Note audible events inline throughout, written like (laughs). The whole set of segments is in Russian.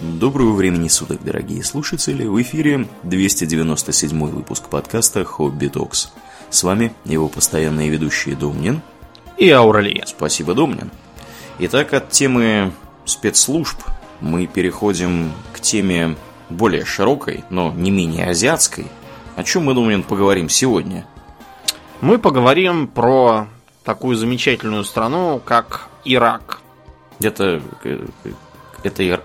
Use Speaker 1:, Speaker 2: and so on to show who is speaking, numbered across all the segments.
Speaker 1: Доброго времени суток, дорогие слушатели! В эфире 297 выпуск подкаста «Хобби Токс». С вами его постоянные ведущие Домнин
Speaker 2: и Ауралия.
Speaker 1: Спасибо, Домнин. Итак, от темы спецслужб мы переходим к теме более широкой, но не менее азиатской. О чем мы, Домнин, поговорим сегодня?
Speaker 2: Мы поговорим про такую замечательную страну, как Ирак.
Speaker 1: Это это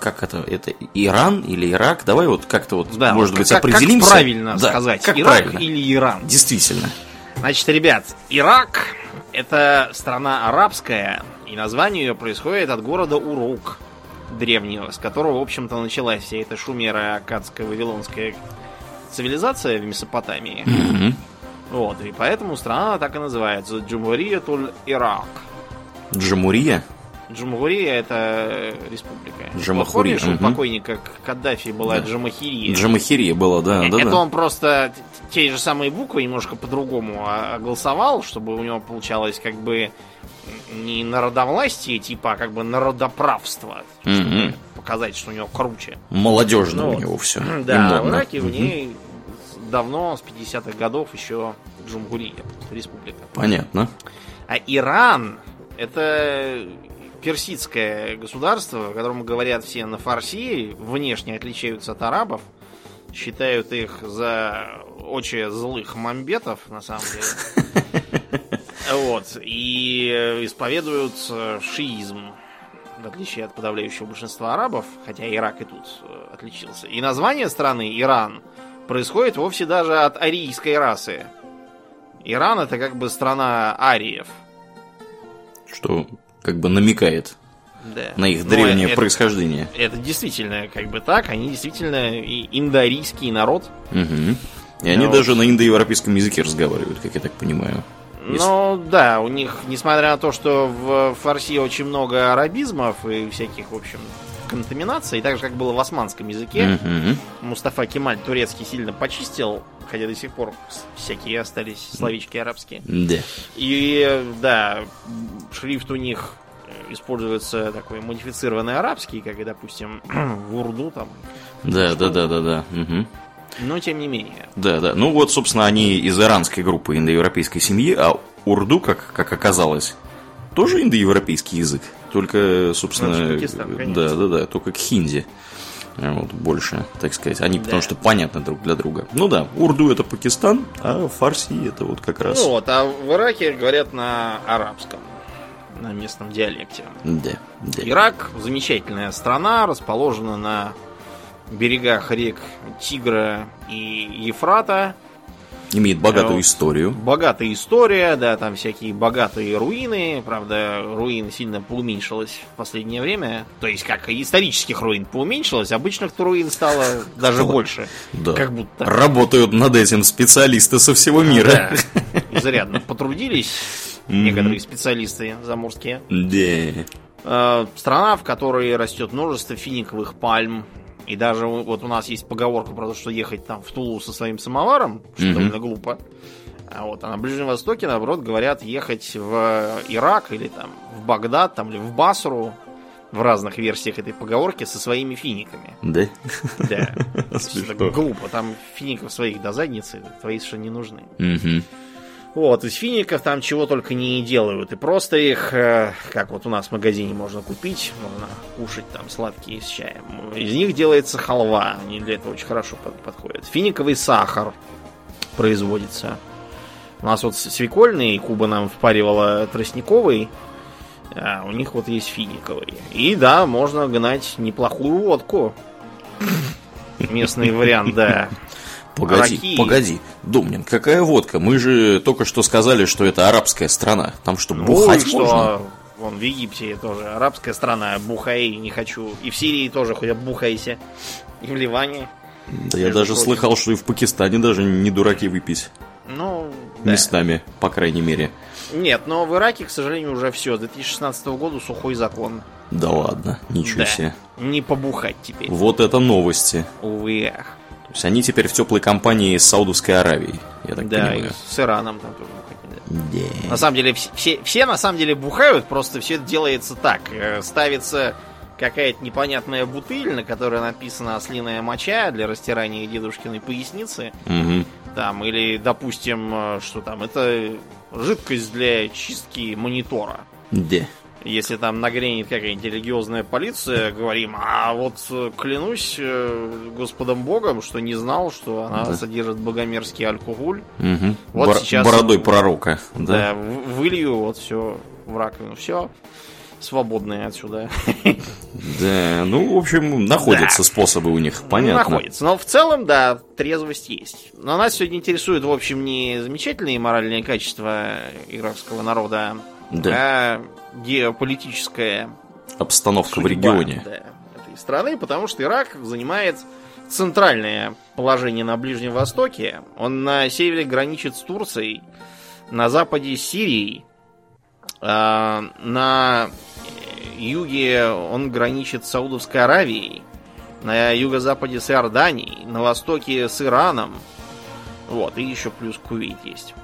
Speaker 1: как это это Иран или Ирак? Давай вот как-то вот
Speaker 2: да,
Speaker 1: может
Speaker 2: вот
Speaker 1: быть
Speaker 2: как,
Speaker 1: определимся.
Speaker 2: Как правильно да, сказать?
Speaker 1: Как
Speaker 2: Ирак
Speaker 1: правильно?
Speaker 2: или Иран?
Speaker 1: Действительно.
Speaker 2: Значит, ребят, Ирак это страна арабская, и название ее происходит от города Урук древнего, с которого, в общем-то, началась вся эта шумерая акадская вавилонская цивилизация в Месопотамии.
Speaker 1: Мгм.
Speaker 2: Вот, и поэтому страна так и называется Джумхуриятуль Ирак.
Speaker 1: Джамурия?
Speaker 2: Джумхурия это республика.
Speaker 1: Джамахурия,
Speaker 2: Помнишь, у
Speaker 1: мгм.
Speaker 2: покойника Каддафи была
Speaker 1: Да.
Speaker 2: Джамахирия?
Speaker 1: Джамахирия была, да, да,
Speaker 2: это
Speaker 1: да.
Speaker 2: он просто те же самые буквы немножко по-другому а- оголосовал, чтобы у него получалось как бы не народовластие, типа, а как бы народоправство. Чтобы показать, что у него круче.
Speaker 1: Молодежно
Speaker 2: Ну
Speaker 1: у него все. (laughs)
Speaker 2: Да, в Ираке в ней давно, с 50-х годов, еще Джумгурия, республика.
Speaker 1: Понятно.
Speaker 2: А Иран это персидское государство, о котором говорят все на фарси, внешне отличаются от арабов, считают их за очень злых мамбетов, на самом деле. (laughs) Вот. И исповедуют э, шиизм, в отличие от подавляющего большинства арабов, хотя Ирак и тут э, отличился. И название страны Иран происходит вовсе даже от арийской расы. Иран это как бы страна ариев.
Speaker 1: Что как бы намекает
Speaker 2: Да.
Speaker 1: на их
Speaker 2: Ну,
Speaker 1: древнее
Speaker 2: это,
Speaker 1: происхождение.
Speaker 2: это действительно как бы так. Они действительно индоарийский народ.
Speaker 1: Мгм. И они
Speaker 2: Ну,
Speaker 1: даже на индоевропейском языке разговаривают, как я так понимаю. Если-
Speaker 2: Но да, у них, несмотря на то, что в фарси очень много арабизмов и всяких, в общем, контаминаций, так же, как было в османском языке,
Speaker 1: Мгм.
Speaker 2: Мустафа Кемаль турецкий сильно почистил, хотя до сих пор всякие остались словечки арабские.
Speaker 1: Да.
Speaker 2: И да, шрифт у них э, используется такой модифицированный арабский, как и, допустим, (clears throat) в урду там.
Speaker 1: Да, да, да, да, да.
Speaker 2: Но тем не менее.
Speaker 1: Да, да. Ну вот, собственно, они из иранской группы индоевропейской семьи, а урду, как, как оказалось, тоже индоевропейский язык. Только, собственно,
Speaker 2: конечно.
Speaker 1: да, да, да, только к хинди. А Вот, больше, так сказать. Они потому
Speaker 2: Да.
Speaker 1: что понятны друг для друга. Ну да, урду это Пакистан, а фарси это вот как раз.
Speaker 2: Ну вот, а в Ираке говорят на арабском, на местном диалекте.
Speaker 1: Да, да.
Speaker 2: Ирак замечательная страна, расположена на берегах рек Тигра и Ефрата.
Speaker 1: Имеет богатую
Speaker 2: Ну,
Speaker 1: историю.
Speaker 2: Богатая история, да, там всякие богатые руины. Правда, руин сильно поуменьшилось в последнее время. То есть, как и исторических руин поуменьшилось, обычных руин стало даже больше.
Speaker 1: Да.
Speaker 2: Как будто.
Speaker 1: Работают над этим специалисты со всего мира.
Speaker 2: Да, (laughs) изрядно потрудились некоторые специалисты заморские.
Speaker 1: Да.
Speaker 2: Э, Страна, в которой растет множество финиковых пальм. И даже вот у нас есть поговорка про то, что ехать там в Тулу со своим самоваром, что
Speaker 1: Мгм.
Speaker 2: довольно глупо. А вот а на Ближнем Востоке, наоборот, говорят ехать в Ирак или там в Багдад, там или в Басру в разных версиях этой поговорки со своими финиками.
Speaker 1: Да.
Speaker 2: Да. (laughs) Это глупо. Там фиников своих до задницы, твои совершенно не нужны.
Speaker 1: Мгм.
Speaker 2: Вот, из фиников там чего только не делают. И просто их, э, как вот у нас в магазине можно купить, можно кушать там сладкие с чаем. Из них делается халва. Они для этого очень хорошо под- подходят. Финиковый сахар производится. У нас вот свекольный Куба нам впаривала тростниковый. А у них вот есть финиковый. И да, можно гнать неплохую водку. Местный вариант, да.
Speaker 1: Погоди,
Speaker 2: Раки.
Speaker 1: погоди. Домнин, какая водка? Мы же только что сказали, что это арабская страна. Там что,
Speaker 2: Ну,
Speaker 1: бухать
Speaker 2: и что?
Speaker 1: можно?
Speaker 2: Вон в Египте тоже арабская страна, бухай не хочу. И в Сирии тоже хоть оббухайся. И в Ливане.
Speaker 1: Да я даже
Speaker 2: прочим.
Speaker 1: слыхал, что и в Пакистане даже не дураки выпить.
Speaker 2: Ну, да.
Speaker 1: Местами, по крайней мере.
Speaker 2: Нет, но в Ираке, к сожалению, уже все. С 2016 года сухой закон.
Speaker 1: Да ладно, ничего
Speaker 2: Да.
Speaker 1: себе.
Speaker 2: Не побухать теперь.
Speaker 1: Вот это новости.
Speaker 2: Увы, ах.
Speaker 1: То есть они теперь в теплой компании с Саудовской Аравией, я так
Speaker 2: Да, и
Speaker 1: понимаю.
Speaker 2: с Ираном там тоже бухать.
Speaker 1: Да.
Speaker 2: На самом деле, вс- все, все на самом деле бухают, просто все это делается так. Э, Ставится какая-то непонятная бутыль, на которой написано ослиная моча для растирания дедушкиной поясницы.
Speaker 1: Угу.
Speaker 2: Там, или, допустим, э, что там, это жидкость для чистки монитора.
Speaker 1: Да.
Speaker 2: Если там нагрянет какая-нибудь религиозная полиция, говорим, а вот э, клянусь э, Господом Богом, что не знал, что она
Speaker 1: Да.
Speaker 2: содержит богомерзкий алкоголь.
Speaker 1: Мгм.
Speaker 2: Вот
Speaker 1: Бор-
Speaker 2: сейчас-
Speaker 1: Бородой пророка.
Speaker 2: Да,
Speaker 1: Да.
Speaker 2: вылью вот все в раковину. Все, свободные отсюда.
Speaker 1: Да. Ну, в общем, находятся способы у них, понятно.
Speaker 2: Находится. Но в целом, да, трезвость есть. Но нас сегодня интересует, в общем, не замечательные моральные качества иракского народа,
Speaker 1: Да.
Speaker 2: а геополитическая
Speaker 1: Обстановка в
Speaker 2: судьба,
Speaker 1: регионе.
Speaker 2: да, этой страны, потому что Ирак занимает центральное положение на Ближнем Востоке. Он на севере граничит с Турцией, на западе с Сирией, а, на юге он граничит с Саудовской Аравией, на юго-западе с Иорданией, на востоке с Ираном. Вот, и еще плюс Кувейт есть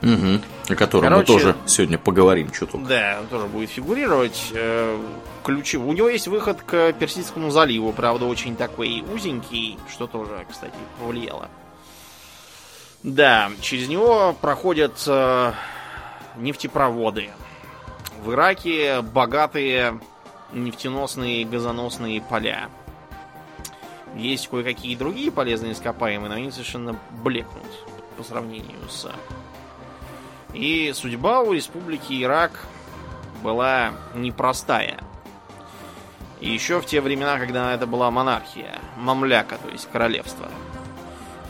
Speaker 1: Мгм. О котором мы
Speaker 2: Короче-
Speaker 1: тоже сегодня поговорим чуток.
Speaker 2: Да, он тоже будет фигурировать. Э, Ключи. У него есть выход к Персидскому заливу, правда, очень такой узенький, что тоже, кстати, повлияло. Да, через него проходят э, нефтепроводы. В Ираке богатые нефтеносные газоносные поля. Есть кое-какие другие полезные ископаемые, но они совершенно блекнут по сравнению с и судьба у республики Ирак была непростая. И еще в те времена, когда это была монархия, мамляка, то есть королевство.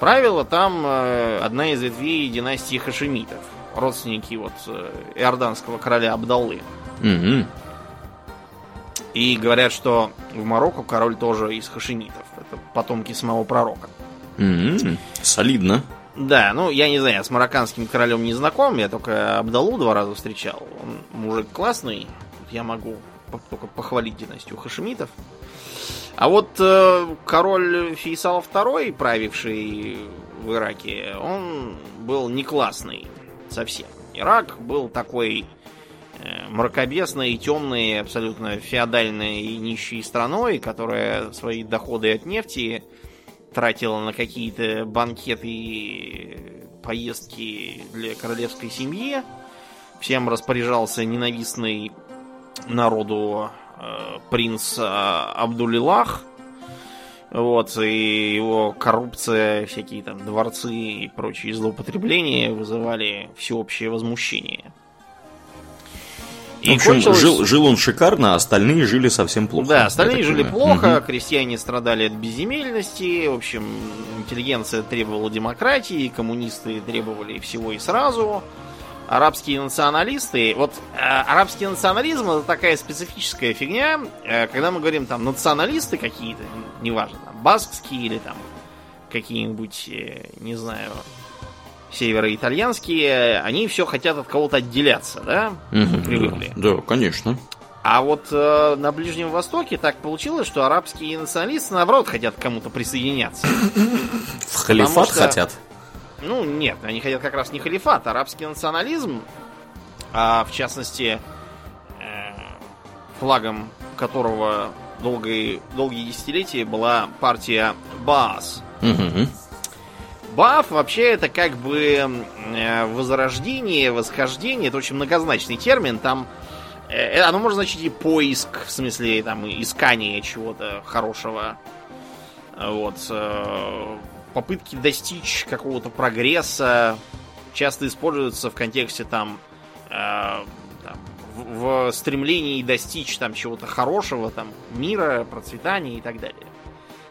Speaker 2: Правила там э, одна из ветвей династии хашемитов, родственники вот э, иорданского короля Абдаллы.
Speaker 1: Мгм.
Speaker 2: И говорят, что в Марокко король тоже из хашемитов. Это потомки самого пророка.
Speaker 1: М, Солидно.
Speaker 2: Да, ну я не знаю, я с марокканским королем не знаком, я только Абдалу два раза встречал. Он мужик классный, я могу только похвалить династию хашемитов. А вот э, король Фейсал II, правивший в Ираке, он был не классный совсем. Ирак был такой э, мракобесной, темной, абсолютно феодальной и нищей страной, которая свои доходы от нефти тратила на какие-то банкеты и поездки для королевской семьи. Всем распоряжался ненавистный народу э, принц э, Абдулилах. Вот, и его коррупция, всякие там дворцы и прочие злоупотребления вызывали всеобщее возмущение.
Speaker 1: В общем,
Speaker 2: кончилось-
Speaker 1: жил, жил он шикарно, а остальные жили совсем плохо.
Speaker 2: да, остальные жили
Speaker 1: понимаю.
Speaker 2: плохо,
Speaker 1: Мгм.
Speaker 2: крестьяне страдали от безземельности, в общем, интеллигенция требовала демократии, коммунисты требовали всего и сразу. Арабские националисты, вот э, арабский национализм это такая специфическая фигня, э, когда мы говорим там националисты какие-то, неважно, там, баскские или там какие-нибудь, э, не знаю, североитальянские, они все хотят от кого-то отделяться, да?
Speaker 1: Мгм,
Speaker 2: Привыкли.
Speaker 1: Да, да, конечно.
Speaker 2: А вот э, на Ближнем Востоке так получилось, что арабские националисты, наоборот, хотят к кому-то присоединяться.
Speaker 1: В халифат
Speaker 2: что-
Speaker 1: хотят.
Speaker 2: Ну, нет, они хотят как раз не халифат, а арабский национализм, а в частности, э, флагом которого долгие, долгие десятилетия была партия Баас.
Speaker 1: Мгм.
Speaker 2: Баф вообще это как бы э, возрождение, восхождение, это очень многозначный термин, там э, оно может значить и поиск, в смысле там искание чего-то хорошего, вот, э, попытки достичь какого-то прогресса часто используются в контексте там, э, там, в, в стремлении достичь там чего-то хорошего, там мира, процветания и так далее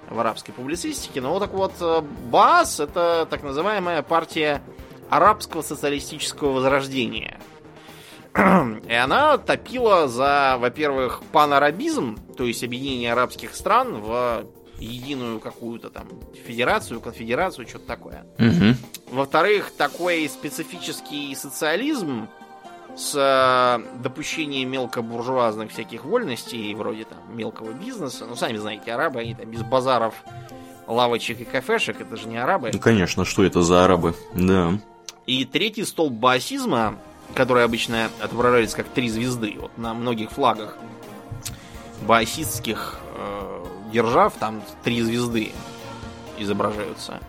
Speaker 2: в арабской публицистике. Но вот так вот э, Баас это так называемая партия арабского социалистического возрождения. (clears throat) И она топила за, во-первых, панарабизм, то есть объединение арабских стран в единую какую-то там федерацию, конфедерацию, что-то такое.
Speaker 1: Мгм.
Speaker 2: Во-вторых, такой специфический социализм с э, допущением мелкобуржуазных всяких вольностей, вроде там мелкого бизнеса. Ну, сами знаете, арабы, они там без базаров, лавочек и кафешек, это же не арабы.
Speaker 1: Ну, конечно, что это за арабы? Да.
Speaker 2: И третий столб баасизма, который обычно отображается как три звезды вот на многих флагах, баасистских э, держав, там три звезды изображаются.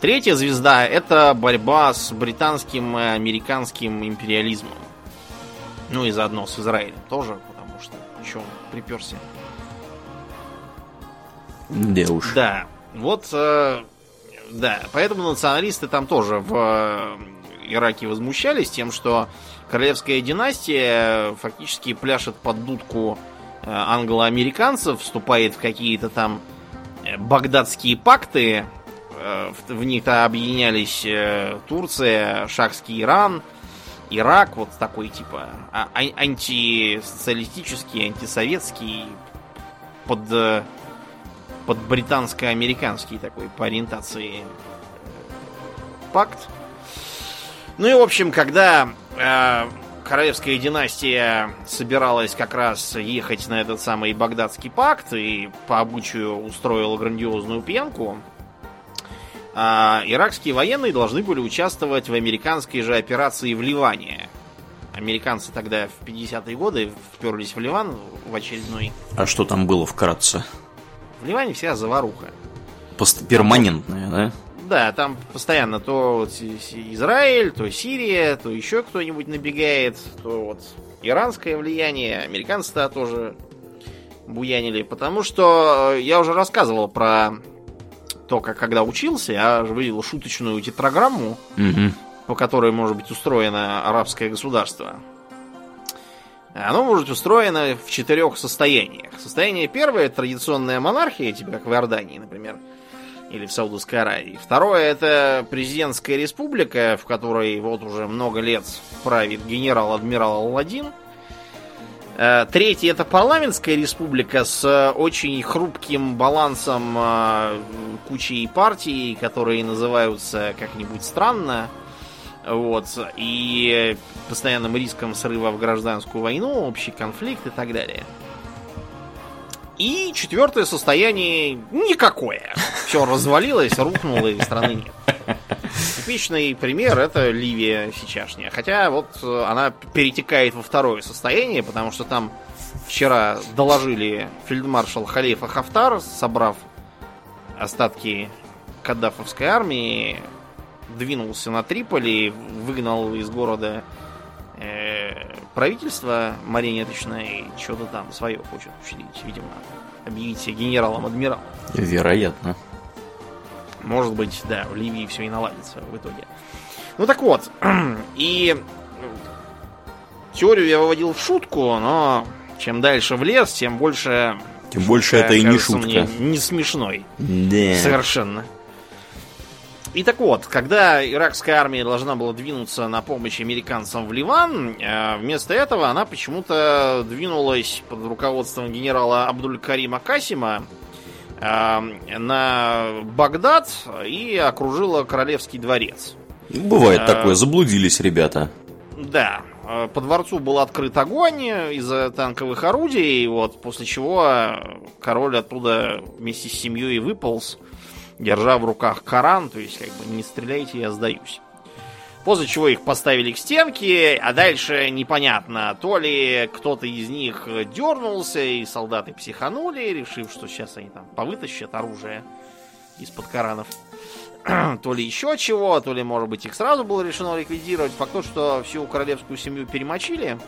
Speaker 2: Третья звезда это борьба с британским и американским империализмом. Ну и заодно с Израилем тоже, потому что еще приперся.
Speaker 1: Да уж.
Speaker 2: Да. Вот, э, да, поэтому националисты там тоже в э, Ираке возмущались тем, что королевская династия фактически пляшет под дудку э, англо-американцев, вступает в какие-то там э, багдадские пакты, э, в, в них-то объединялись Турция, Шахский Иран, Ирак, вот такой типа а- а- антисоциалистический, антисоветский, под, э, под британско-американский такой по ориентации э, пакт. Ну и, в общем, когда э, королевская династия собиралась как раз ехать на этот самый Багдадский пакт и по обычаю устроила грандиозную пьянку, а иракские военные должны были участвовать в американской же операции в Ливане. Американцы тогда в 50-е годы вперлись в Ливан в очередной.
Speaker 1: А что там было вкратце?
Speaker 2: В Ливане вся заваруха.
Speaker 1: Пост- перманентная, да?
Speaker 2: Да, там постоянно то вот Израиль, то Сирия, то еще кто-нибудь набегает, то вот иранское влияние, американцы-то тоже буянили. Потому что я уже рассказывал про то, как когда учился, я видел шуточную тетраграмму,
Speaker 1: Мгм.
Speaker 2: по которой может быть устроено арабское государство. Оно может быть устроено в четырех состояниях. Состояние первое традиционная монархия, типа как в Иордании, например, или в Саудовской Аравии. Второе это президентская республика, в которой вот уже много лет правит генерал-адмирал Алладин. Э, Третье это парламентская республика с э, очень хрупким балансом э, кучей партий, которые называются как-нибудь странно. Вот. И постоянным риском срыва в гражданскую войну, общий конфликт и так далее. И четвертое состояние никакое. Все развалилось, рухнуло и страны нет. Типичный пример это Ливия сейчасшняя. Хотя вот э, она перетекает во второе состояние, потому что там вчера доложили фельдмаршал Халифа Хафтар, собрав остатки Каддафовской армии, двинулся на Триполи, выгнал из города э, правительство марионеточное и что-то там свое хочет учредить, видимо, объявить себя генералом-адмиралом.
Speaker 1: Вероятно.
Speaker 2: Может быть, да, в Ливии все и наладится в итоге. Ну так вот, (clears throat) и теорию я выводил в шутку, но чем дальше в лес, тем больше...
Speaker 1: Тем больше это и не шутка.
Speaker 2: не смешной.
Speaker 1: Да.
Speaker 2: Совершенно. И так вот, когда иракская армия должна была двинуться на помощь американцам в Ливан, э, вместо этого она почему-то двинулась под руководством генерала Абдуль-Карима Касима на Багдад и окружила Королевский дворец.
Speaker 1: Бывает
Speaker 2: А.
Speaker 1: такое, заблудились ребята.
Speaker 2: Да, э, по дворцу был открыт огонь из-за танковых орудий, вот, после чего король оттуда вместе с семьей выполз, держа в руках Коран, то есть, как бы, не стреляйте, я сдаюсь. После чего их поставили к стенке, а дальше непонятно, то ли кто-то из них дернулся, и солдаты психанули, решив, что сейчас они там повытащат оружие из-под Коранов, (clears throat) то ли еще чего, то ли, может быть, их сразу было решено ликвидировать. Факт то, что всю королевскую семью перемочили,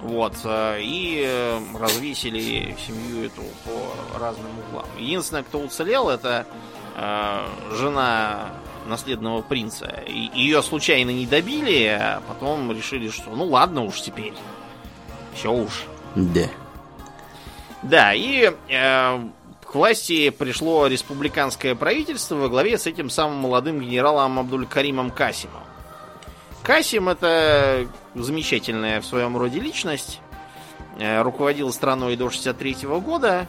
Speaker 2: вот, э, и э, развесили семью эту по разным углам. Единственное, кто уцелел, это э, жена наследного принца. И ее случайно не добили, а потом решили, что ну ладно уж теперь. Все уж.
Speaker 1: Да.
Speaker 2: Да, и э, к власти пришло республиканское правительство во главе с этим самым молодым генералом Абдуль-Каримом Касимом. Касим это замечательная в своем роде личность. Э, руководил страной до 63 года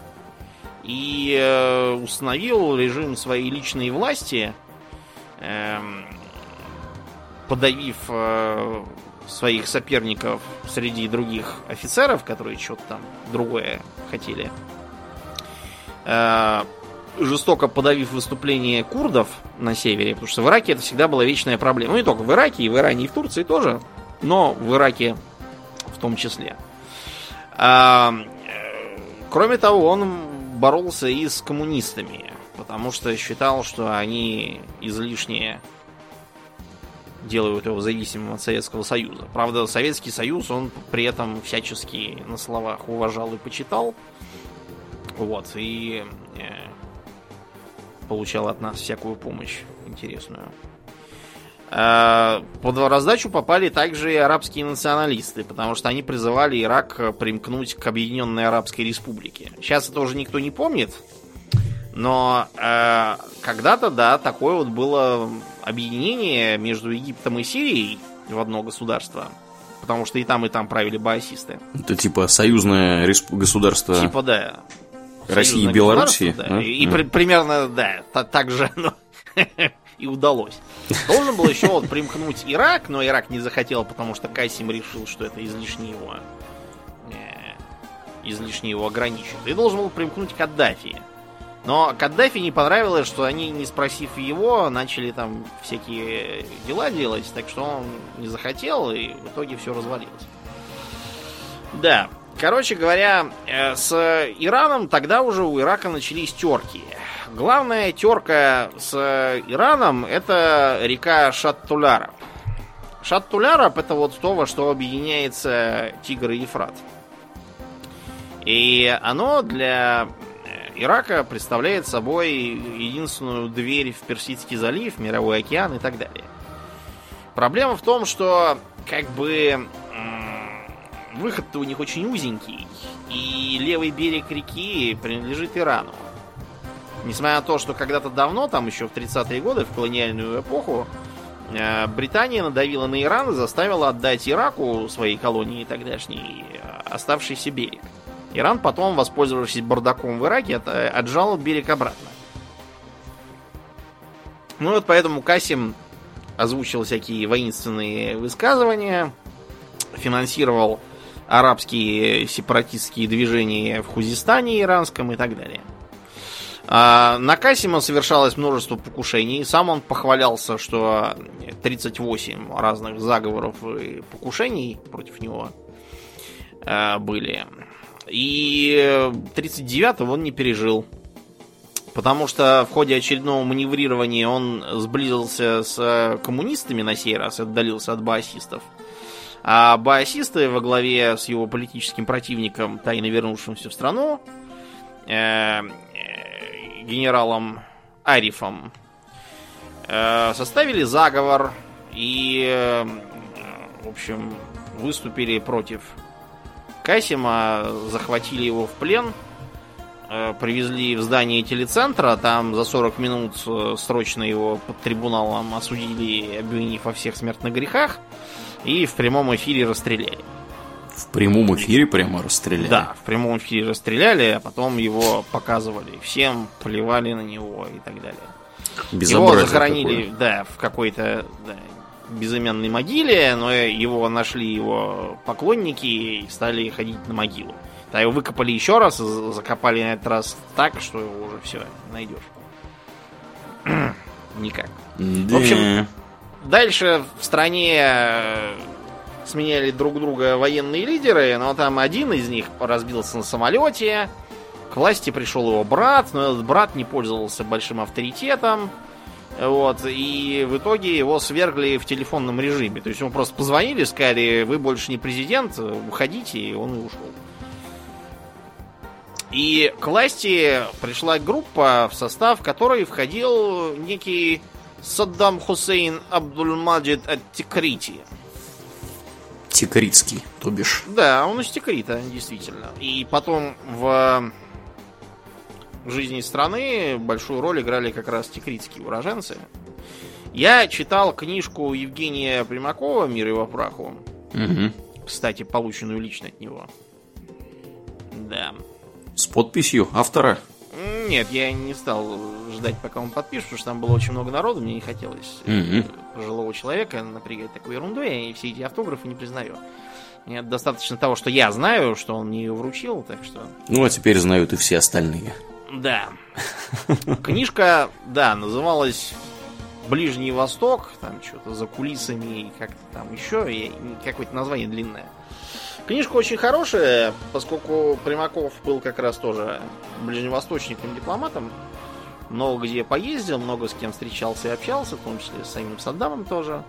Speaker 2: и э, установил режим своей личной власти, подавив э, своих соперников среди других офицеров, которые что-то там другое хотели. Э, жестоко подавив выступление курдов на севере, потому что в Ираке это всегда была вечная проблема. Ну, не только в Ираке, и в Иране, и в Турции тоже, но в Ираке в том числе. А, э, Кроме того, он боролся и с коммунистами, потому что считал, что они излишне делают его зависимым от Советского Союза. Правда, Советский Союз он при этом всячески на словах уважал и почитал. Вот, и э, получал от нас всякую помощь интересную. Э, под раздачу попали также и арабские националисты, потому что они призывали Ирак примкнуть к Объединенной Арабской Республике. Сейчас это уже никто не помнит, но э, когда-то, да, такое вот было объединение между Египтом и Сирией в одно государство. Потому что и там, и там правили баасисты.
Speaker 1: Это типа союзное государство
Speaker 2: Типа, да.
Speaker 1: России и Белоруссии.
Speaker 2: Да.
Speaker 1: а?
Speaker 2: И
Speaker 1: А.
Speaker 2: при- примерно, да, та- так же оно (laughs) и удалось. Должен был еще вот примкнуть Ирак, но Ирак не захотел, потому что Касим решил, что это излишне его э, излишне его ограничит. И должен был примкнуть Каддафи. Но Каддафи не понравилось, что они, не спросив его, начали там всякие дела делать, так что он не захотел, и в итоге все развалилось. Да, короче говоря, э, с Ираном тогда уже у Ирака начались терки. Главная терка с Ираном это река Шаттуляраб. Шаттуляраб это вот то, во что объединяется Тигр и Ефрат. И оно для Ирака представляет собой единственную дверь в Персидский залив, Мировой океан и так далее. Проблема в том, что как бы выход-то у них очень узенький, и левый берег реки принадлежит Ирану. Несмотря на то, что когда-то давно, там еще в 30-е годы, в колониальную эпоху, э, Британия надавила на Иран и заставила отдать Ираку своей колонии тогдашней э, оставшийся берег. Иран потом, воспользовавшись бардаком в Ираке, от- э, отжал берег обратно. Ну вот поэтому Касим озвучил всякие воинственные высказывания, финансировал арабские сепаратистские движения в Хузистане иранском и так далее. А, На Касима совершалось множество покушений. Сам он похвалялся, что 38 разных заговоров и покушений против него э, были. И 39-го он не пережил. Потому что в ходе очередного маневрирования он сблизился с коммунистами на сей раз, отдалился от баасистов. А баасисты во главе с его политическим противником, тайно вернувшимся в страну, э, э, генералом Арифом, э, составили заговор и, э, в общем, выступили против Касима, захватили его в плен, э, привезли в здание телецентра, там за 40 минут э, срочно его под трибуналом осудили, обвинив во всех смертных грехах, и в прямом эфире расстреляли.
Speaker 1: В прямом эфире прямо расстреляли.
Speaker 2: Да, в прямом эфире расстреляли, а потом его показывали всем, плевали на него и так далее. Его
Speaker 1: Безобразие
Speaker 2: захоронили,
Speaker 1: какое.
Speaker 2: да, в какой-то да, безымянной могиле, но его нашли его поклонники и стали ходить на могилу. Да, его выкопали еще раз, закопали на этот раз так, что его уже все найдешь. (clears throat) Никак.
Speaker 1: Да.
Speaker 2: В общем, Дальше в стране э, сменяли друг друга военные лидеры, но там один из них разбился на самолете. К власти пришел его брат, но этот брат не пользовался большим авторитетом. Вот, и в итоге его свергли в телефонном режиме. То есть ему просто позвонили, сказали, вы больше не президент, уходите, и он и ушел. И к власти пришла группа, в состав которой входил некий Саддам Хусейн Абдульмаджид Ат-Тикрити.
Speaker 1: Тикритский, то бишь.
Speaker 2: Да, он из Тикрита, действительно. И потом в жизни страны большую роль играли как раз тикритские уроженцы. Я читал книжку Евгения Примакова «Мир его праху».
Speaker 1: Мгм.
Speaker 2: Кстати, полученную лично от него. Да.
Speaker 1: С подписью автора.
Speaker 2: Нет, я не стал ждать, пока он подпишет, потому что там было очень много народу, мне не хотелось
Speaker 1: Мгм.
Speaker 2: пожилого человека напрягать такой ерундой, и все эти автографы не признаю. Мне достаточно того, что я знаю, что он мне ее вручил, так что...
Speaker 1: Ну, а теперь знают и все остальные.
Speaker 2: Да. Книжка, да, называлась Ближний Восток, там что-то за кулисами и как-то там еще, и какое-то название длинное. Книжка очень хорошая, поскольку Примаков был как раз тоже ближневосточником, дипломатом. Много где поездил, много с кем встречался и общался, в том числе с самим Саддамом тоже.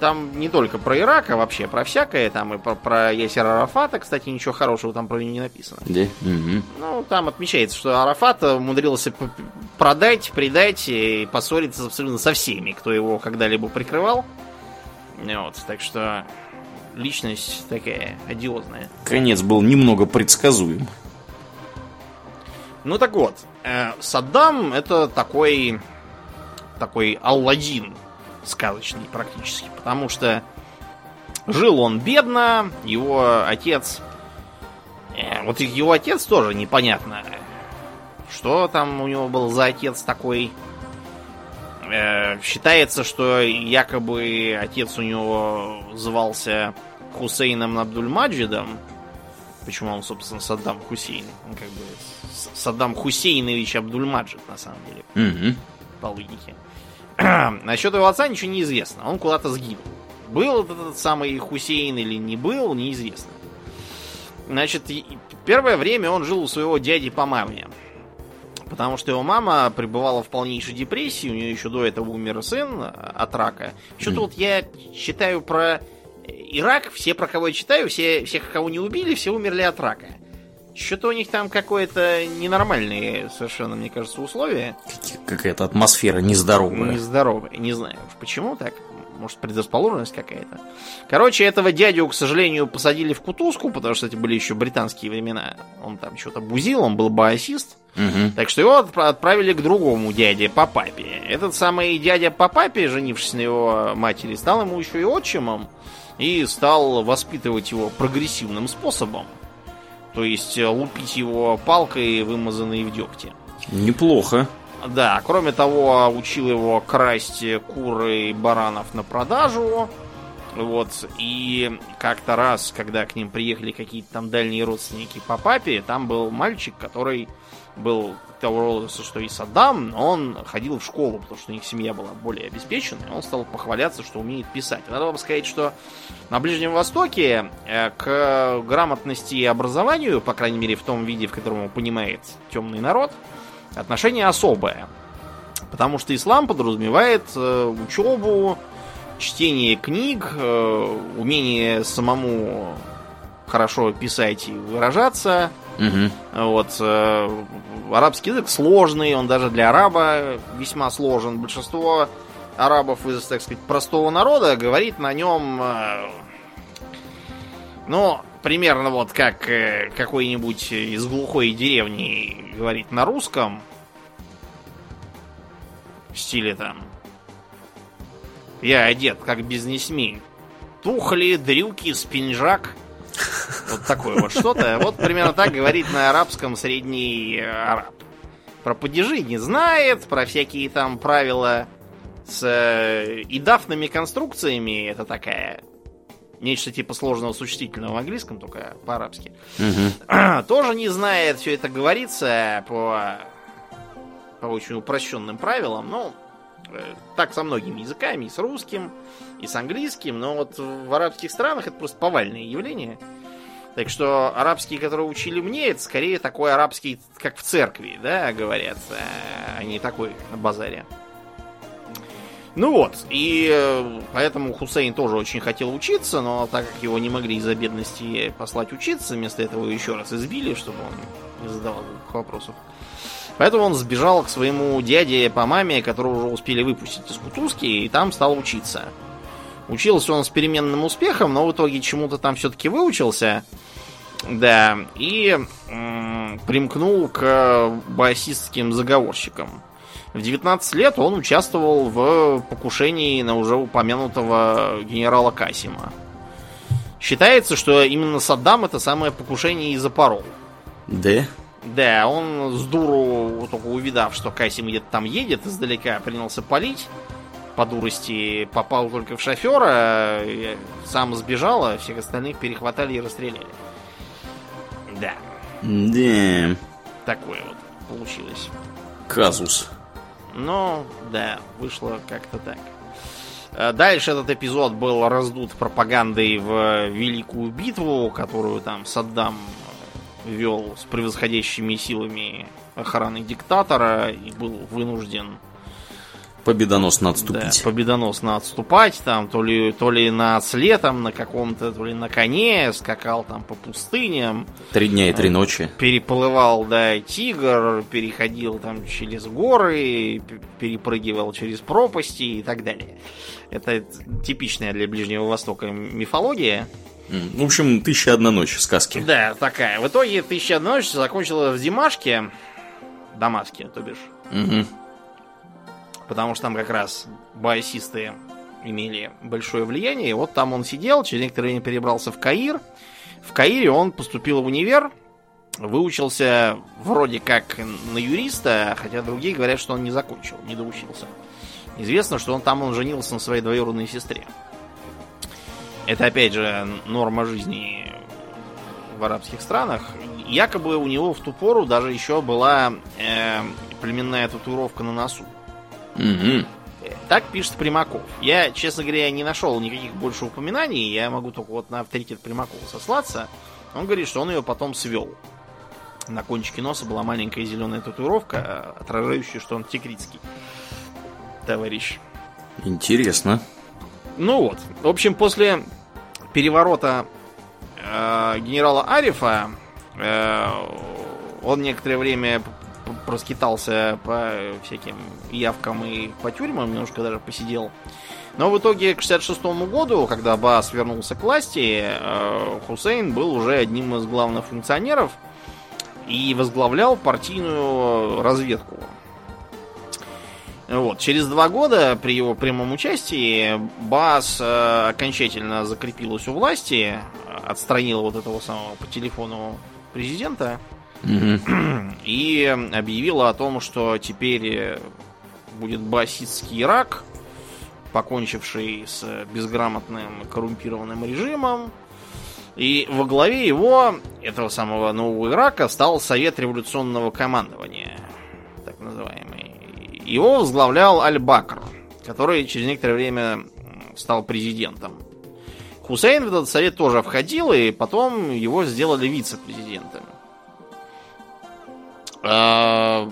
Speaker 2: Там не только про Ирак, а вообще про всякое. Там и про, про Ясер Арафата, кстати, ничего хорошего там про него не написано.
Speaker 1: Да? Угу.
Speaker 2: Ну, там отмечается, что Арафат умудрился продать, предать и поссориться абсолютно со всеми, кто его когда-либо прикрывал. Вот, так что личность такая одиозная.
Speaker 1: Конец был немного предсказуем.
Speaker 2: Ну так вот, э, Саддам это такой такой Алладин сказочный практически, потому что жил он бедно, его отец, э, вот его отец тоже непонятно, что там у него был за отец такой. Э, считается, что якобы отец у него звался Хусейном Абдульмаджидом. Почему он, собственно, Саддам Хусейн? Он как бы Саддам Хусейнович Абдульмаджид, на самом деле.
Speaker 1: Угу.
Speaker 2: По логике. (clears throat) Насчет его отца ничего не известно. Он куда-то сгинул. Был этот самый Хусейн или не был, неизвестно. Значит, первое время он жил у своего дяди по маме. Потому что его мама пребывала в полнейшей депрессии, у нее еще до этого умер сын от рака. Что-то mm. вот я читаю про Ирак, все, про кого я читаю, все, всех, кого не убили, все умерли от рака. Что-то у них там какое-то ненормальные совершенно, мне кажется, условия.
Speaker 1: Какая-то атмосфера нездоровая.
Speaker 2: Нездоровая. Не знаю уж почему так. Может, предрасположенность какая-то. Короче, этого дядю, к сожалению, посадили в кутузку, потому что это были еще британские времена. Он там что-то бузил, он был басист.
Speaker 1: Угу.
Speaker 2: Так что его отправили к другому дяде по папе. Этот самый дядя по папе, женившись на его матери, стал ему еще и отчимом и стал воспитывать его прогрессивным способом. То есть э, лупить его палкой, вымазанной в дегте.
Speaker 1: Неплохо.
Speaker 2: Да, кроме того, учил его красть куры и баранов на продажу. Вот, и как-то раз, когда к ним приехали какие-то там дальние родственники по папе, там был мальчик, который был того возраста, что и Саддам, но он ходил в школу, потому что у них семья была более обеспеченная, он стал похваляться, что умеет писать. Надо вам сказать, что на Ближнем Востоке э, к грамотности и образованию, по крайней мере в том виде, в котором его понимает темный народ, отношение особое. Потому что ислам подразумевает э, учебу, чтение книг, э, умение самому хорошо писать и выражаться,
Speaker 1: Угу.
Speaker 2: Вот. Арабский язык сложный, он даже для араба весьма сложен. Большинство арабов из, так сказать, простого народа говорит на нем, э, ну, примерно вот как э, какой-нибудь из глухой деревни говорит на русском, в стиле там, я одет как бизнесмен. Тухли, дрюки, спинжак – вот такое вот что-то. Вот примерно так говорит на арабском средний араб. Про падежи не знает, про всякие там правила с э, идафными конструкциями. Это такая нечто типа сложного существительного в английском, только по-арабски.
Speaker 1: Угу. (clears throat)
Speaker 2: Тоже не знает, все это говорится по, по очень упрощенным правилам. Ну, э, так со многими языками, и с русским, и с английским, но вот в арабских странах это просто повальное явление. Так что арабские, которые учили мне, это скорее такой арабский, как в церкви, да, говорят, а не такой на базаре. Ну вот, и э, поэтому Хусейн тоже очень хотел учиться, но так как его не могли из-за бедности послать учиться, вместо этого еще раз избили, чтобы он не задавал вопросов. Поэтому он сбежал к своему дяде по маме, которого уже успели выпустить из кутузки, и там стал учиться. Учился он с переменным успехом, но в итоге чему-то там все-таки выучился. Да, и м- примкнул к басистским заговорщикам. В 19 лет он участвовал в покушении на уже упомянутого генерала Касима. Считается, что именно Саддам это самое покушение и запорол.
Speaker 1: Да?
Speaker 2: Да, он с дуру, только увидав, что Касим где-то там едет, издалека принялся палить по дурости попал только в шофера, сам сбежал, а всех остальных перехватали и расстреляли. Да.
Speaker 1: Да.
Speaker 2: Такое вот получилось.
Speaker 1: Казус.
Speaker 2: Ну, да, вышло как-то так. Э, дальше этот эпизод был раздут пропагандой в Великую битву, которую там Саддам вел с превосходящими силами охраны диктатора и был вынужден
Speaker 1: Победоносно отступить.
Speaker 2: Да, победоносно отступать, там, то ли, то ли на осле, там, на каком-то, то ли на коне, скакал там по пустыням.
Speaker 1: Три дня и три ночи.
Speaker 2: Переплывал, да, тигр, переходил там через горы, перепрыгивал через пропасти и так далее. Это типичная для Ближнего Востока мифология.
Speaker 1: В общем, тысяча одна ночь сказки.
Speaker 2: Да, такая. В итоге тысяча одна ночь закончилась в Димашке, Дамаске, то бишь.
Speaker 1: Угу
Speaker 2: потому что там как раз басисты имели большое влияние. И вот там он сидел, через некоторое время перебрался в Каир. В Каире он поступил в универ, выучился вроде как на юриста, хотя другие говорят, что он не закончил, не доучился. Известно, что он там он женился на своей двоюродной сестре. Это опять же норма жизни в арабских странах. Якобы у него в ту пору даже еще была э, племенная татуировка на носу.
Speaker 1: Угу.
Speaker 2: Так пишет Примаков. Я, честно говоря, не нашел никаких больше упоминаний. Я могу только вот на авторитет Примакова сослаться. Он говорит, что он ее потом свел. На кончике носа была маленькая зеленая татуировка, отражающая, что он тикритский товарищ.
Speaker 1: Интересно.
Speaker 2: Ну вот. В общем, после переворота э, генерала Арифа э, он некоторое время проскитался по всяким явкам и по тюрьмам, немножко даже посидел. Но в итоге к 66 году, когда Баас вернулся к власти, э, Хусейн был уже одним из главных функционеров и возглавлял партийную разведку. Вот. Через два года при его прямом участии Баас э, окончательно закрепилась у власти, отстранил вот этого самого по телефону президента (clears throat) и объявила о том, что теперь будет басистский Ирак, покончивший с безграмотным коррумпированным режимом. И во главе его, этого самого нового Ирака, стал Совет революционного командования, так называемый. Его возглавлял Аль-Бакр, который через некоторое время стал президентом. Хусейн в этот совет тоже входил, и потом его сделали вице-президентом. А,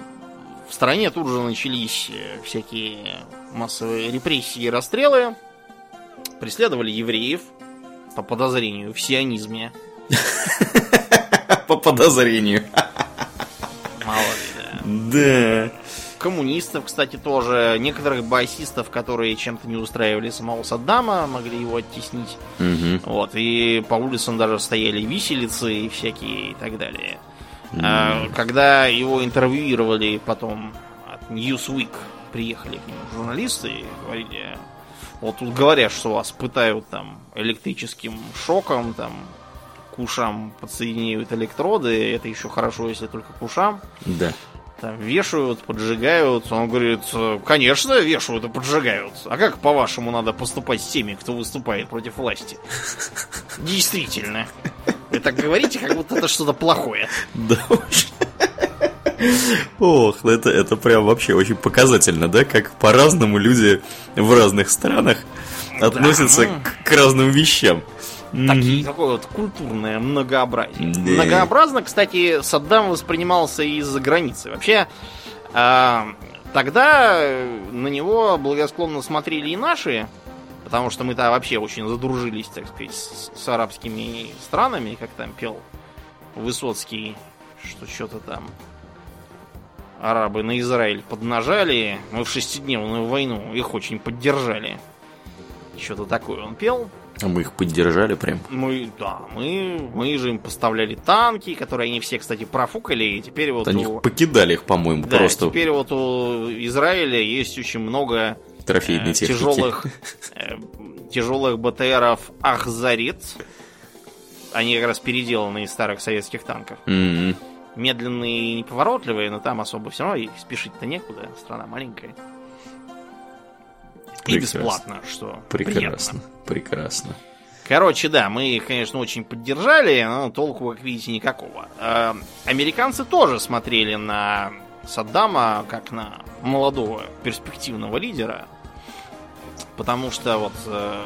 Speaker 2: в стране тут же начались э, всякие массовые репрессии и расстрелы. Преследовали евреев по подозрению в сионизме. (laughs)
Speaker 1: По подозрению.
Speaker 2: Мало ли,
Speaker 1: да. Да.
Speaker 2: Коммунистов, кстати, тоже. Некоторых басистов, которые чем-то не устраивали самого Саддама, могли его оттеснить.
Speaker 1: Угу.
Speaker 2: Вот. И по улицам даже стояли виселицы и всякие и так далее. Mm. Когда его интервьюировали потом от Newsweek, приехали к нему журналисты и говорили, вот тут говорят, что вас пытают там электрическим шоком, там к ушам подсоединяют электроды, это еще хорошо, если только к ушам.
Speaker 1: Да.
Speaker 2: Там вешают, поджигают. Он говорит, конечно, вешают и поджигают. А как, по-вашему, надо поступать с теми, кто выступает против власти? (laughs) Действительно. Вы так говорите, как будто это что-то плохое.
Speaker 1: Да уж. Ох, это, это прям вообще очень показательно, да, как по-разному люди в разных странах относятся да. к, к разным вещам.
Speaker 2: Такие, mm-hmm. Такое вот культурное многообразие. Yeah. Многообразно, кстати, Саддам воспринимался из-за границы. Вообще, э, тогда на него благосклонно смотрели и наши, потому что мы-то вообще очень задружились, так сказать, с, с арабскими странами, как там пел Высоцкий, что что-то там арабы на Израиль поднажали, мы в шестидневную войну их очень поддержали. Что-то такое он пел.
Speaker 1: А мы их поддержали прям?
Speaker 2: Мы, да, мы, мы же им поставляли танки, которые они все, кстати, профукали, и теперь вот...
Speaker 1: Они у... покидали их, по-моему,
Speaker 2: да,
Speaker 1: просто.
Speaker 2: теперь вот у Израиля есть очень много
Speaker 1: Трофейной э,
Speaker 2: тяжелых, э, тяжелых БТРов Ахзарит. Они как раз переделаны из старых советских танков.
Speaker 1: Mm-hmm.
Speaker 2: Медленные и неповоротливые, но там особо все равно спешить-то некуда, страна маленькая. Прекрасно. И бесплатно, что
Speaker 1: прекрасно.
Speaker 2: Приятно.
Speaker 1: Прекрасно.
Speaker 2: Короче, да, мы их, конечно, очень поддержали, но толку, как видите, никакого. Э, американцы тоже смотрели на Саддама как на молодого перспективного лидера. Потому что вот э,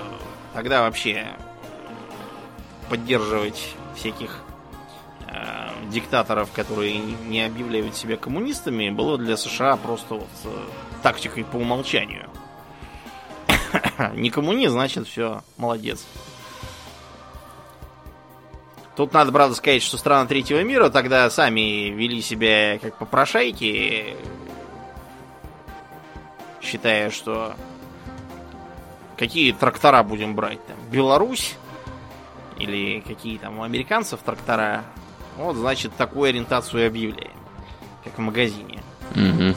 Speaker 2: тогда вообще поддерживать всяких э, диктаторов, которые не объявляют себя коммунистами, было для США просто вот э, тактикой по умолчанию. (coughs) не коммунист, значит все, молодец. Тут надо, правда, сказать, что страны третьего мира тогда сами вели себя как попрошайки, считая, что какие трактора будем брать там? Беларусь или какие там у американцев трактора? Вот, значит, такую ориентацию объявляем, как в магазине.
Speaker 1: Угу.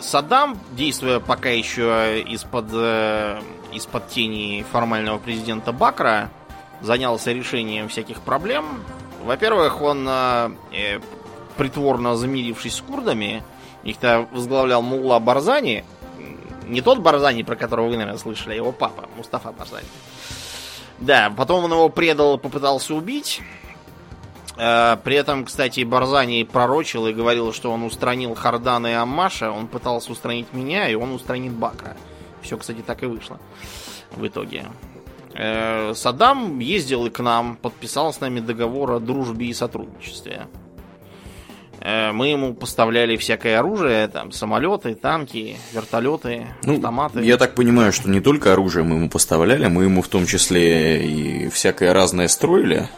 Speaker 2: Саддам, действуя пока еще из-под э, из-под тени формального президента Бакра, занялся решением всяких проблем. Во-первых, он, э, э, притворно замирившись с курдами, их-то возглавлял Мулла Барзани, не тот Барзани, про которого вы, наверное, слышали, а его папа, Мустафа Барзани. Да, потом он его предал, попытался убить. Э, при этом, кстати, Барзани пророчил и говорил, что он устранил Хардана и Аммаша, он пытался устранить меня, и он устранит Бакра. Все, кстати, так и вышло в итоге. Э, Саддам ездил и к нам, подписал с нами договор о дружбе и сотрудничестве. Э, мы ему поставляли всякое оружие, там, самолеты, танки, вертолеты, ну, автоматы.
Speaker 1: Я так понимаю, что не только оружие мы ему поставляли, мы ему в том числе и всякое разное строили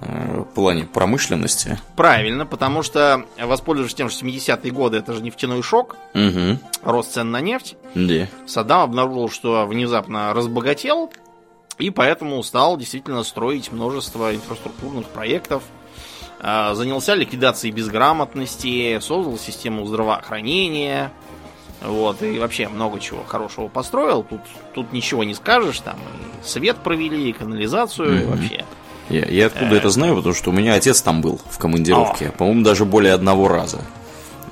Speaker 1: э, в плане промышленности.
Speaker 2: Правильно, потому что, воспользовавшись тем, что 70-е годы это же нефтяной шок,
Speaker 1: угу.
Speaker 2: рост цен на нефть,
Speaker 1: да.
Speaker 2: Саддам обнаружил, что внезапно разбогател, и поэтому стал действительно строить множество инфраструктурных проектов, а, занялся ликвидацией безграмотности, создал систему здравоохранения, вот, и вообще много чего хорошего построил. Тут, тут ничего не скажешь, там и свет провели, и канализацию, mm-hmm. и вообще.
Speaker 1: Я, я откуда э... это знаю, потому что у меня отец там был в командировке, по-моему, даже более одного раза.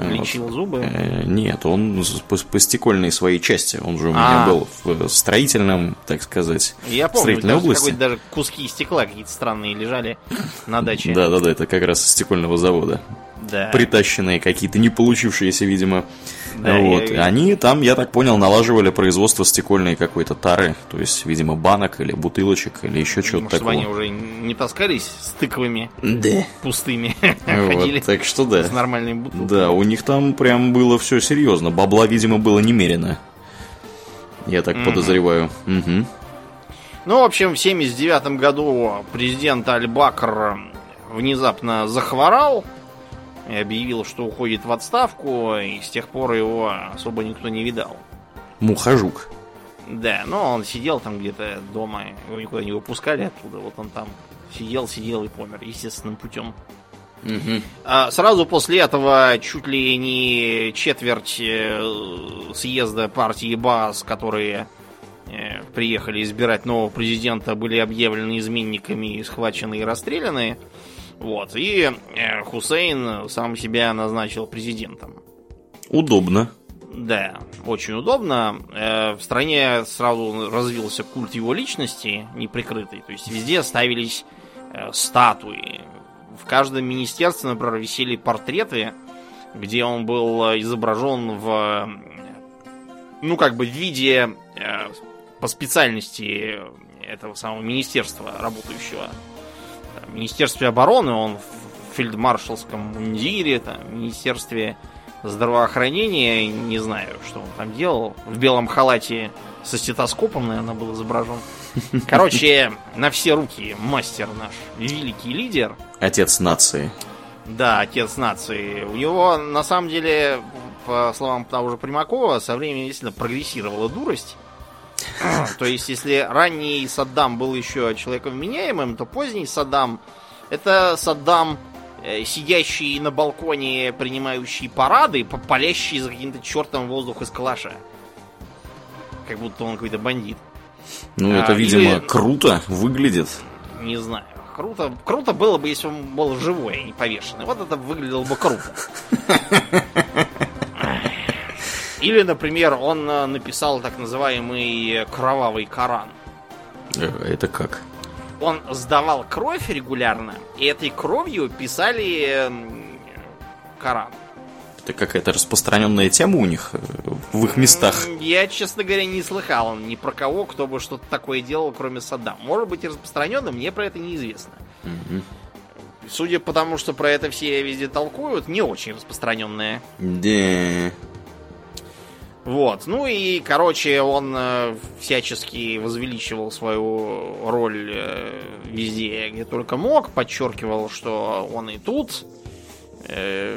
Speaker 2: Лечил вот. зубы?
Speaker 1: Э, нет, он по, по стекольной своей части. Он же у меня а. был в строительном, так сказать,
Speaker 2: Я помню, строительной области. даже куски стекла какие-то странные лежали на даче.
Speaker 1: Да-да-да, это как раз из стекольного завода.
Speaker 2: Да.
Speaker 1: Притащенные какие-то, не получившиеся, видимо, да, вот. Я... Они там, я так понял, налаживали производство стекольной какой-то тары. То есть, видимо, банок или бутылочек или еще чего-то такого.
Speaker 2: они уже не таскались с тыквами
Speaker 1: да.
Speaker 2: пустыми. (laughs)
Speaker 1: Вот, так что да.
Speaker 2: С нормальной бутылкой.
Speaker 1: Да, у них там прям было все серьезно. Бабла, видимо, было немерено. Я так mm-hmm. подозреваю. Угу.
Speaker 2: Ну, в общем, в 79 году президент Аль-Бакр внезапно захворал и объявил, что уходит в отставку, и с тех пор его особо никто не видал.
Speaker 1: Мухожук.
Speaker 2: Да, но он сидел там где-то дома, его никуда не выпускали оттуда, вот он там сидел, сидел и помер естественным путем.
Speaker 1: Угу.
Speaker 2: А сразу после этого чуть ли не четверть э, съезда партии БАС, которые э, приехали избирать нового президента, были объявлены изменниками схвачены и расстреляны. Вот. И э, Хусейн сам себя назначил президентом.
Speaker 1: Удобно.
Speaker 2: Да, очень удобно. Э, в стране сразу развился культ его личности неприкрытый. То есть везде ставились э, статуи. В каждом министерстве, например, висели портреты, где он был изображен в, ну, как бы в виде по специальности этого самого министерства работающего в Министерстве обороны, он в фельдмаршалском мундире, там, в Министерстве здравоохранения, не знаю, что он там делал. В белом халате со стетоскопом, наверное, был изображен. (laughs) Короче, на все руки мастер наш, великий лидер.
Speaker 1: Отец нации.
Speaker 2: Да, отец нации. У него, на самом деле, по словам того же Примакова, со временем действительно прогрессировала дурость. (clears throat) То есть, если ранний Саддам был еще человеком меняемым, то поздний Саддам это Саддам, э, сидящий на балконе, принимающий парады, палящий за каким-то чертом воздух из калаша. Как будто он какой-то бандит.
Speaker 1: Ну, это, а, видимо, или... круто выглядит.
Speaker 2: Не знаю. Круто, круто было бы, если он был живой, а не повешенный. Вот это выглядело бы круто. (laughs) Или, например, он э, написал так называемый кровавый Коран.
Speaker 1: Э, это как?
Speaker 2: Он сдавал кровь регулярно, и этой кровью писали Коран.
Speaker 1: Это какая-то распространенная тема у них э, в их местах.
Speaker 2: Я, честно говоря, не слыхал ни про кого, кто бы что-то такое делал, кроме Саддама. Может быть и распространенным, мне про это неизвестно.
Speaker 1: Мгм.
Speaker 2: Судя по тому, что про это все везде толкуют, не очень распространенное.
Speaker 1: Да.
Speaker 2: Вот. Ну и, короче, он э, всячески возвеличивал свою роль э, везде, где только мог, подчеркивал, что он и тут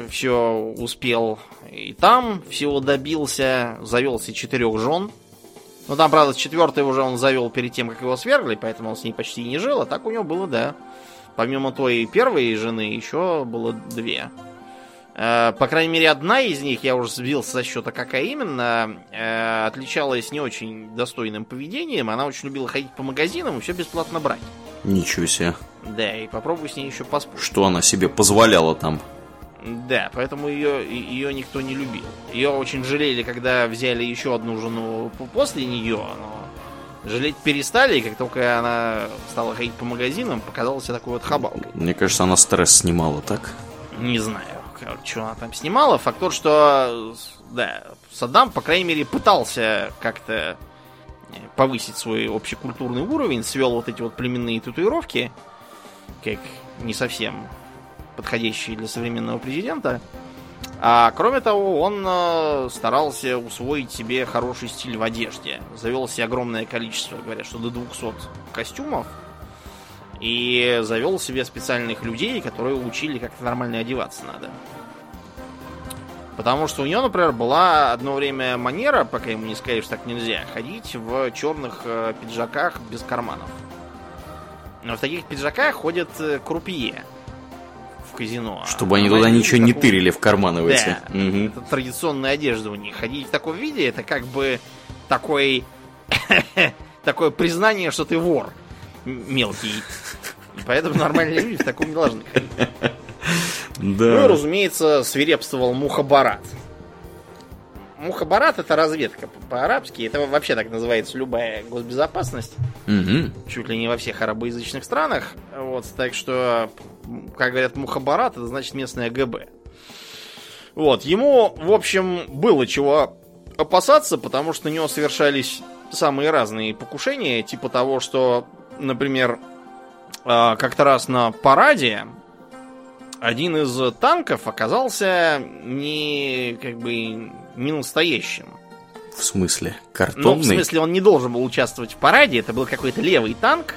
Speaker 2: все успел, и там всего добился, завел себе четырех жен. Ну там, правда, четвертый уже он завел перед тем, как его свергли, поэтому он с ней почти не жил, а так у него было, да. Помимо той первой жены, еще было две. Э, По крайней мере, одна из них, я уже сбился со счета, какая именно, э, отличалась не очень достойным поведением. Она очень любила ходить по магазинам и все бесплатно брать.
Speaker 1: Ничего себе.
Speaker 2: Да, и попробуй с ней еще поспорить.
Speaker 1: Что она себе позволяла там?
Speaker 2: Да, поэтому ее, ее никто не любил. Ее очень жалели, когда взяли еще одну жену после нее, но жалеть перестали, и как только она стала ходить по магазинам, показалась такой вот хабалкой.
Speaker 1: Мне кажется, она стресс снимала, так?
Speaker 2: Не знаю, что она там снимала. Факт тот, что, да, Саддам, по крайней мере, пытался как-то э, повысить свой общекультурный уровень, свел вот эти вот племенные татуировки, как не совсем подходящие для современного президента. А кроме того, он э, старался усвоить себе хороший стиль в одежде. Завел себе огромное количество, говорят, что до 200 костюмов. И завел себе специальных людей, которые учили, как нормально одеваться надо. Потому что у него, например, была одно время манера, пока ему не сказали, что так нельзя, ходить в черных э, пиджаках без карманов. Но в таких пиджаках ходят э, крупье в казино.
Speaker 1: Чтобы они туда ничего
Speaker 2: в
Speaker 1: не тырили в карманы в эти.
Speaker 2: Да,
Speaker 1: Мгм.
Speaker 2: это традиционная одежда у них. Ходить в таком виде, это как бы такой... (laughs) такое признание, что ты вор мелкий. Поэтому нормальные люди в таком не должны ходить. Ну и,
Speaker 1: Да.
Speaker 2: разумеется, свирепствовал Мухабарат. Мухабарат это разведка по- по-арабски. Это вообще так называется любая госбезопасность.
Speaker 1: Мгм.
Speaker 2: Чуть ли не во всех арабоязычных странах. Вот, так что, как говорят, Мухабарат, это значит местное ГБ. Вот, ему, в общем, было чего опасаться, потому что на него совершались самые разные покушения, типа того, что, например, а, как-то раз на параде один из танков оказался не как бы не настоящим.
Speaker 1: В смысле?
Speaker 2: Ну, в
Speaker 1: Картонный?
Speaker 2: смысле, он не должен был участвовать в параде, это был какой-то левый танк,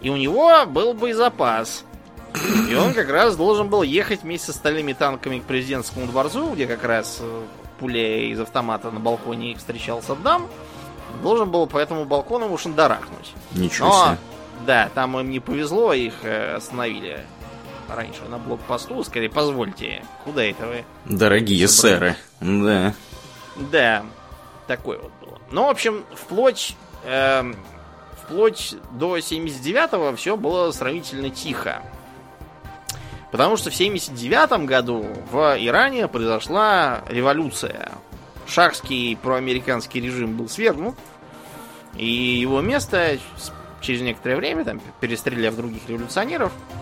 Speaker 2: и у него был боезапас. И он как раз должен был ехать вместе с остальными танками к президентскому дворцу, где как раз э, пуля из автомата на балконе их встречал Саддам. Должен был по этому балкону его шандарахнуть.
Speaker 1: Ничего
Speaker 2: Но,
Speaker 1: себе.
Speaker 2: да, там им не повезло, их э, остановили раньше на блокпосту. Скорее, позвольте, куда это вы?
Speaker 1: Дорогие сэры. Да.
Speaker 2: Да, такое вот было. Ну, в общем, вплоть, эм, вплоть до 79-го все было сравнительно тихо. Потому что в 79 году в Иране произошла революция. Шахский проамериканский режим был свергнут, и его место через некоторое время, там, перестреляв других революционеров, э,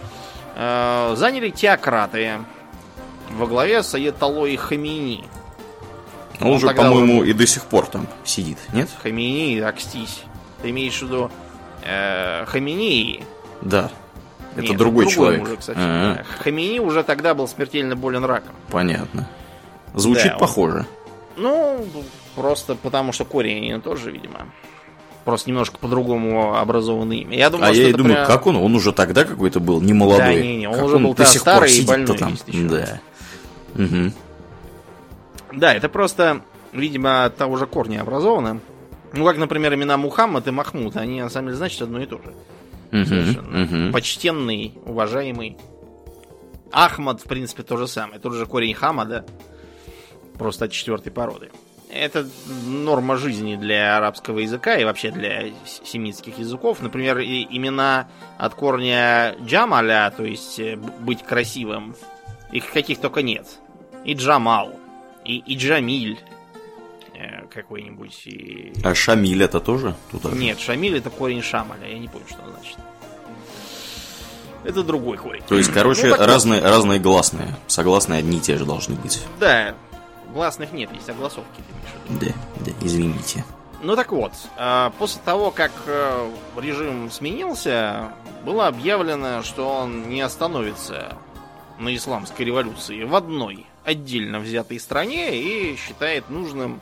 Speaker 2: заняли теократы во главе с Аятолой Хамини.
Speaker 1: Он,
Speaker 2: Он
Speaker 1: же, по-моему,
Speaker 2: уже-
Speaker 1: и до сих пор там сидит, нет?
Speaker 2: Хамини, акстись. Ты имеешь в виду э, Хамини?
Speaker 1: Да. Это
Speaker 2: Нет,
Speaker 1: другой, человек.
Speaker 2: мужик совсем,
Speaker 1: А,
Speaker 2: да. Хамини уже тогда был смертельно болен раком.
Speaker 1: Понятно. Звучит
Speaker 2: Да, он-
Speaker 1: похоже.
Speaker 2: Ну, просто потому что корень он тоже, видимо. Просто немножко по-другому образованное имя. Я думаю,
Speaker 1: а
Speaker 2: что
Speaker 1: я и думаю,
Speaker 2: прям-
Speaker 1: как он? Он уже тогда какой-то был, не молодой.
Speaker 2: Да, не-не, он
Speaker 1: Как
Speaker 2: уже был
Speaker 1: до сих пор
Speaker 2: старый и
Speaker 1: сидит-то
Speaker 2: больной
Speaker 1: там. Да. Мгм.
Speaker 2: Да, это просто, видимо, от того же корня образовано. Ну, как, например, имена Мухаммад и Махмуд, они на самом деле значат одно и то же. Совершенно.
Speaker 1: Мгм.
Speaker 2: Почтенный, уважаемый. Ахмад, в принципе, то же самое. Тот же корень Хамада. Просто от четвертой породы. Это норма жизни для арабского языка и вообще для семитских языков. Например, и- имена от корня Джамаля, то есть э, быть красивым, их каких только нет. И Джамал, и, и Джамиль э, какой-нибудь. И...
Speaker 1: А Шамиль это тоже туда?
Speaker 2: Нет, Шамиль это корень Шамаля, я не помню, что он значит. Это другой корень.
Speaker 1: То есть, короче,
Speaker 2: Ну, вот.
Speaker 1: разные, разные гласные. Согласные одни и те же должны быть.
Speaker 2: Да. Гласных нет, есть огласовки, ты имеешь в виду.
Speaker 1: Да, да, извините.
Speaker 2: Ну так вот, э, после того, как э, режим сменился, было объявлено, что он не остановится на исламской революции в одной отдельно взятой стране и считает нужным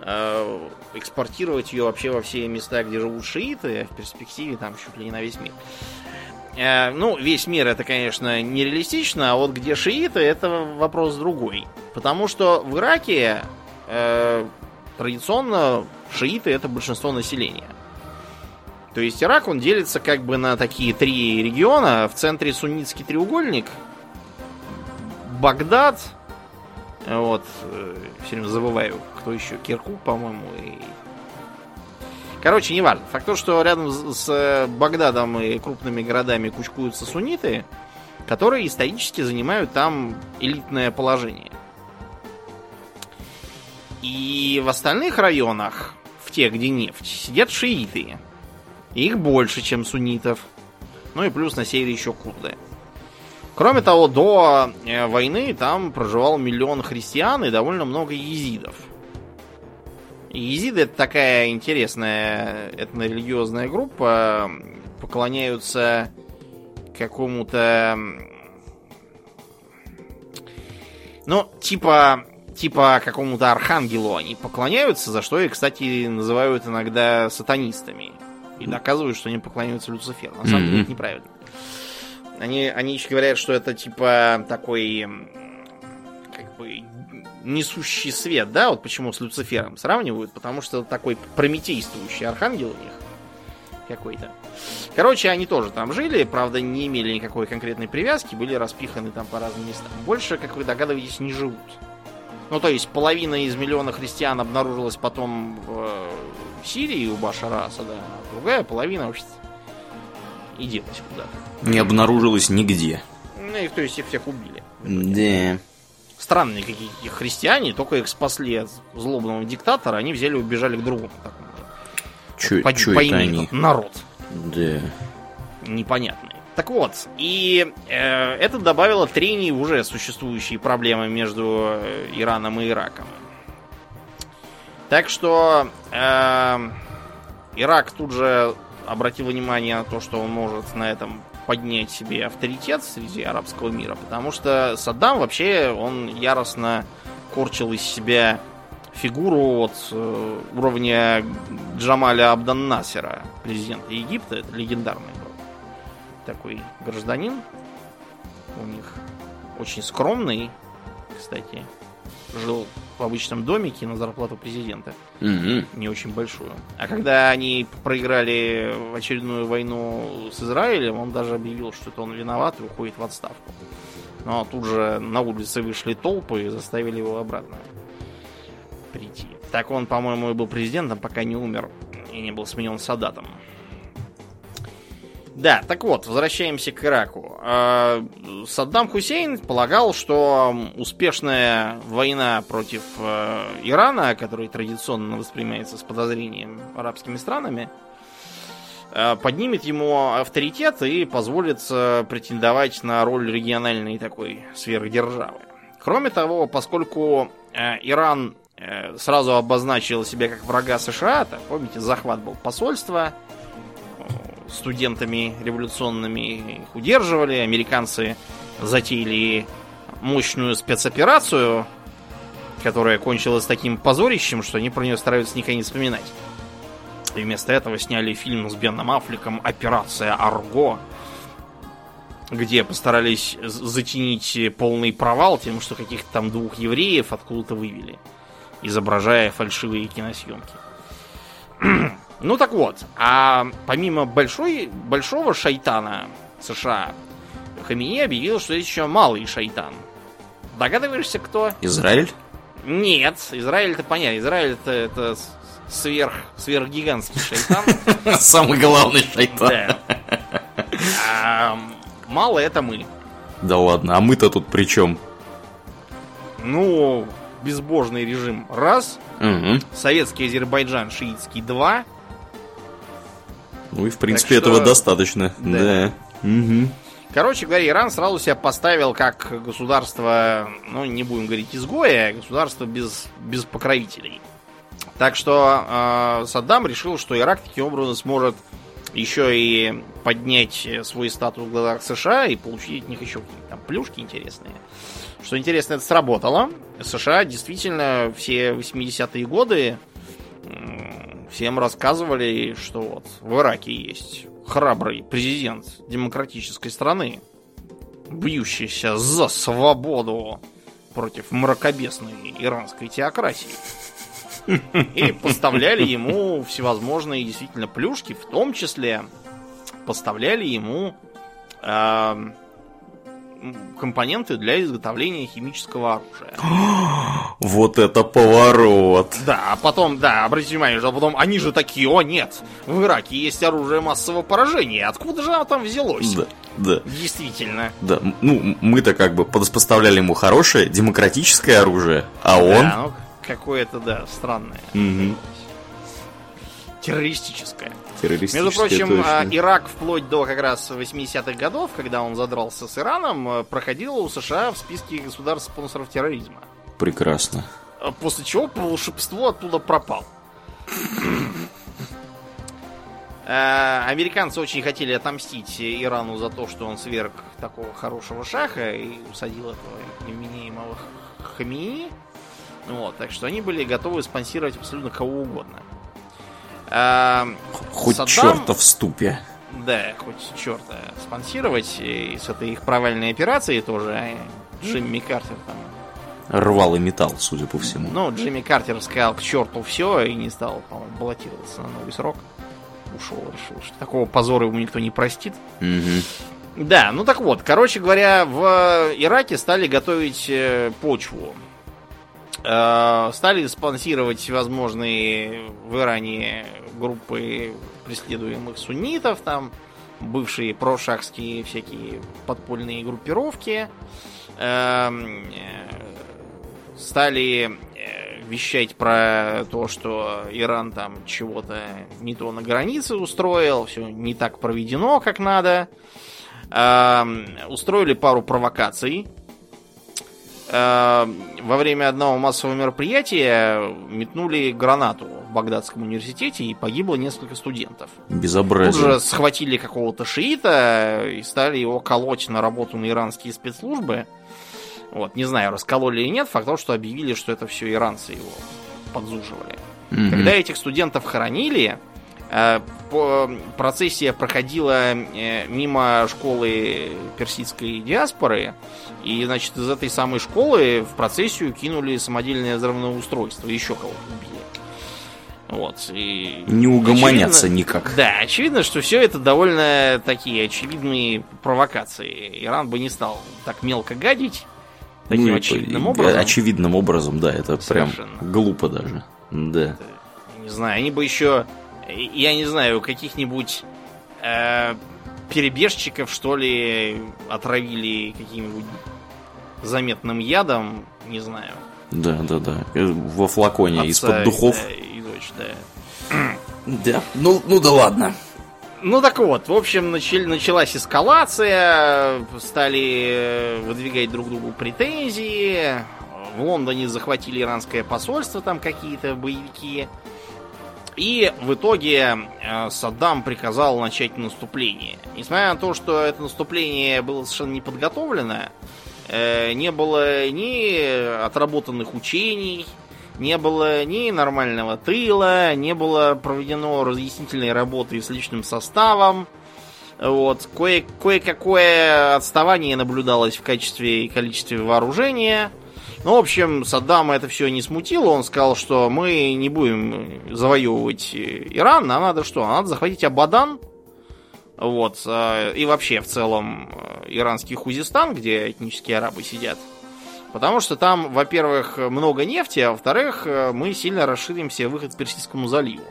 Speaker 2: э, экспортировать ее вообще во все места, где живут шииты, а в перспективе там чуть ли не на весь мир. Э, ну, весь мир это, конечно, нереалистично, а вот где шииты, это вопрос другой. Потому что в Ираке э, традиционно шииты это большинство населения. То есть Ирак, он делится как бы на такие три региона. В центре суннитский треугольник, Багдад, вот, э, все время забываю, кто еще, Киркук, по-моему, и... Короче, не важно. Факт то, что рядом с Багдадом и крупными городами кучкуются сунниты, которые исторически занимают там элитное положение. И в остальных районах, в тех, где нефть, сидят шииты. Их больше, чем суннитов. Ну и плюс на севере еще курды. Кроме того, до э, войны там проживал миллион христиан и довольно много езидов. Езиды это такая интересная этнорелигиозная группа. Поклоняются какому-то... Ну, типа типа какому-то архангелу они поклоняются, за что их, кстати, называют иногда сатанистами. И доказывают, что они поклоняются Люциферу. На самом деле это неправильно. Они, они еще говорят, что это типа такой как бы несущий свет, да, вот почему с Люцифером сравнивают, потому что такой прометействующий архангел у них какой-то. Короче, они тоже там жили, правда, не имели никакой конкретной привязки, были распиханы там по разным местам. Больше, как вы догадываетесь, не живут. Ну, то есть половина из миллиона христиан обнаружилась потом в э, Сирии у Башара Асада, а другая половина вообще и делась куда-то.
Speaker 1: Не обнаружилась нигде.
Speaker 2: Ну, их, то есть их всех убили.
Speaker 1: Да.
Speaker 2: Странные какие христиане, только их спасли от злобного диктатора, они взяли и убежали к другому такому.
Speaker 1: Чё,
Speaker 2: по,
Speaker 1: чё
Speaker 2: по
Speaker 1: это
Speaker 2: имени
Speaker 1: они?
Speaker 2: народ.
Speaker 1: Да.
Speaker 2: непонятные. Так вот, и э, это добавило трений в уже существующие проблемы между э, Ираном и Ираком. Так что э, Ирак тут же обратил внимание на то, что он может на этом поднять себе авторитет среди арабского мира, потому что Саддам вообще, он яростно корчил из себя фигуру от э, уровня Джамаля Абдан Насера, президента Египта, это легендарный был такой гражданин. У них очень скромный, кстати. Жил в обычном домике на зарплату президента.
Speaker 1: Мгм.
Speaker 2: Не очень большую. А когда они проиграли очередную войну с Израилем, он даже объявил, что это он виноват и уходит в отставку. Но тут же на улице вышли толпы и заставили его обратно прийти. Так он, по-моему, и был президентом, пока не умер и не был сменен Садатом. Да, так вот, возвращаемся к Ираку. А, Саддам Хусейн полагал, что успешная война против э, Ирана, который традиционно воспринимается с подозрением арабскими странами, э, поднимет ему авторитет и позволит э, претендовать на роль региональной такой сверхдержавы. Кроме того, поскольку Иран сразу обозначил себя как врага США, так, помните, захват был посольства, студентами революционными их удерживали. Американцы затеяли мощную спецоперацию, которая кончилась таким позорищем, что они про нее стараются никогда не вспоминать. И вместо этого сняли фильм с Беном Аффлеком «Операция Арго», где постарались затянить полный провал тем, что каких-то там двух евреев откуда-то вывели, изображая фальшивые киносъемки. (clears throat) Ну так вот, а помимо большой, большого шайтана США, Хамини объявил, что есть еще малый шайтан. Догадываешься, кто?
Speaker 1: Израиль?
Speaker 2: Нет, Израиль это понятно. Израиль это, это сверх, сверхгигантский шайтан. (laughs)
Speaker 1: Самый главный шайтан.
Speaker 2: Да. А мало это мы.
Speaker 1: Да ладно, а мы-то тут при чем?
Speaker 2: Ну, безбожный режим раз,
Speaker 1: Мгм.
Speaker 2: советский Азербайджан шиитский два.
Speaker 1: Ну и в принципе
Speaker 2: что-
Speaker 1: этого достаточно.
Speaker 2: Да.
Speaker 1: Да. Мгм.
Speaker 2: Короче говоря, Иран сразу себя поставил как государство, ну, не будем говорить изгоя, а государство без, без покровителей. Так что э, Саддам решил, что Ирак таким образом сможет еще и поднять свой статус в глазах США и получить от них еще какие-то там плюшки интересные. Что интересно, это сработало. США действительно все 80-е годы всем рассказывали, что вот в Ираке есть храбрый президент демократической страны, бьющийся за свободу против мракобесной иранской теократии. И поставляли ему всевозможные действительно плюшки, в том числе поставляли ему э, компоненты для изготовления химического оружия. (gasps)
Speaker 1: Вот это поворот!
Speaker 2: Да, а потом, да, обратите внимание, что потом они же такие, о нет, в Ираке есть оружие массового поражения, откуда же оно там взялось?
Speaker 1: Да, да.
Speaker 2: Действительно.
Speaker 1: Да, ну, мы-то как бы поставляли ему хорошее, демократическое оружие, а он...
Speaker 2: Да, ну, какое-то, да, странное.
Speaker 1: Угу.
Speaker 2: Террористическое.
Speaker 1: Террористическое,
Speaker 2: Между прочим,
Speaker 1: точно.
Speaker 2: а, Ирак вплоть до как раз 80-х годов, когда он задрался с Ираном, э, проходил у США в списке государств-спонсоров терроризма.
Speaker 1: Прекрасно.
Speaker 2: А После чего по волшебству оттуда пропал. Э, Американцы очень хотели отомстить Ирану за то, что он сверг такого хорошего шаха и усадил этого невменяемого Хамини. Вот, так что они были готовы спонсировать абсолютно кого угодно. Э,
Speaker 1: Хоть
Speaker 2: Саддам-
Speaker 1: черта в ступе.
Speaker 2: Да, хоть черта спонсировать. И с этой их провальной операцией тоже э, Джимми Картер там.
Speaker 1: Рвал и металл, судя по всему.
Speaker 2: Ну, Джимми Картер сказал к черту все и не стал, по-моему, баллотироваться на новый срок. Ушел, решил, что такого позора ему никто не простит.
Speaker 1: Мгм.
Speaker 2: Да, ну так вот, короче говоря, в Ираке стали готовить э, почву. Э, Стали спонсировать всевозможные в Иране группы преследуемых суннитов, там бывшие прошахские всякие подпольные группировки. Эм, э, Стали э, вещать про то, что Иран там чего-то не то на границе устроил, все не так проведено, как надо. Эм, Устроили пару провокаций. Эм, Во время одного массового мероприятия метнули гранату в Багдадском университете и погибло несколько студентов. Тут
Speaker 1: Безобразие.
Speaker 2: же схватили какого-то шиита и стали его колоть на работу на иранские спецслужбы. Вот, не знаю, раскололи или нет, факт того, что объявили, что это все иранцы его подзуживали.
Speaker 1: Мгм.
Speaker 2: Когда этих студентов хоронили, э, процессия проходила э, мимо школы персидской диаспоры, и, значит, из этой самой школы в процессию кинули самодельное взрывное устройство, еще кого-то убили. Вот, и...
Speaker 1: Не угомонятся
Speaker 2: очевидно-
Speaker 1: никак.
Speaker 2: Да, очевидно, что все это довольно такие очевидные провокации. Иран бы не стал так мелко гадить таким
Speaker 1: Ну,
Speaker 2: очевидным образом.
Speaker 1: Очевидным образом, да, это
Speaker 2: Совершенно.
Speaker 1: прям глупо даже. Да.
Speaker 2: Не знаю, они бы еще, я не знаю, каких-нибудь э, перебежчиков, что ли, отравили каким-нибудь заметным ядом, не знаю.
Speaker 1: Да, да, да. Э, Во флаконе из-под духов.
Speaker 2: да, и дочь, да.
Speaker 1: Да. Ну, ну да ладно.
Speaker 2: Ну так вот, в общем, начали- началась эскалация, стали э, выдвигать друг другу претензии. В Лондоне захватили иранское посольство, там какие-то боевики. И в итоге э, Саддам приказал начать наступление. Несмотря на то, что это наступление было совершенно не подготовлено, э, не было ни отработанных учений, не было ни нормального тыла, не было проведено разъяснительной работы с личным составом. Вот. Кое- кое-какое отставание наблюдалось в качестве и количестве вооружения. Ну, в общем, Саддама это все не смутило. Он сказал, что мы не будем завоевывать э, Иран, а надо что? Надо захватить Абадан. Вот. э, И вообще, в целом, э, иранский Хузистан, где этнические арабы сидят. Потому что там, во-первых, много нефти, а во-вторых, э, мы сильно расширим себе выход к Персидскому заливу.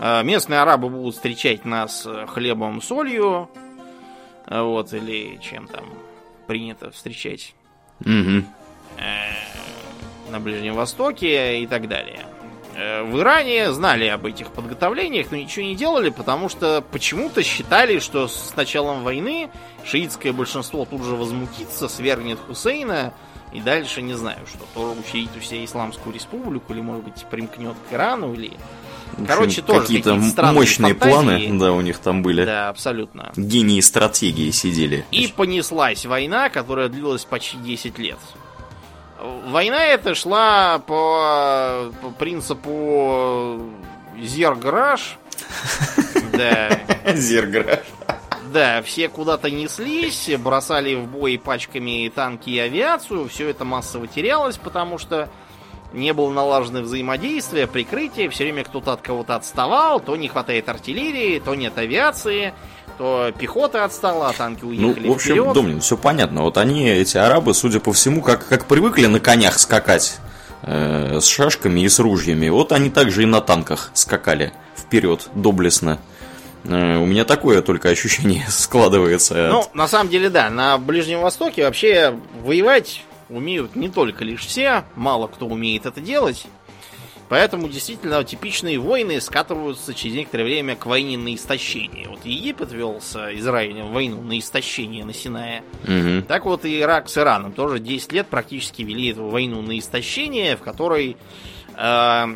Speaker 2: Э, Местные арабы будут встречать нас э, хлебом, солью, э, вот, или чем там принято встречать Э, на Ближнем Востоке и так далее. э, в Иране знали об этих подготовлениях, но ничего не делали, потому что почему-то считали, что с началом войны шиитское большинство тут же возмутится, свергнет Хусейна, и дальше не знаю, что то учредит у себя Исламскую республику, или, может быть, примкнет к Ирану, или...
Speaker 1: Короче, тоже какие-то мощные фантазии. планы, да, у них там были.
Speaker 2: Да, абсолютно.
Speaker 1: Гении стратегии сидели.
Speaker 2: И понеслась война, которая длилась почти 10 лет. Война эта шла по, по принципу Зерграш. (laughs)
Speaker 1: Да. Зерграш.
Speaker 2: Да, все куда-то неслись, бросали в бой пачками танки и авиацию. Все это массово терялось, потому что не было налажено взаимодействия, прикрытия, все время кто-то от кого-то отставал, то не хватает артиллерии, то нет авиации, то пехота отстала, а танки уехали
Speaker 1: Ну, в общем, вперед. Домнин, все понятно. Вот они, эти арабы, судя по всему, как, как привыкли на конях скакать э, с шашками и с ружьями, вот они также и на танках скакали вперед, доблестно. Э, у меня такое только ощущение (laughs) складывается.
Speaker 2: Ну, на самом деле, да, на Ближнем Востоке вообще воевать умеют не только лишь все, мало кто умеет это делать. Поэтому действительно типичные войны скатываются через некоторое время к войне на истощение. Вот Египет вел с Израилем войну на истощение на Синае. Угу. Так вот и Ирак с Ираном тоже 10 лет практически вели эту войну на истощение, в которой э,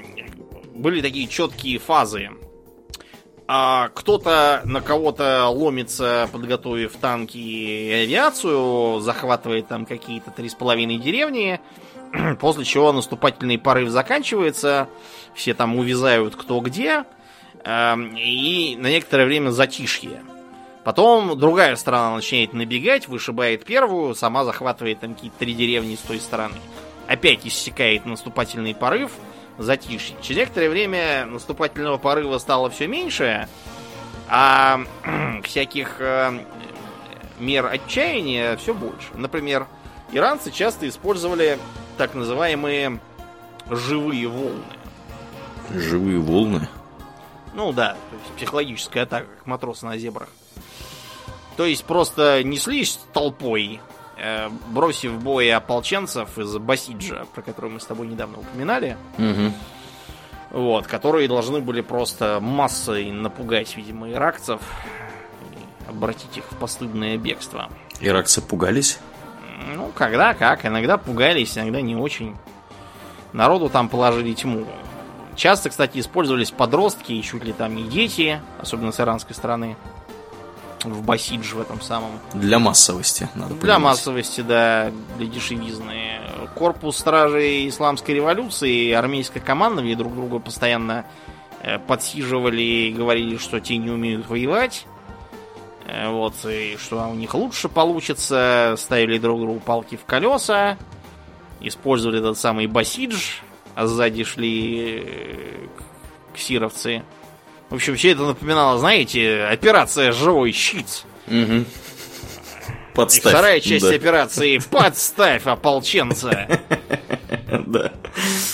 Speaker 2: были такие четкие фазы. А кто-то на кого-то ломится, подготовив танки и авиацию, захватывает там какие-то три с половиной деревни, (clears throat) После чего наступательный порыв заканчивается, все там увязают кто где, эм, и на некоторое время затишье. Потом другая сторона начинает набегать, вышибает первую, сама захватывает там какие-то три деревни с той стороны. Опять иссякает наступательный порыв, затишье. Через некоторое время наступательного порыва стало все меньше, а (clears throat) всяких э, мер отчаяния все больше. Например, иранцы часто использовали так называемые живые волны.
Speaker 1: Живые волны?
Speaker 2: Ну да, то есть психологическая атака, как матросы на зебрах. То есть просто неслись толпой, бросив в бой ополченцев из Басиджа, про который мы с тобой недавно упоминали.
Speaker 1: Угу.
Speaker 2: Вот, которые должны были просто массой напугать, видимо, иракцев и обратить их в постыдное бегство.
Speaker 1: Иракцы пугались?
Speaker 2: Ну, когда как. Иногда пугались, иногда не очень. Народу там положили тьму. Часто, кстати, использовались подростки и чуть ли там и дети, особенно с иранской стороны. В Басидж в этом самом.
Speaker 1: Для массовости,
Speaker 2: надо Для понимать. массовости, да, для дешевизны. Корпус стражей исламской революции и армейское командование друг друга постоянно э, подсиживали и говорили, что те не умеют воевать. Э, вот, и что у них лучше получится, ставили друг другу палки в колеса, использовали этот самый басидж, а сзади шли э, ксировцы. В общем, все это напоминало, знаете, операция «Живой щит».
Speaker 1: Угу.
Speaker 2: Подставь. И вторая часть да. операции (laughs) «Подставь ополченца».
Speaker 1: Да.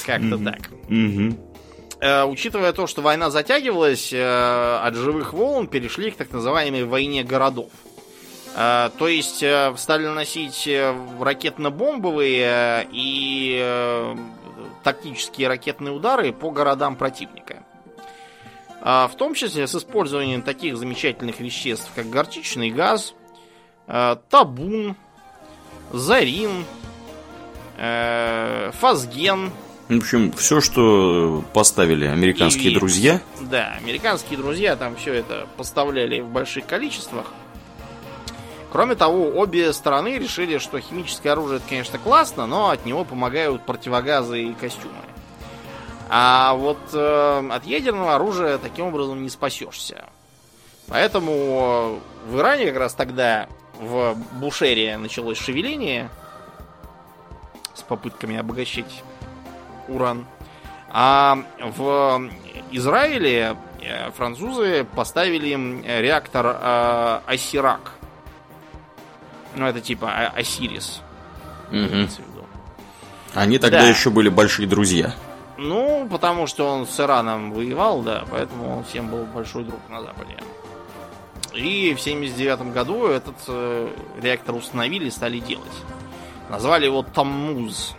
Speaker 2: Как-то так. Э, учитывая то, что война затягивалась, э, от живых волн перешли к так называемой войне городов. Э, то есть стали наносить ракетно-бомбовые и тактические ракетные удары по городам противника. В том числе с использованием таких замечательных веществ, как горчичный газ, табун, зарин, фазген –
Speaker 1: в общем, все, что поставили американские и, друзья.
Speaker 2: Да, американские друзья там все это поставляли в больших количествах. Кроме того, обе стороны решили, что химическое оружие это, конечно, классно, но от него помогают противогазы и костюмы. А вот э, от ядерного оружия таким образом не спасешься. Поэтому в Иране как раз тогда в Бушере началось шевеление с попытками обогащать уран. А в Израиле э, французы поставили реактор э, Асирак. Ну, это типа Осирис.
Speaker 1: Угу. Они тогда да. еще были большие друзья.
Speaker 2: Ну, потому что он с Ираном воевал, да, поэтому он всем был большой друг на Западе. И в 79 году этот э, реактор установили и стали делать. Назвали его Таммуз.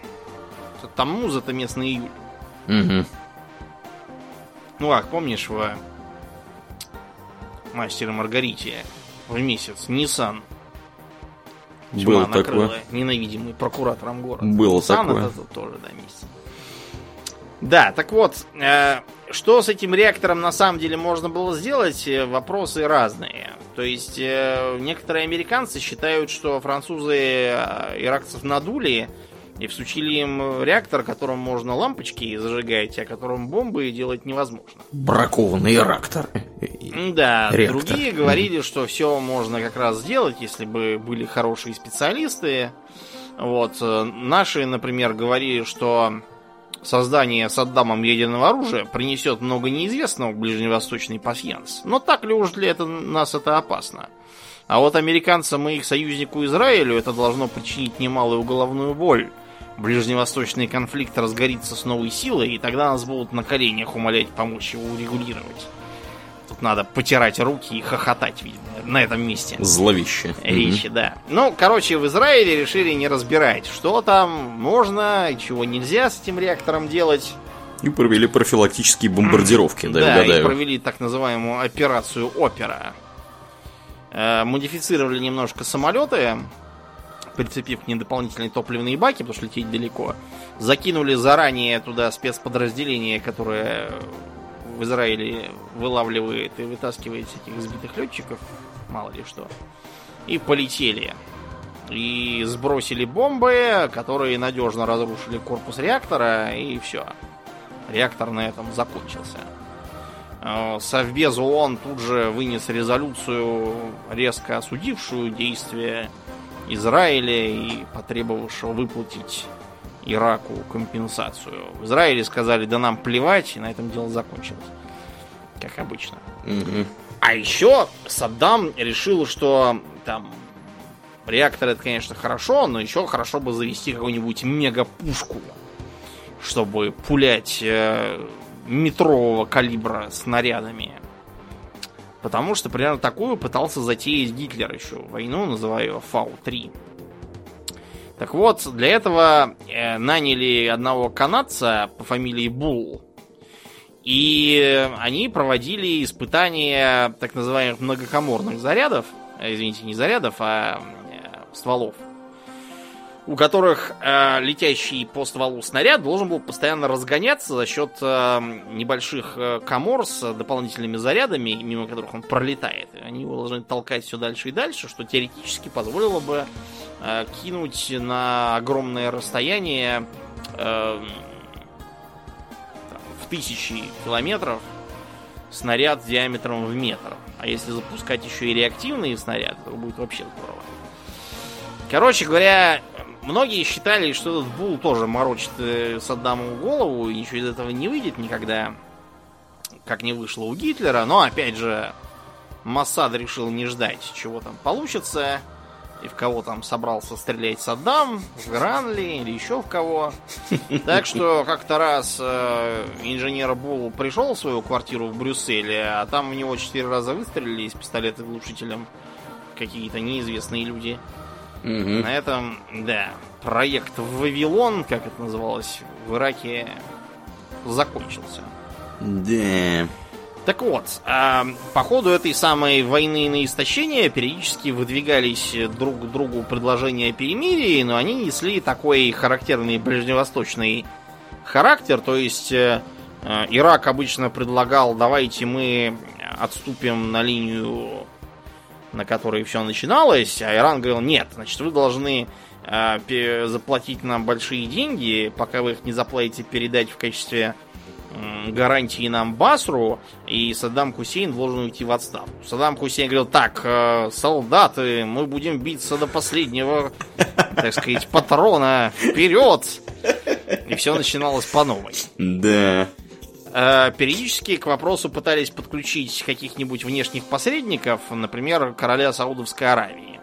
Speaker 2: Таммуз это местный июль.
Speaker 1: Угу.
Speaker 2: Ну как, помнишь в Мастере Маргарите в месяц Nissan накрыла
Speaker 1: такое.
Speaker 2: ненавидимый прокуратором города.
Speaker 1: Было
Speaker 2: Nissan
Speaker 1: такое.
Speaker 2: это тоже, да, месяц. Да, так вот, э, что с этим реактором на самом деле можно было сделать, э, вопросы разные. То есть э, некоторые американцы считают, что французы э, иракцев надули и всучили им реактор, которым можно лампочки зажигать, а которым бомбы делать невозможно.
Speaker 1: Бракованный реактор.
Speaker 2: Да,
Speaker 1: Реактор.
Speaker 2: другие говорили, что все можно как раз сделать, если бы были хорошие специалисты. Вот. э, Наши, например, говорили, что создание Саддамом ядерного оружия принесет много неизвестного в ближневосточный пасьянс. Но так ли уж для это, нас это опасно? А вот американцам и их союзнику Израилю это должно причинить немалую головную боль. Ближневосточный конфликт разгорится с новой силой, и тогда нас будут на коленях умолять помочь его урегулировать. Тут надо потирать руки и хохотать, видимо, на этом месте.
Speaker 1: Зловеще.
Speaker 2: Речи, да. Ну, короче, в Израиле решили не разбирать, что там можно и чего нельзя с этим реактором делать.
Speaker 1: И провели профилактические бомбардировки, да,
Speaker 2: Да, и
Speaker 1: угадаю.
Speaker 2: провели так называемую операцию Опера. Э, Модифицировали немножко самолеты, прицепив к ним дополнительные топливные баки, потому что лететь далеко. Закинули заранее туда спецподразделение, которое в Израиле вылавливает и вытаскивает всяких сбитых летчиков, мало ли что. И полетели. И сбросили бомбы, которые надежно разрушили корпус реактора, и все. Реактор на этом закончился. Э, Совбез ООН тут же вынес резолюцию, резко осудившую действия Израиля и потребовавшего выплатить Ираку компенсацию. В Израиле сказали, да нам плевать, и на этом дело закончилось. Как обычно.
Speaker 1: Мгм.
Speaker 2: А еще Саддам решил, что там реактор это, конечно, хорошо, но еще хорошо бы завести какую-нибудь мегапушку, чтобы пулять э, метрового калибра снарядами. Потому что примерно такую пытался затеять Гитлер еще войну, называя ее Фау-3. Так вот, для этого э, наняли одного канадца по фамилии Булл. И они проводили испытания так называемых многокоморных зарядов, э, извините, не зарядов, а э, стволов, у которых э, летящий по стволу снаряд должен был постоянно разгоняться за счет э, небольших э, комор с дополнительными зарядами, мимо которых он пролетает. Они его должны толкать все дальше и дальше, что теоретически позволило бы э, кинуть на огромное расстояние э, в тысячи километров снаряд диаметром в метр. А если запускать еще и реактивные снаряды, то будет вообще здорово. Короче говоря, многие считали, что этот Бул тоже морочит э, Саддаму голову, и ничего из этого не выйдет никогда, как не вышло у Гитлера. Но, опять же, Моссад решил не ждать, чего там получится, и в кого там собрался стрелять Саддам, в Гранли или еще в кого. (laughs) Так что как-то раз э, инженер Бул пришел в свою квартиру в Брюсселе, а там в него четыре раза выстрелили из пистолета глушителем какие-то неизвестные люди.
Speaker 1: Мгм.
Speaker 2: На этом, да, проект Вавилон, как это называлось в Ираке, закончился.
Speaker 1: Да.
Speaker 2: Так вот, а, по ходу этой самой войны на истощение периодически выдвигались друг к другу предложения о перемирии, но они несли такой характерный ближневосточный характер, то есть э, э, Ирак обычно предлагал, давайте мы отступим на линию, на которой все начиналось, а Иран говорил, нет, значит, вы должны э, заплатить нам большие деньги, пока вы их не заплатите, передать в качестве м, гарантии нам Басру, и Саддам Хусейн должен уйти в отставку. Саддам Хусейн говорил, так, э, солдаты, мы будем биться до последнего, так сказать, патрона, вперед! И все начиналось по новой.
Speaker 1: Да.
Speaker 2: Э, Периодически к вопросу пытались подключить каких-нибудь внешних посредников, например, короля Саудовской Аравии.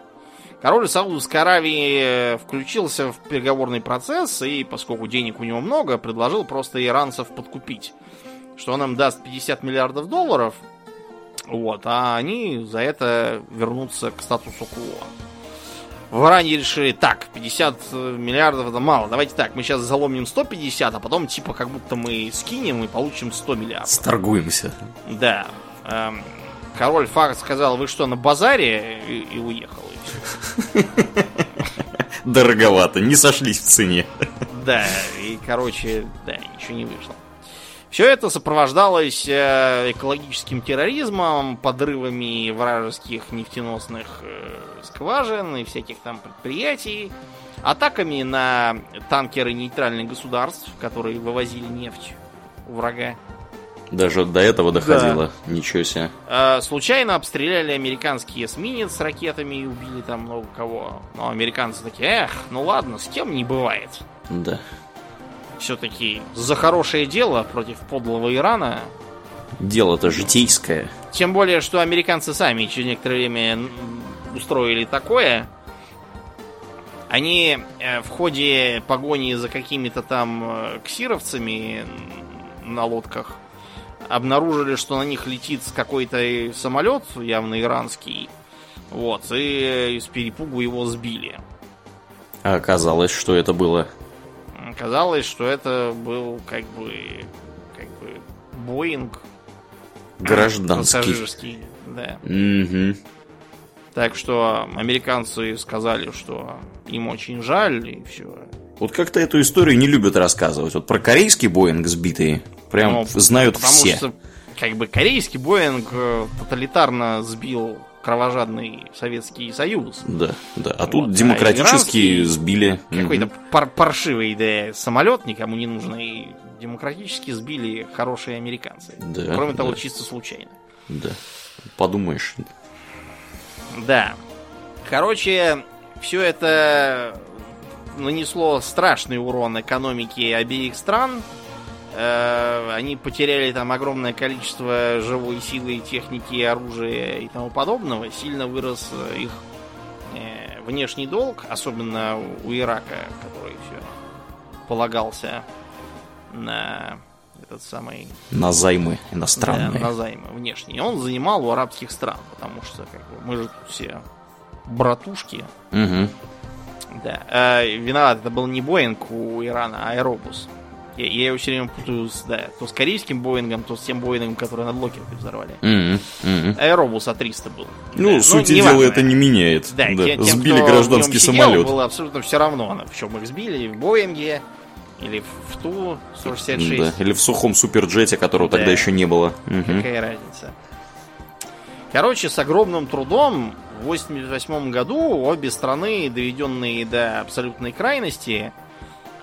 Speaker 2: Король Саудовской Аравии э, включился в переговорный процесс и, поскольку денег у него много, предложил просто иранцев подкупить. Что он им даст 50 миллиардов долларов, вот, а они за это вернутся к статусу КВО. В Иране решили, так, 50 миллиардов это мало, давайте так, мы сейчас заломим 150, а потом типа как будто мы скинем и получим 100 миллиардов.
Speaker 1: Сторгуемся.
Speaker 2: Да. Эм, король Фард сказал, вы что, на базаре? И, и уехал. (laughs)
Speaker 1: Дороговато, не сошлись в цене.
Speaker 2: Да, и, короче, да, ничего не вышло. Все это сопровождалось э, экологическим терроризмом, подрывами вражеских нефтеносных э, скважин и всяких там предприятий, атаками на танкеры нейтральных государств, которые вывозили нефть у врага.
Speaker 1: Даже до этого доходило. Ничего себе.
Speaker 2: Э, Случайно обстреляли американский эсминец с ракетами и убили там много кого. Но американцы такие, эх, ну ладно, с кем не бывает.
Speaker 1: Да.
Speaker 2: Все-таки за хорошее дело против подлого Ирана.
Speaker 1: Дело-то житейское.
Speaker 2: Тем более, что американцы сами через некоторое время устроили такое. Они э, в ходе погони за какими-то там э, ксировцами на лодках обнаружили, что на них летит какой-то самолет, явно иранский. Вот, и с перепугу его сбили.
Speaker 1: А оказалось, что это было.
Speaker 2: Казалось, что это был как бы как бы Боинг
Speaker 1: Гражданский.
Speaker 2: пассажирский, да.
Speaker 1: Угу.
Speaker 2: Так что американцы сказали, что им очень жаль и все.
Speaker 1: Вот как-то эту историю не любят рассказывать. Вот про корейский Боинг сбитый прям
Speaker 2: Ну,
Speaker 1: знают
Speaker 2: Потому
Speaker 1: все.
Speaker 2: что как бы корейский Боинг э, тоталитарно сбил кровожадный Советский Союз.
Speaker 1: Да, да. А
Speaker 2: Вот,
Speaker 1: тут
Speaker 2: а
Speaker 1: демократически
Speaker 2: иранский
Speaker 1: сбили.
Speaker 2: Какой-то
Speaker 1: Мгм.
Speaker 2: пар- паршивый да, самолет, никому не нужный. Демократически сбили хорошие американцы.
Speaker 1: Да,
Speaker 2: Кроме того,
Speaker 1: да.
Speaker 2: чисто случайно.
Speaker 1: Да. Подумаешь.
Speaker 2: Да. Короче, все это нанесло страшный урон экономике обеих стран. Э, Они потеряли там огромное количество живой силы, техники, оружия и тому подобного. Сильно вырос э, их э, внешний долг, особенно у Ирака, который все полагался на этот самый
Speaker 1: На займы
Speaker 2: да,
Speaker 1: иностранные.
Speaker 2: на займы внешние. Он занимал у арабских стран, потому что как бы, мы же тут все братушки.
Speaker 1: Мгм.
Speaker 2: Да. А, виноват, это был не Боинг у Ирана, а Аэробус. Я, я его все время путаю с, да, то с корейским Боингом, то с тем Боингом, который над Локеркой взорвали.
Speaker 1: Мгм. Мгм.
Speaker 2: Аэробус А300 был.
Speaker 1: Ну,
Speaker 2: Да,
Speaker 1: сути
Speaker 2: неважно.
Speaker 1: дела это не меняет.
Speaker 2: Да,
Speaker 1: Да,
Speaker 2: те- тем,
Speaker 1: Сбили
Speaker 2: кто
Speaker 1: гражданский
Speaker 2: сидел,
Speaker 1: самолет.
Speaker 2: было абсолютно все равно, на чем их сбили, в Боинге или в Ту-166.
Speaker 1: Да, или в сухом суперджете, которого
Speaker 2: Да.
Speaker 1: тогда еще не было.
Speaker 2: Какая разница? Короче, с огромным трудом в 88 году обе страны, доведенные до абсолютной крайности,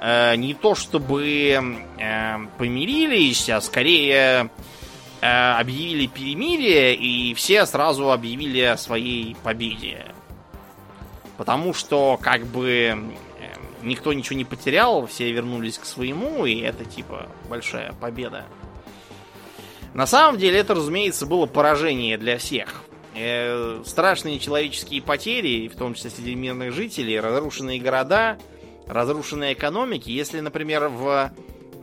Speaker 2: э, не то чтобы э, помирились, а скорее э, объявили перемирие, и все сразу объявили о своей победе. Потому что, как бы, никто ничего не потерял, все вернулись к своему, и это, типа, большая победа. На самом деле это, разумеется, было поражение для всех. Э, страшные человеческие потери, в том числе среди мирных жителей, разрушенные города, разрушенные экономики. Если, например, в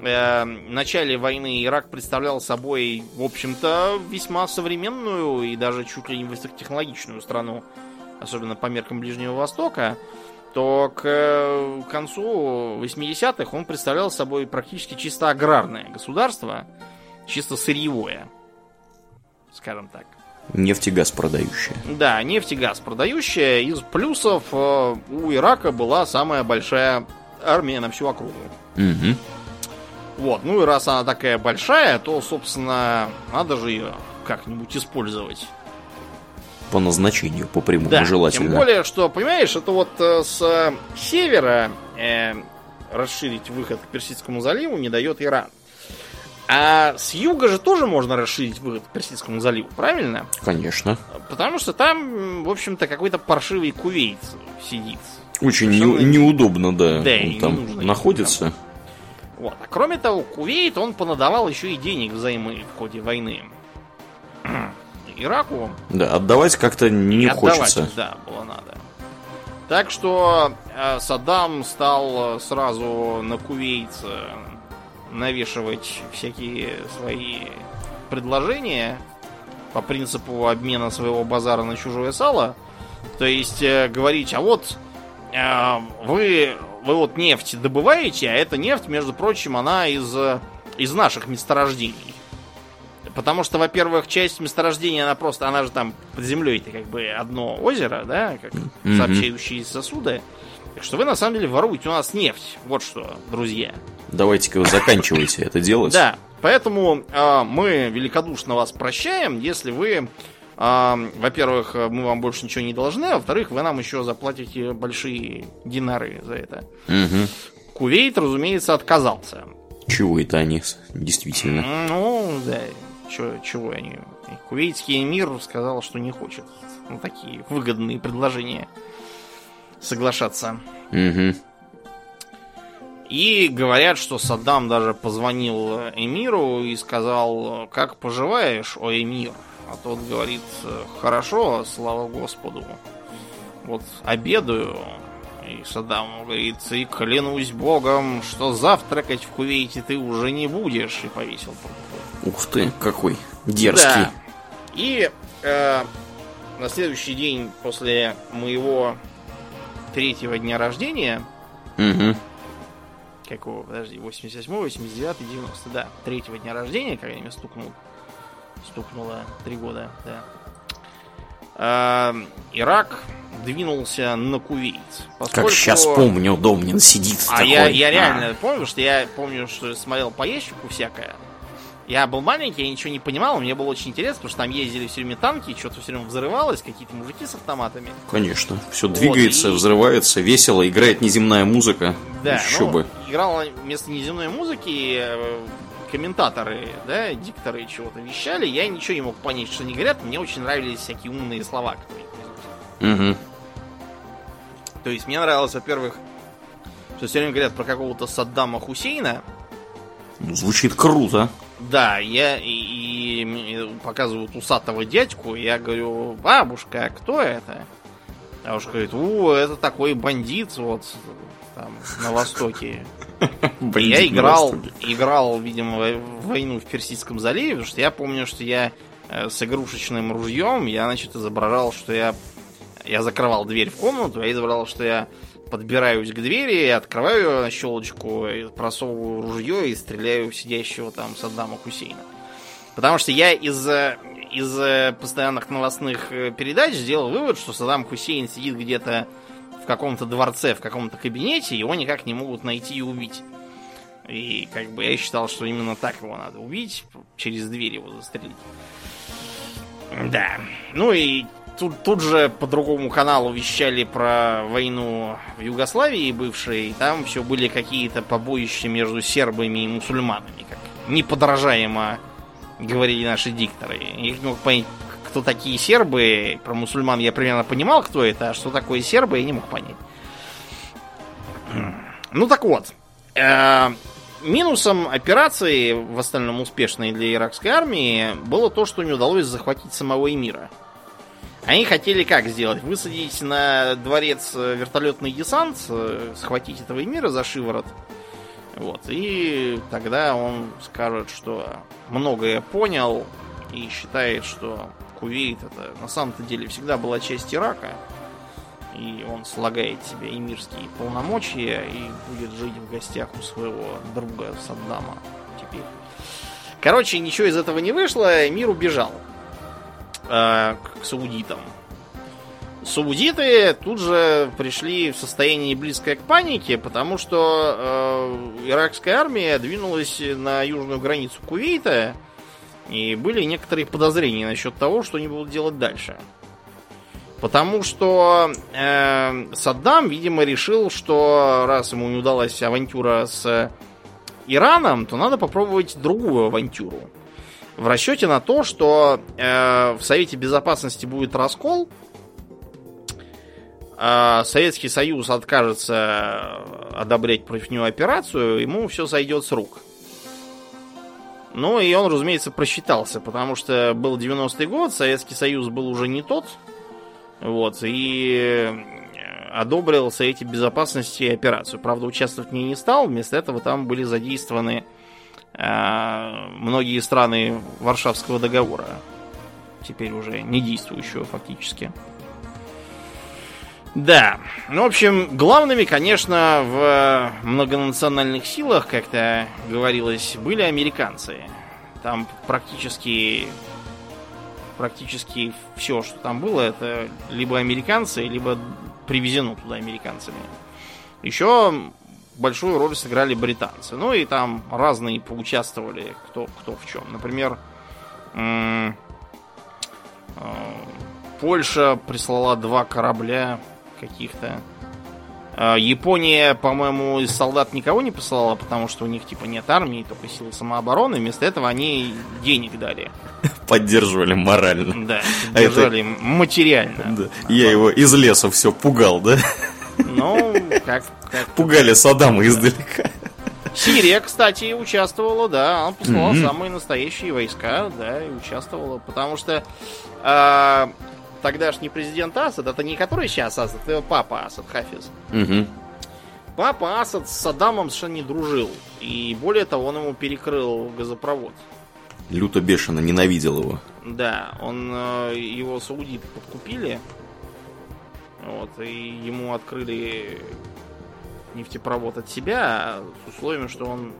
Speaker 2: э, начале войны Ирак представлял собой, в общем-то, весьма современную и даже чуть ли не высокотехнологичную страну, особенно по меркам Ближнего Востока, то к э, концу 80-х он представлял собой практически чисто аграрное государство, чисто сырьевое, скажем так.
Speaker 1: Нефть и газ продающая.
Speaker 2: Да, нефть и газ продающая. Из плюсов э, у Ирака была самая большая армия на всю округу.
Speaker 1: Мгм.
Speaker 2: Вот, ну и раз она такая большая, то, собственно, надо же ее как-нибудь использовать.
Speaker 1: По назначению, по прямому,
Speaker 2: Да,
Speaker 1: желательно.
Speaker 2: тем более, что, понимаешь, это вот э, с э, севера э, расширить выход к Персидскому заливу не дает Иран. А с юга же тоже можно расширить выход к Персидскому заливу, правильно?
Speaker 1: Конечно.
Speaker 2: Потому что там, в общем-то, какой-то паршивый кувейт сидит.
Speaker 1: Очень не- неудобно, да.
Speaker 2: Да,
Speaker 1: Он там
Speaker 2: нужно
Speaker 1: находится.
Speaker 2: Вот. А кроме того, Кувейт, он понадавал еще и денег взаймы в ходе войны. Ираку
Speaker 1: Да, отдавать как-то не
Speaker 2: отдавать
Speaker 1: хочется.
Speaker 2: да, было надо. Так что э, Саддам стал э, сразу на Кувейт э, навешивать всякие свои предложения по принципу обмена своего базара на чужое сало. То есть э, говорить, а вот вы, вы вот нефть добываете, а эта нефть, между прочим, она из, из наших месторождений. Потому что, во-первых, часть месторождения, она просто, она же там под землей, это как бы одно озеро, да, как сообщающие сосуды. Так что вы на самом деле воруете у нас нефть. Вот что, друзья.
Speaker 1: Давайте-ка вы заканчивайте это делать.
Speaker 2: Да, поэтому э, мы великодушно вас прощаем, если вы, э, во-первых, мы вам больше ничего не должны, а во-вторых, вы нам еще заплатите большие динары за это.
Speaker 1: Мгм.
Speaker 2: Кувейт, разумеется, отказался.
Speaker 1: Чего это они, действительно?
Speaker 2: Ну, да, чё- чего они? Кувейтский эмир сказал, что не хочет на такие выгодные предложения соглашаться.
Speaker 1: Мгм.
Speaker 2: И говорят, что Саддам даже позвонил эмиру и сказал, как поживаешь, о эмир? А тот говорит, хорошо, слава Господу. Вот обедаю. И Саддам говорит, и клянусь Богом, что завтракать в Кувейте ты уже не будешь. И повесил трубку.
Speaker 1: Ух ты, какой дерзкий.
Speaker 2: Да. И э, на следующий день после моего третьего дня рождения,
Speaker 1: Мгм.
Speaker 2: какого, подожди, 88, 89, 90, да, третьего дня рождения, когда мне стукнул, стукнуло три года, да. А, Ирак двинулся на Кувейт.
Speaker 1: Как
Speaker 2: Поскольку-
Speaker 1: сейчас помню, Домнин сидит
Speaker 2: А
Speaker 1: такой.
Speaker 2: я, я
Speaker 1: «А,
Speaker 2: реально помню, что я помню, что смотрел по ящику всякое. Я был маленький, я ничего не понимал, мне было очень интересно, потому что там ездили все время танки, что-то все время взрывалось, какие-то мужики с автоматами.
Speaker 1: Конечно, все
Speaker 2: Вот,
Speaker 1: двигается,
Speaker 2: и-
Speaker 1: взрывается, весело, играет неземная музыка.
Speaker 2: Да,
Speaker 1: Еще
Speaker 2: ну,
Speaker 1: бы.
Speaker 2: играл вместо неземной музыки э, комментаторы, да, дикторы чего-то вещали, я ничего не мог понять, что они говорят, мне очень нравились всякие умные слова.
Speaker 1: Мгм.
Speaker 2: То есть мне нравилось, во-первых, что все время говорят про какого-то Саддама Хусейна,
Speaker 1: Ну, Звучит круто.
Speaker 2: Да, я и, и показывают усатого дядьку, и я говорю, бабушка, а кто это? А Бабушка говорит, у, это такой бандит вот там на востоке. (laughs) Я играл, играл, видимо, в войну в Персидском заливе, потому что я помню, что я э, с игрушечным ружьем, я, значит, изображал, что я я закрывал дверь в комнату, я изображал, что я подбираюсь к двери, открываю на щелочку, просовываю ружье и стреляю в сидящего там Саддама Хусейна. Потому что я из, э, из э, постоянных новостных э, передач сделал вывод, что Саддам Хусейн сидит где-то в каком-то дворце, в каком-то кабинете, его никак не могут найти и убить. И как бы я считал, что именно так его надо убить, через дверь его застрелить. Да. Ну и тут, тут же по другому каналу вещали про войну в Югославии бывшей. Там все были какие-то побоища между сербами и мусульманами, как неподражаемо говорили наши дикторы. Я не мог понять, кто такие сербы. Про мусульман я примерно понимал, кто это, а что такое сербы, я не мог понять. Ну так вот. Э, Минусом операции, в остальном успешной для иракской армии, было то, что не удалось захватить самого эмира. Они хотели как сделать? Высадить на дворец э, вертолетный десант, э, схватить этого эмира за шиворот. Вот. И тогда он скажет, что многое понял и считает, что Кувейт это на самом-то деле всегда была часть Ирака. И он слагает себе эмирские полномочия и будет жить в гостях у своего друга Саддама теперь. Короче, ничего из этого не вышло, эмир убежал э, к саудитам. Саудиты тут же пришли в состояние близкое к панике, потому что э, иракская армия двинулась на южную границу Кувейта, и были некоторые подозрения насчет того, что они будут делать дальше. Потому что э, Саддам, видимо, решил, что раз ему не удалась авантюра с Ираном, то надо попробовать другую авантюру. В расчете на то, что э, в Совете Безопасности будет раскол, а Советский Союз откажется одобрять против него операцию, ему все сойдет с рук. Ну и он, разумеется, просчитался, потому что был 90-й год, Советский Союз был уже не тот, вот, и одобрил Совете Безопасности операцию. Правда, участвовать в ней не стал, вместо этого там были задействованы э, многие страны Варшавского договора, теперь уже не действующего фактически. Да. Ну, в общем, главными, конечно, в многонациональных силах, как-то говорилось, были американцы. Там практически практически все, что там было, это либо американцы, либо привезено туда американцами. Еще большую роль сыграли британцы. Ну и там разные поучаствовали, кто, кто в чем. Например, э, Польша прислала два корабля каких-то. А, Япония, по-моему, из солдат никого не посылала, потому что у них типа нет армии, только силы самообороны. Вместо этого они денег дали.
Speaker 1: Поддерживали морально.
Speaker 2: Да, поддержали а это... материально. Да.
Speaker 1: Я его из леса все пугал, да?
Speaker 2: Ну, как... как
Speaker 1: Пугали Саддама издалека.
Speaker 2: Сирия, кстати, участвовала, да, она послала mm-hmm. самые настоящие войска, да, и участвовала, потому что э, тогдашний президент Асад, это не который сейчас Асад, это папа Асад, Хафиз.
Speaker 1: Угу.
Speaker 2: Папа Асад с Саддамом совершенно не дружил. И более того, он ему перекрыл газопровод.
Speaker 1: Люто бешено ненавидел его.
Speaker 2: Да, он э, его саудиты подкупили. Вот, и ему открыли нефтепровод от себя с условием, что он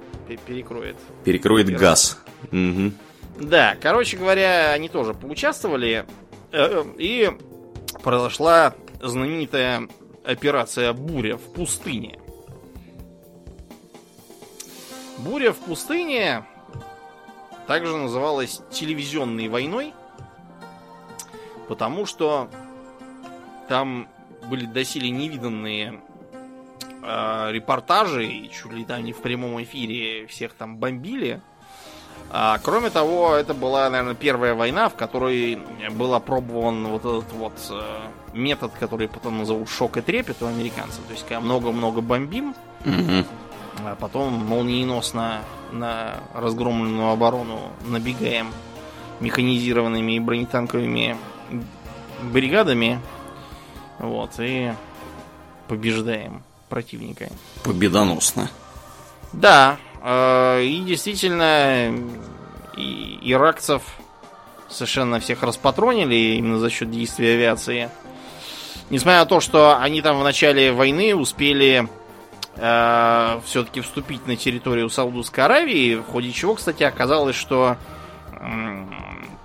Speaker 2: перекроет.
Speaker 1: Перекроет газ. Угу.
Speaker 2: Да, короче говоря, они тоже поучаствовали. Э, и произошла знаменитая операция «Буря в пустыне». «Буря в пустыне» также называлась телевизионной войной, потому что там были доселе невиданные э, репортажи, и чуть ли там не в прямом эфире всех там бомбили – а, кроме того, это была, наверное, первая война, в которой был опробован вот этот вот э, метод, который потом назовут шок и трепет у американцев. То есть, когда много-много бомбим,
Speaker 1: mm-hmm.
Speaker 2: а потом молниеносно на разгромленную оборону набегаем механизированными и бронетанковыми бригадами. Вот, и побеждаем противника.
Speaker 1: Победоносно.
Speaker 2: Да, Э, и действительно, и иракцев совершенно всех распатронили именно за счет действия авиации. Несмотря на то, что они там в начале войны успели э, все-таки вступить на территорию Саудовской Аравии, в ходе чего, кстати, оказалось, что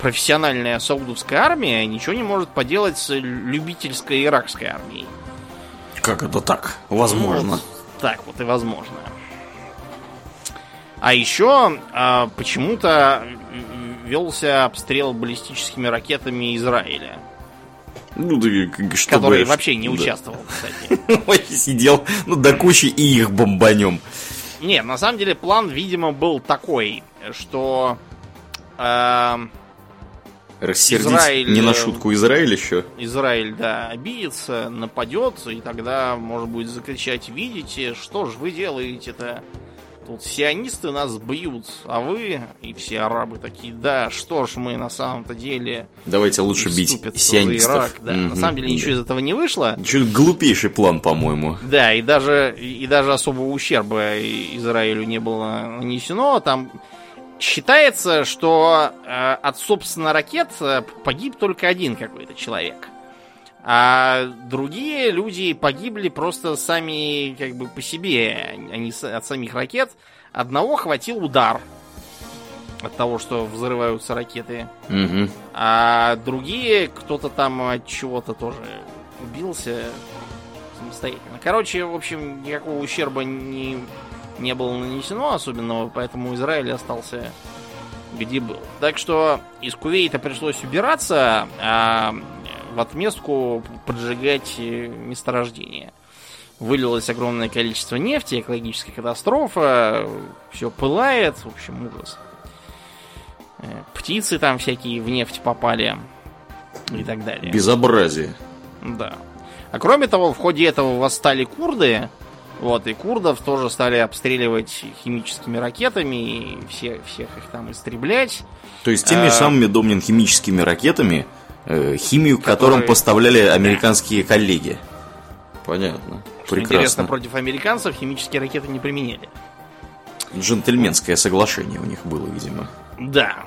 Speaker 2: профессиональная саудовская армия ничего не может поделать с любительской иракской армией.
Speaker 1: Как это так? Возможно. Вот
Speaker 2: так вот и возможно. А еще а, почему-то велся обстрел баллистическими ракетами Израиля.
Speaker 1: Ну, да,
Speaker 2: чтобы... Который вообще не да. участвовал, кстати. (laughs)
Speaker 1: Сидел, ну, до кучи и их бомбанем.
Speaker 2: Нет, на самом деле план, видимо, был такой, что... Э,
Speaker 1: Рассердить Израиль, не на шутку Израиль еще.
Speaker 2: Израиль, да, обидится, нападет, и тогда, может быть, закричать, видите, что же вы делаете-то? Тут сионисты нас бьют, а вы и все арабы такие, да, что ж мы на самом-то деле...
Speaker 1: Давайте лучше бить сионистов. Ирак.
Speaker 2: Да, mm-hmm. На самом деле ничего из этого не вышло.
Speaker 1: Ничего, глупейший план, по-моему.
Speaker 2: Да, и даже, и даже особого ущерба Израилю не было нанесено. Там считается, что э, от, собственно, ракет э, погиб только один какой-то человек. А другие люди погибли просто сами как бы по себе, они а от самих ракет. Одного хватил удар от того, что взрываются ракеты.
Speaker 1: Угу.
Speaker 2: А другие, кто-то там от чего-то тоже убился самостоятельно. Короче, в общем, никакого ущерба не, не было нанесено особенного, поэтому Израиль остался где был. Так что из Кувейта пришлось убираться, а в отместку поджигать э, месторождение. Вылилось огромное количество нефти, экологическая катастрофа, все пылает, в общем, ужас. Э, птицы там всякие в нефть попали и так далее.
Speaker 1: Безобразие.
Speaker 2: Да. А кроме того, в ходе этого восстали курды, вот, и курдов тоже стали обстреливать химическими ракетами, и все, всех их там истреблять.
Speaker 1: То есть теми а, самыми, Домнин, химическими ракетами, Э, химию, Которые... которым поставляли американские коллеги. Понятно.
Speaker 2: Что Прекрасно. Интересно, против американцев химические ракеты не применяли.
Speaker 1: Джентльменское соглашение у них было, видимо.
Speaker 2: Да.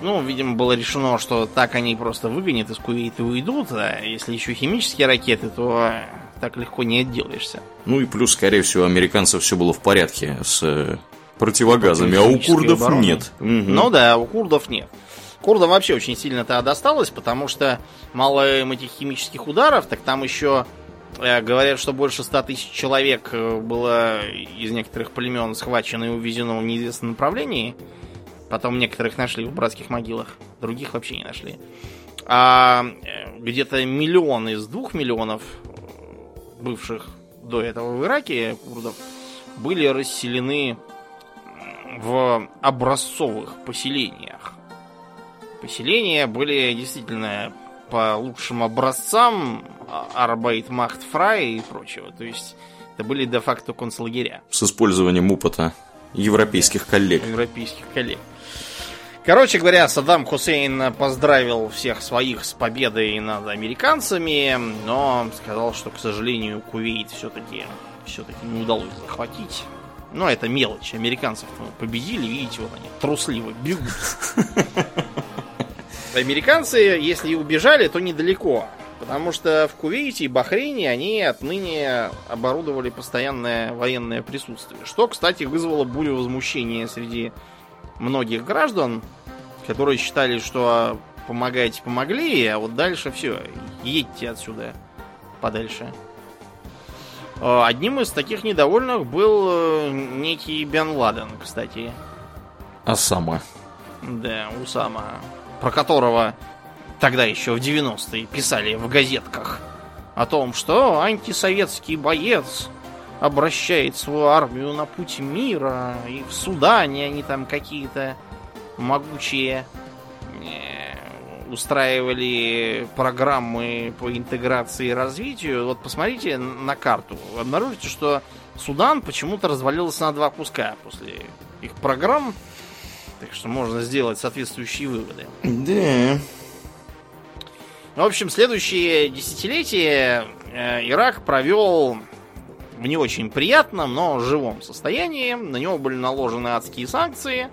Speaker 2: Ну, видимо, было решено, что так они просто выгонят из Кувейта и уйдут, а если еще химические ракеты, то так легко не отделаешься.
Speaker 1: Ну и плюс, скорее всего, американцев все было в порядке с э, противогазами, а у курдов
Speaker 2: обороны.
Speaker 1: нет. Мгм.
Speaker 2: Ну да, у курдов нет. Курдам вообще очень сильно-то досталось, потому что мало им этих химических ударов, так там еще э, говорят, что больше ста тысяч человек э, было из некоторых племен схвачено и увезено в неизвестном направлении. Потом некоторых нашли в братских могилах, других вообще не нашли. А э, где-то миллион из двух миллионов бывших до этого в Ираке курдов были расселены в образцовых поселениях. Поселения были действительно по лучшим образцам а- Арбайт Махт Фрай и прочего. То есть это были де-факто концлагеря
Speaker 1: С использованием опыта европейских коллег.
Speaker 2: европейских коллег. Короче говоря, Саддам Хусейн поздравил всех своих с победой над американцами, но сказал, что, к сожалению, Кувейт все-таки все-таки не удалось захватить. Но это мелочь. Американцев победили, видите, вот они трусливо бегут. (laughs) Американцы, если и убежали, то недалеко. Потому что в Кувейте и Бахрейне они отныне оборудовали постоянное военное присутствие. Что, кстати, вызвало бурю возмущения среди многих граждан, которые считали, что помогайте помогли, а вот дальше все, едьте отсюда подальше. Э, Одним из таких недовольных был э, некий Бен Ладен, кстати.
Speaker 1: А сама.
Speaker 2: Да, Усама. Про которого тогда еще в 90-е писали в газетках. О том, что антисоветский боец обращает свою армию на путь мира. И в Судане они там какие-то могучие э, устраивали программы по интеграции и развитию. Вот посмотрите на карту. Обнаружите, что Судан почему-то развалился на два куска после их программ. Так что можно сделать соответствующие выводы.
Speaker 1: Да.
Speaker 2: В общем, следующие десятилетия э, Ирак провел в не очень приятном, но живом состоянии. На него были наложены адские санкции.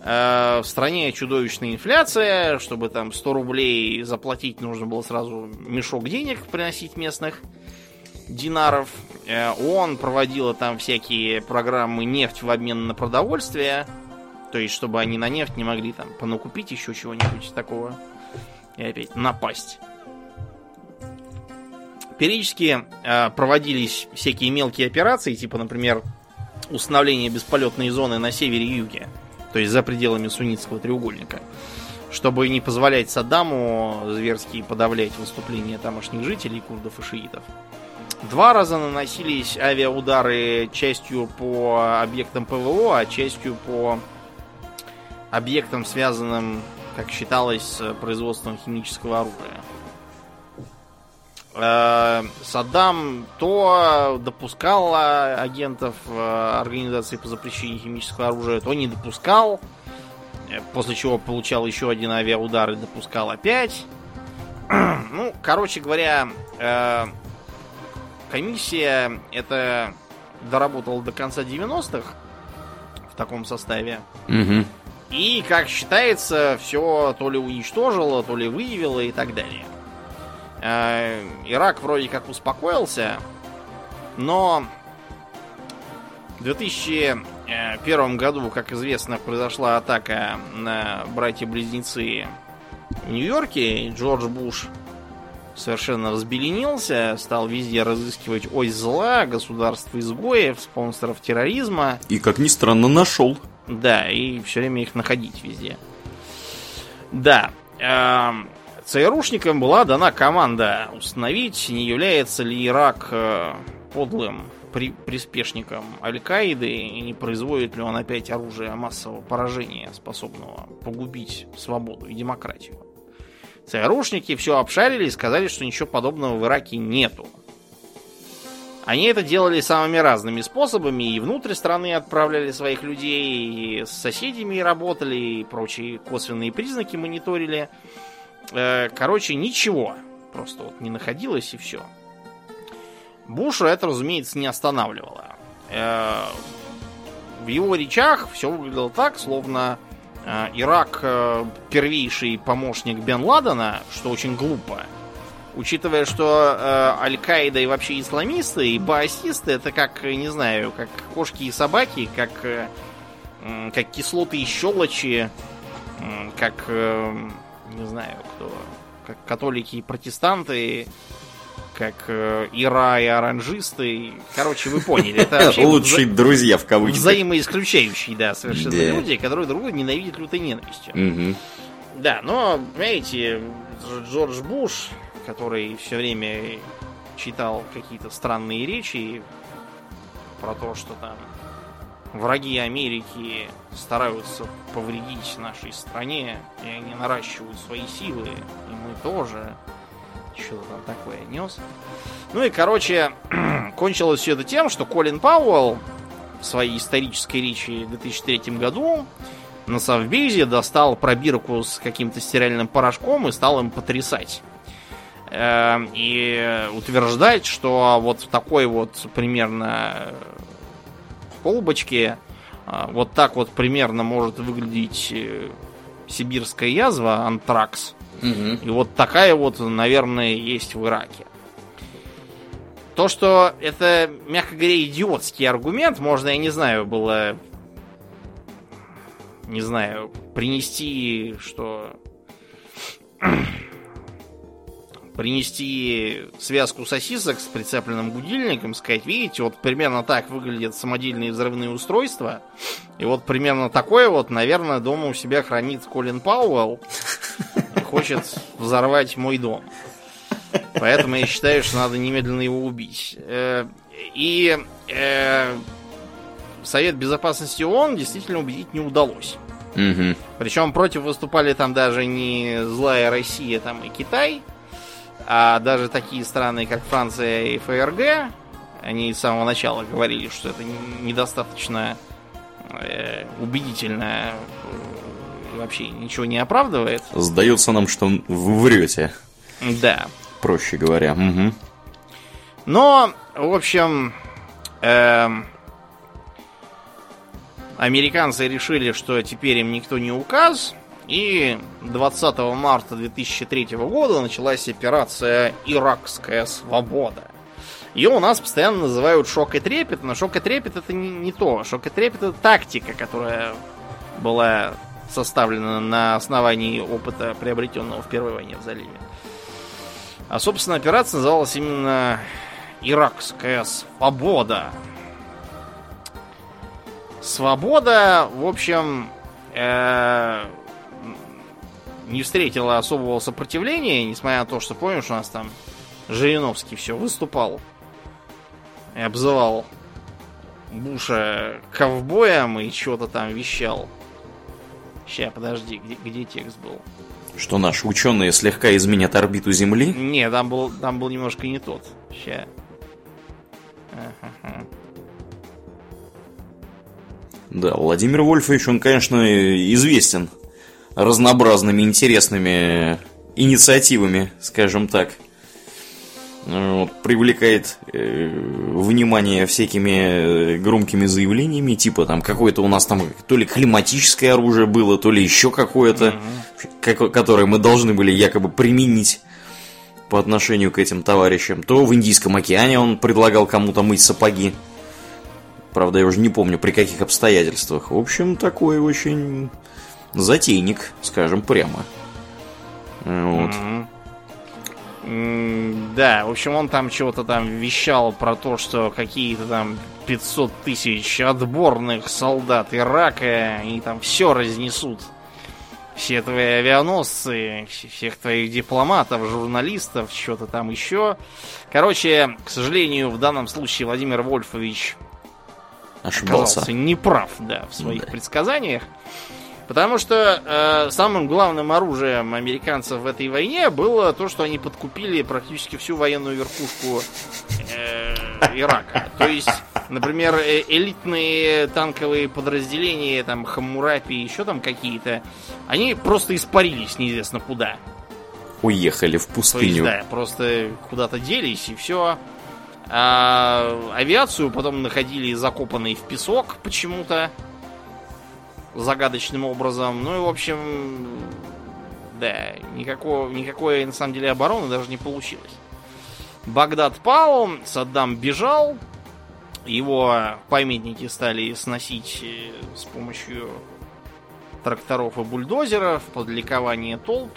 Speaker 2: Э, в стране чудовищная инфляция. Чтобы там 100 рублей заплатить, нужно было сразу мешок денег приносить местных динаров. Э, ООН проводила там всякие программы нефть в обмен на продовольствие. То есть, чтобы они на нефть не могли там понакупить еще чего-нибудь такого. И опять напасть. Периодически э, проводились всякие мелкие операции, типа, например, установление бесполетной зоны на севере и юге, то есть за пределами суннитского треугольника, чтобы не позволять Саддаму зверски подавлять выступления тамошних жителей, курдов и шиитов. Два раза наносились авиаудары частью по объектам ПВО, а частью по объектам, связанным, как считалось, с производством химического оружия. Э, Саддам то допускал э, агентов э, Организации по запрещению химического оружия, то не допускал. После чего получал еще один авиаудар и допускал опять. (clears throat) Ну, короче говоря, комиссия это доработала до конца 90-х в таком составе.
Speaker 1: Угу.
Speaker 2: И, как считается, все то ли уничтожило, то ли выявило и так далее. Э, Ирак вроде как успокоился, но в 2001 году, как известно, произошла атака на братья-близнецы в Нью-Йорке. Джордж Буш совершенно взбеленился, стал везде разыскивать ось зла, государства-изгоев, спонсоров терроризма.
Speaker 1: И, как ни странно, нашел.
Speaker 2: Да, и все время их находить везде. Да. эм, ЦРУшникам была дана команда установить, не является ли Ирак подлым при- приспешником Аль-Каиды и не производит ли он опять оружие массового поражения, способного погубить свободу и демократию. ЦРУшники все обшарили и сказали, что ничего подобного в Ираке нету. Они это делали самыми разными способами, и внутрь страны отправляли своих людей, и с соседями работали, и прочие косвенные признаки мониторили. Э, Короче, ничего. Просто вот не находилось и все. Буша это, разумеется, не останавливало. Э, В его речах все выглядело так, словно э, Ирак первейший помощник Бен Ладена, что очень глупо. Учитывая, что Аль-Каида и вообще исламисты и баасисты это как, не знаю, как кошки и собаки, как, как кислоты и щелочи, как, не знаю, кто, как католики и протестанты, как э, Ира и оранжисты. Короче, вы поняли. Это вообще (laughs)
Speaker 1: Лучшие вза- друзья в кавычках.
Speaker 2: Взаимоисключающие, да, совершенно да. люди, которые друг друга ненавидят лютой ненавистью.
Speaker 1: Угу.
Speaker 2: Да, но, понимаете, Джордж Буш, который все время читал какие-то странные речи про то, что там враги Америки стараются повредить нашей стране, и они наращивают свои силы, и мы тоже что-то там такое нес. Ну и, короче, (clears throat) кончилось все это тем, что Колин Пауэлл в своей исторической речи в 2003 году на Совбезе достал пробирку с каким-то стиральным порошком и стал им потрясать. Эм, и утверждать, что вот в такой вот примерно колбочке э, вот так вот примерно может выглядеть э, сибирская язва, антракс.
Speaker 1: Угу.
Speaker 2: И вот такая вот, наверное, есть в Ираке. То, что это, мягко говоря, идиотский аргумент, можно, я не знаю, было, не знаю, принести, что принести связку сосисок с прицепленным будильником, сказать, видите, вот примерно так выглядят самодельные взрывные устройства, и вот примерно такое вот, наверное, дома у себя хранит Колин Пауэлл, хочет взорвать мой дом. Поэтому я считаю, что надо немедленно его убить. Э, и э, Совет Безопасности ООН действительно убедить не удалось.
Speaker 1: Угу.
Speaker 2: Причем против выступали там даже не злая Россия там и Китай, а даже такие страны, как Франция и ФРГ. Они с самого начала говорили, что это недостаточно э, убедительно вообще ничего не оправдывает.
Speaker 1: Сдается нам, что вы врете.
Speaker 2: Да.
Speaker 1: Проще говоря. Угу.
Speaker 2: Но, в общем, эм, американцы решили, что теперь им никто не указ. И 20 марта 2003 года началась операция «Иракская свобода». Ее у нас постоянно называют шок и трепет, но шок и трепет это не, не то. Шок и трепет это тактика, которая была составлена на основании опыта, приобретенного в Первой войне в заливе. А, собственно, операция называлась именно «Иракская свобода». Свобода, в общем, э, не встретила особого сопротивления, несмотря на то, что помнишь, у нас там Жириновский все выступал и обзывал Буша ковбоем и что-то там вещал. Ща, подожди, где, где текст был?
Speaker 1: Что наши ученые слегка изменят орбиту Земли?
Speaker 2: Не, там был, там был немножко не тот. Ага.
Speaker 1: Да, Владимир Вольфович, он, конечно, известен разнообразными интересными инициативами, скажем так. Вот, привлекает э, внимание всякими э, громкими заявлениями, типа там какое-то у нас там то ли климатическое оружие было, то ли еще какое-то, mm-hmm. которое мы должны были якобы применить по отношению к этим товарищам. То в Индийском океане он предлагал кому-то мыть сапоги. Правда, я уже не помню при каких обстоятельствах. В общем, такой очень затейник, скажем прямо. Вот. Mm-hmm.
Speaker 2: Да, в общем, он там чего-то там вещал про то, что какие-то там 500 тысяч отборных солдат Ирака, и там все разнесут. Все твои авианосцы, всех твоих дипломатов, журналистов, что-то там еще. Короче, к сожалению, в данном случае Владимир Вольфович
Speaker 1: Ошибался.
Speaker 2: оказался неправ, да, в своих да. предсказаниях. Потому что э, самым главным оружием американцев в этой войне было то, что они подкупили практически всю военную верхушку э, Ирака. То есть, например, э, элитные танковые подразделения, там, Хаммурапи и еще там какие-то, они просто испарились неизвестно куда.
Speaker 1: Уехали в пустыню. То есть,
Speaker 2: да, просто куда-то делись и все. А авиацию потом находили закопанной в песок почему-то. Загадочным образом. Ну и, в общем, да, никакого, никакой, на самом деле, обороны даже не получилось. Багдад пал, Саддам бежал, его памятники стали сносить э, с помощью тракторов и бульдозеров под ликование толп.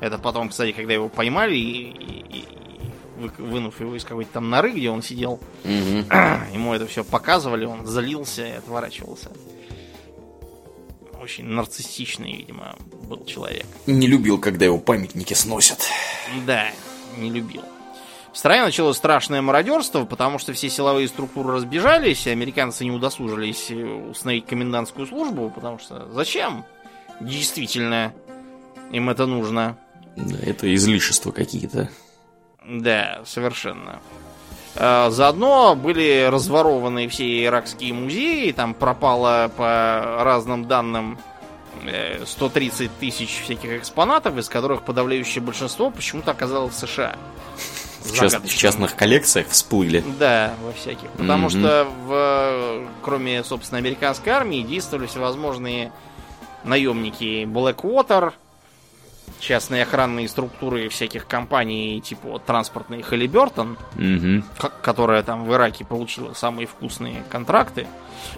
Speaker 2: Это потом, кстати, когда его поймали и, и, и вынув его из какой-то там норы, где он сидел,
Speaker 1: Угу. (clears throat)
Speaker 2: ему это все показывали, он залился и отворачивался. Очень нарциссичный, видимо, был человек.
Speaker 1: Не любил, когда его памятники сносят.
Speaker 2: Да, не любил. В стране началось страшное мародерство, потому что все силовые структуры разбежались, и американцы не удосужились установить комендантскую службу, потому что зачем? Действительно, им это нужно.
Speaker 1: Да, это излишества какие-то.
Speaker 2: Да, совершенно. А, Заодно были разворованы все иракские музеи, там пропало по разным данным э, 130 тысяч всяких экспонатов, из которых подавляющее большинство почему-то оказалось в США.
Speaker 1: В, част- в
Speaker 2: Загадочным.
Speaker 1: частных коллекциях всплыли.
Speaker 2: Да, во всяких. Потому
Speaker 1: Мгм.
Speaker 2: что в, кроме, собственно, американской армии действовали всевозможные наемники Blackwater, частные охранные структуры всяких компаний, типа вот транспортной Халибертон,
Speaker 1: Угу.
Speaker 2: которая там в Ираке получила самые вкусные контракты.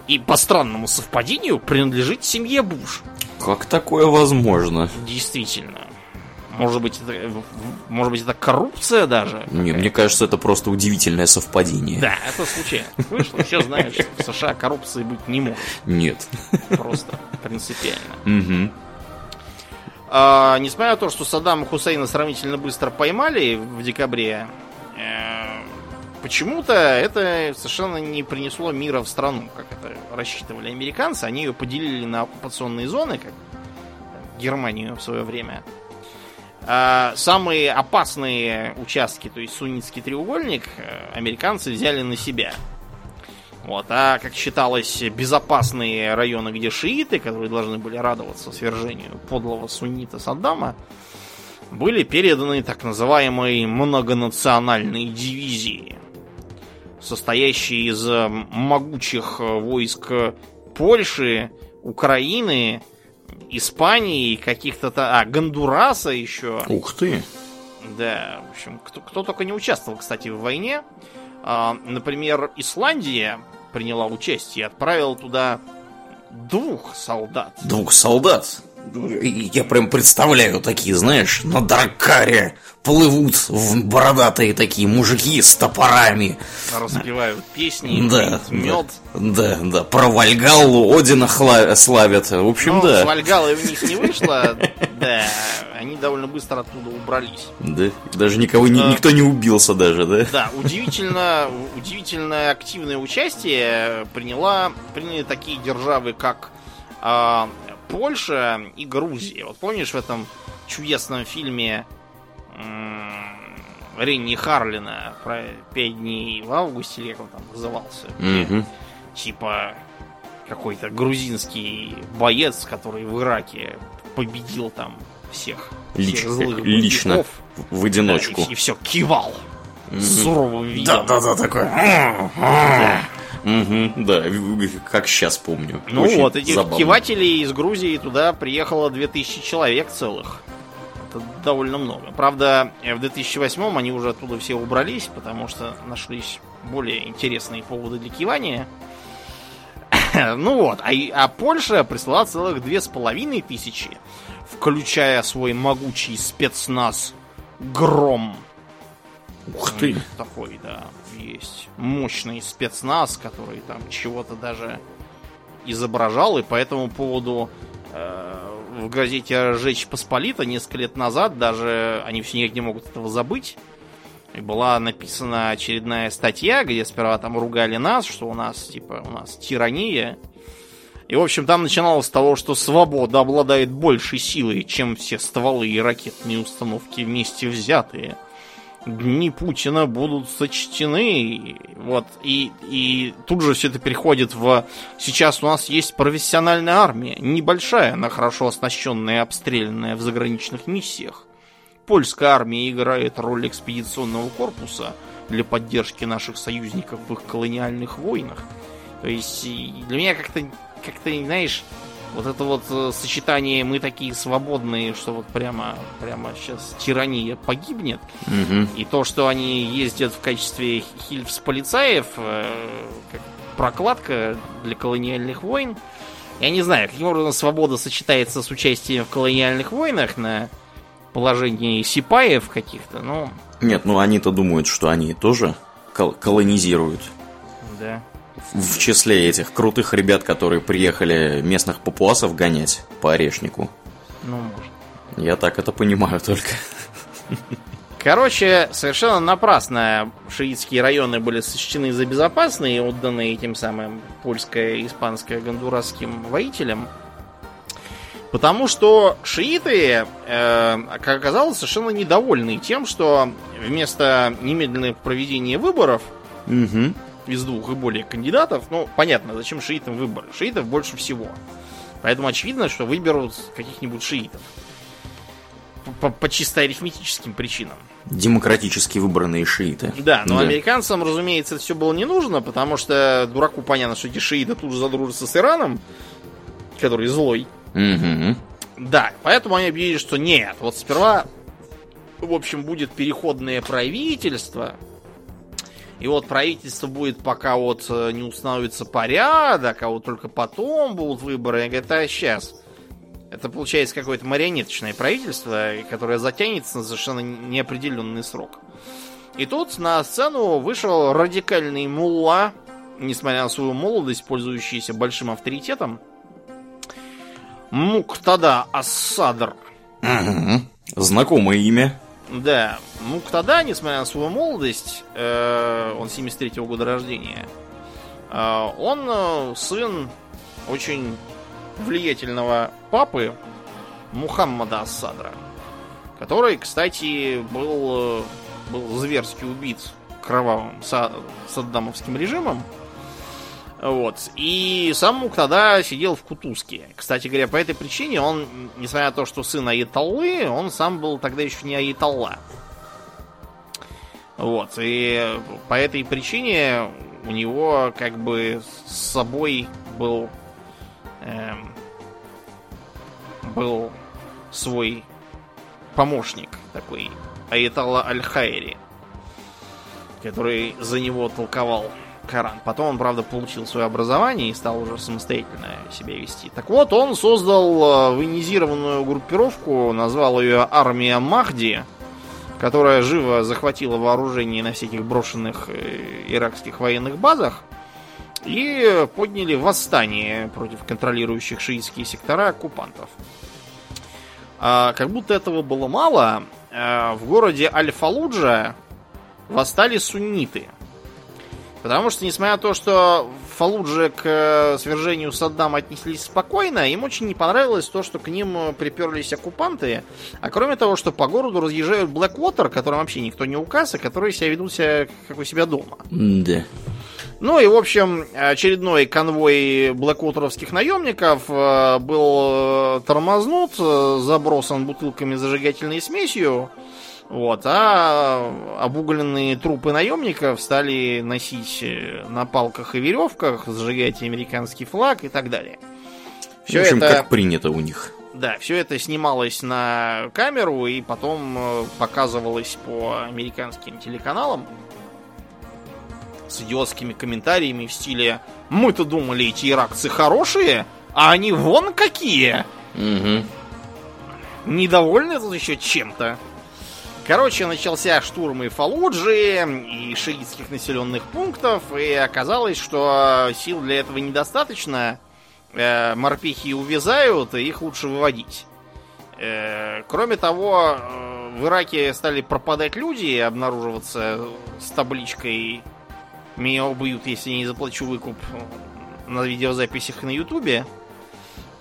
Speaker 2: И по странному совпадению принадлежит семье Буш.
Speaker 1: Как такое возможно?
Speaker 2: Действительно. Может быть, это, может быть, это коррупция даже?
Speaker 1: Не, мне кажется, это просто удивительное совпадение.
Speaker 2: Да, это случайно. Вышло, все знают, что в США коррупции быть не может.
Speaker 1: Нет.
Speaker 2: Просто принципиально.
Speaker 1: Угу.
Speaker 2: А, несмотря на то, что Саддама Хусейна сравнительно быстро поймали в декабре, э, почему-то это совершенно не принесло мира в страну, как это рассчитывали американцы. Они ее поделили на оккупационные зоны, как Германию в свое время. А самые опасные участки, то есть Суннитский треугольник, э, американцы взяли на себя. Вот, а как считалось, безопасные районы, где шииты, которые должны были радоваться свержению подлого суннита Саддама, были переданы так называемой многонациональной дивизии, состоящей из могучих войск Польши, Украины, Испании, каких-то... А, Гондураса еще.
Speaker 1: Ух ты.
Speaker 2: Да, в общем, кто, кто только не участвовал, кстати, в войне. А, например, Исландия приняла участие и отправила туда двух солдат.
Speaker 1: Двух солдат. Я прям представляю такие, знаешь, на дракаре плывут в бородатые такие мужики с топорами.
Speaker 2: Распевают песни,
Speaker 1: Да,
Speaker 2: мед.
Speaker 1: да, да, про Вальгаллу Одина хла- славят. В общем,
Speaker 2: Но
Speaker 1: да.
Speaker 2: с Вальгалой у них не вышло. (laughs) Да, они довольно быстро оттуда убрались.
Speaker 1: Да, даже никого не-
Speaker 2: А.
Speaker 1: никто не убился даже, да?
Speaker 2: Да, удивительно, удивительно активное участие приняла, приняли такие державы, как а, Польша и Грузия. Вот помнишь в этом чудесном фильме м, Ренни Харлина про пять дней в августе, или как он там назывался,
Speaker 1: Мгм.
Speaker 2: типа какой-то грузинский боец, который в Ираке победил там всех,
Speaker 1: Лич-
Speaker 2: всех злых
Speaker 1: лично. В одиночку.
Speaker 2: Да, и, все кивал с суровым видом.
Speaker 1: Да, да, да, такой.
Speaker 2: Да.
Speaker 1: Мгм, Да, как сейчас помню.
Speaker 2: Ну
Speaker 1: Очень
Speaker 2: вот, этих
Speaker 1: забавно.
Speaker 2: кивателей из Грузии туда приехало 2000 человек целых. Это довольно много. Правда, в 2008 они уже оттуда все убрались, потому что нашлись более интересные поводы для кивания. (laughs) Ну вот, а, а Польша прислала целых две с половиной тысячи, включая свой могучий спецназ Гром.
Speaker 1: Ух ты.
Speaker 2: Такой, да, есть мощный спецназ, который там чего-то даже изображал, и по этому поводу э, в газете «Жечь Посполита» несколько лет назад даже они все никак не могут этого забыть. И была написана очередная статья, где сперва там ругали нас, что у нас, типа, у нас тирания. И, в общем, там начиналось с того, что свобода обладает большей силой, чем все стволы и ракетные установки вместе взятые дни Путина будут сочтены. Вот. И, и тут же все это переходит в... Сейчас у нас есть профессиональная армия. Небольшая, но хорошо оснащенная и обстрелянная в заграничных миссиях. Польская армия играет роль экспедиционного корпуса для поддержки наших союзников в их колониальных войнах. То есть для меня как-то, как-то, знаешь, Вот это вот э, сочетание мы такие свободные, что вот прямо, прямо сейчас тирания погибнет.
Speaker 1: Мгм.
Speaker 2: И то, что они ездят в качестве хильфс-полицаев, э, как прокладка для колониальных войн. Я не знаю, каким образом свобода сочетается с участием в колониальных войнах на положении сипаев каких-то, ну,
Speaker 1: Нет, ну они-то думают, что они тоже кол- колонизируют.
Speaker 2: да.
Speaker 1: В числе этих крутых ребят, которые приехали местных папуасов гонять по орешнику.
Speaker 2: Ну, может.
Speaker 1: Я так это понимаю только.
Speaker 2: Короче, совершенно напрасно шиитские районы были сочтены за безопасные и отданы этим самым польско-испанско-гондурасским воителям. Потому что шииты, э, как оказалось, совершенно недовольны тем, что вместо немедленного проведения выборов
Speaker 1: Угу.
Speaker 2: из двух и более кандидатов, ну, понятно, зачем шиитам выборы. Шиитов больше всего. Поэтому очевидно, что выберут каких-нибудь шиитов. По, по чисто арифметическим причинам.
Speaker 1: Демократически выбранные шииты.
Speaker 2: Да, но американцам, разумеется, это все было не нужно, потому что дураку понятно, что эти шииты тут же задружатся с Ираном, который злой.
Speaker 1: Мгм.
Speaker 2: Да, поэтому они объявили, что нет, вот сперва, в общем, будет переходное правительство, и вот правительство будет, пока вот э, не установится порядок, а вот только потом будут выборы. Я говорю, а сейчас. Это получается какое-то марионеточное правительство, которое затянется на совершенно неопределенный срок. И тут на сцену вышел радикальный мулла, несмотря на свою молодость, пользующийся большим авторитетом. Муктада Ассадр.
Speaker 1: Мгм. Знакомое имя.
Speaker 2: Да, Муктада, несмотря на свою молодость, э, он 73-го года рождения, э, он э, сын очень влиятельного папы Мухаммада Ассадра, который, кстати, был, э, был зверски убит кровавым са- саддамовским режимом. Вот. И сам Муктада сидел в Кутузке. Кстати говоря, по этой причине он, несмотря на то, что сын Аятоллы, он сам был тогда еще не Аятолла. Вот. И по этой причине у него как бы с собой был эм, был свой помощник такой Аятолла Аль-Хайри, который за него толковал Коран. Потом он, правда, получил свое образование и стал уже самостоятельно себя вести. Так вот, он создал э, военизированную группировку, назвал ее Армия Махди, которая живо захватила вооружение на всяких брошенных э, иракских военных базах и подняли восстание против контролирующих шиитские сектора оккупантов. А, как будто этого было мало, э, в городе Аль-Фалуджа восстали сунниты. Потому что, несмотря на то, что в Фалудже к э, свержению Саддама отнеслись спокойно, им очень не понравилось то, что к ним э, приперлись оккупанты. А кроме того, что по городу разъезжают Блэквотер, которым вообще никто не указ, и которые себя ведут себя как у себя дома.
Speaker 1: Да.
Speaker 2: Ну и, в общем, очередной конвой блэквотеровских наемников э, был тормознут, забросан бутылками зажигательной смесью. Вот, а обугленные трупы наемников стали носить э, на палках и веревках, зажигать американский флаг и так далее. Все
Speaker 1: в общем,
Speaker 2: это,
Speaker 1: как принято у них.
Speaker 2: да, все это снималось на камеру и потом э, показывалось по американским телеканалам с идиотскими комментариями в стиле «Мы-то думали, эти иракцы хорошие, а они вон какие!»
Speaker 1: Мгм.
Speaker 2: Недовольны тут еще чем-то. Короче, начался штурм и Фалуджи, и шиитских населенных пунктов, и оказалось, что сил для этого недостаточно. Э, морпехи увязают, и их лучше выводить. Э, кроме того, э, в Ираке стали пропадать люди и обнаруживаться с табличкой «Меня убьют, если не заплачу выкуп» на видеозаписях на Ютубе.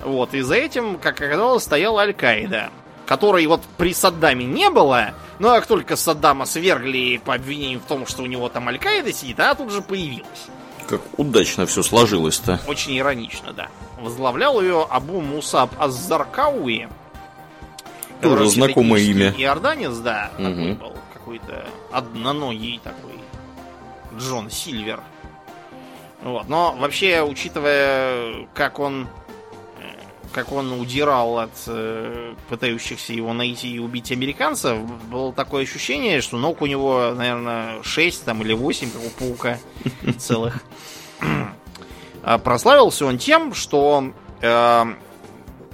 Speaker 2: Вот, и за этим, как оказалось, стояла Аль-Каида, которой вот при Саддаме не было, но как только Саддама свергли по обвинению в том, что у него там Аль-Каида сидит, она тут же появилась.
Speaker 1: Как удачно все сложилось-то.
Speaker 2: Очень иронично, да. Возглавлял ее Абу Мусаб Аззаркауи.
Speaker 1: Тоже знакомое имя.
Speaker 2: Иорданец, да, такой
Speaker 1: Мгм.
Speaker 2: был. Какой-то одноногий такой. Джон Сильвер. Вот. Но вообще, учитывая, как он как он удирал от э, пытающихся его найти и убить американцев, было такое ощущение, что ног у него, наверное, 6 там, или 8, как у паука (laughs) целых. А прославился он тем, что э,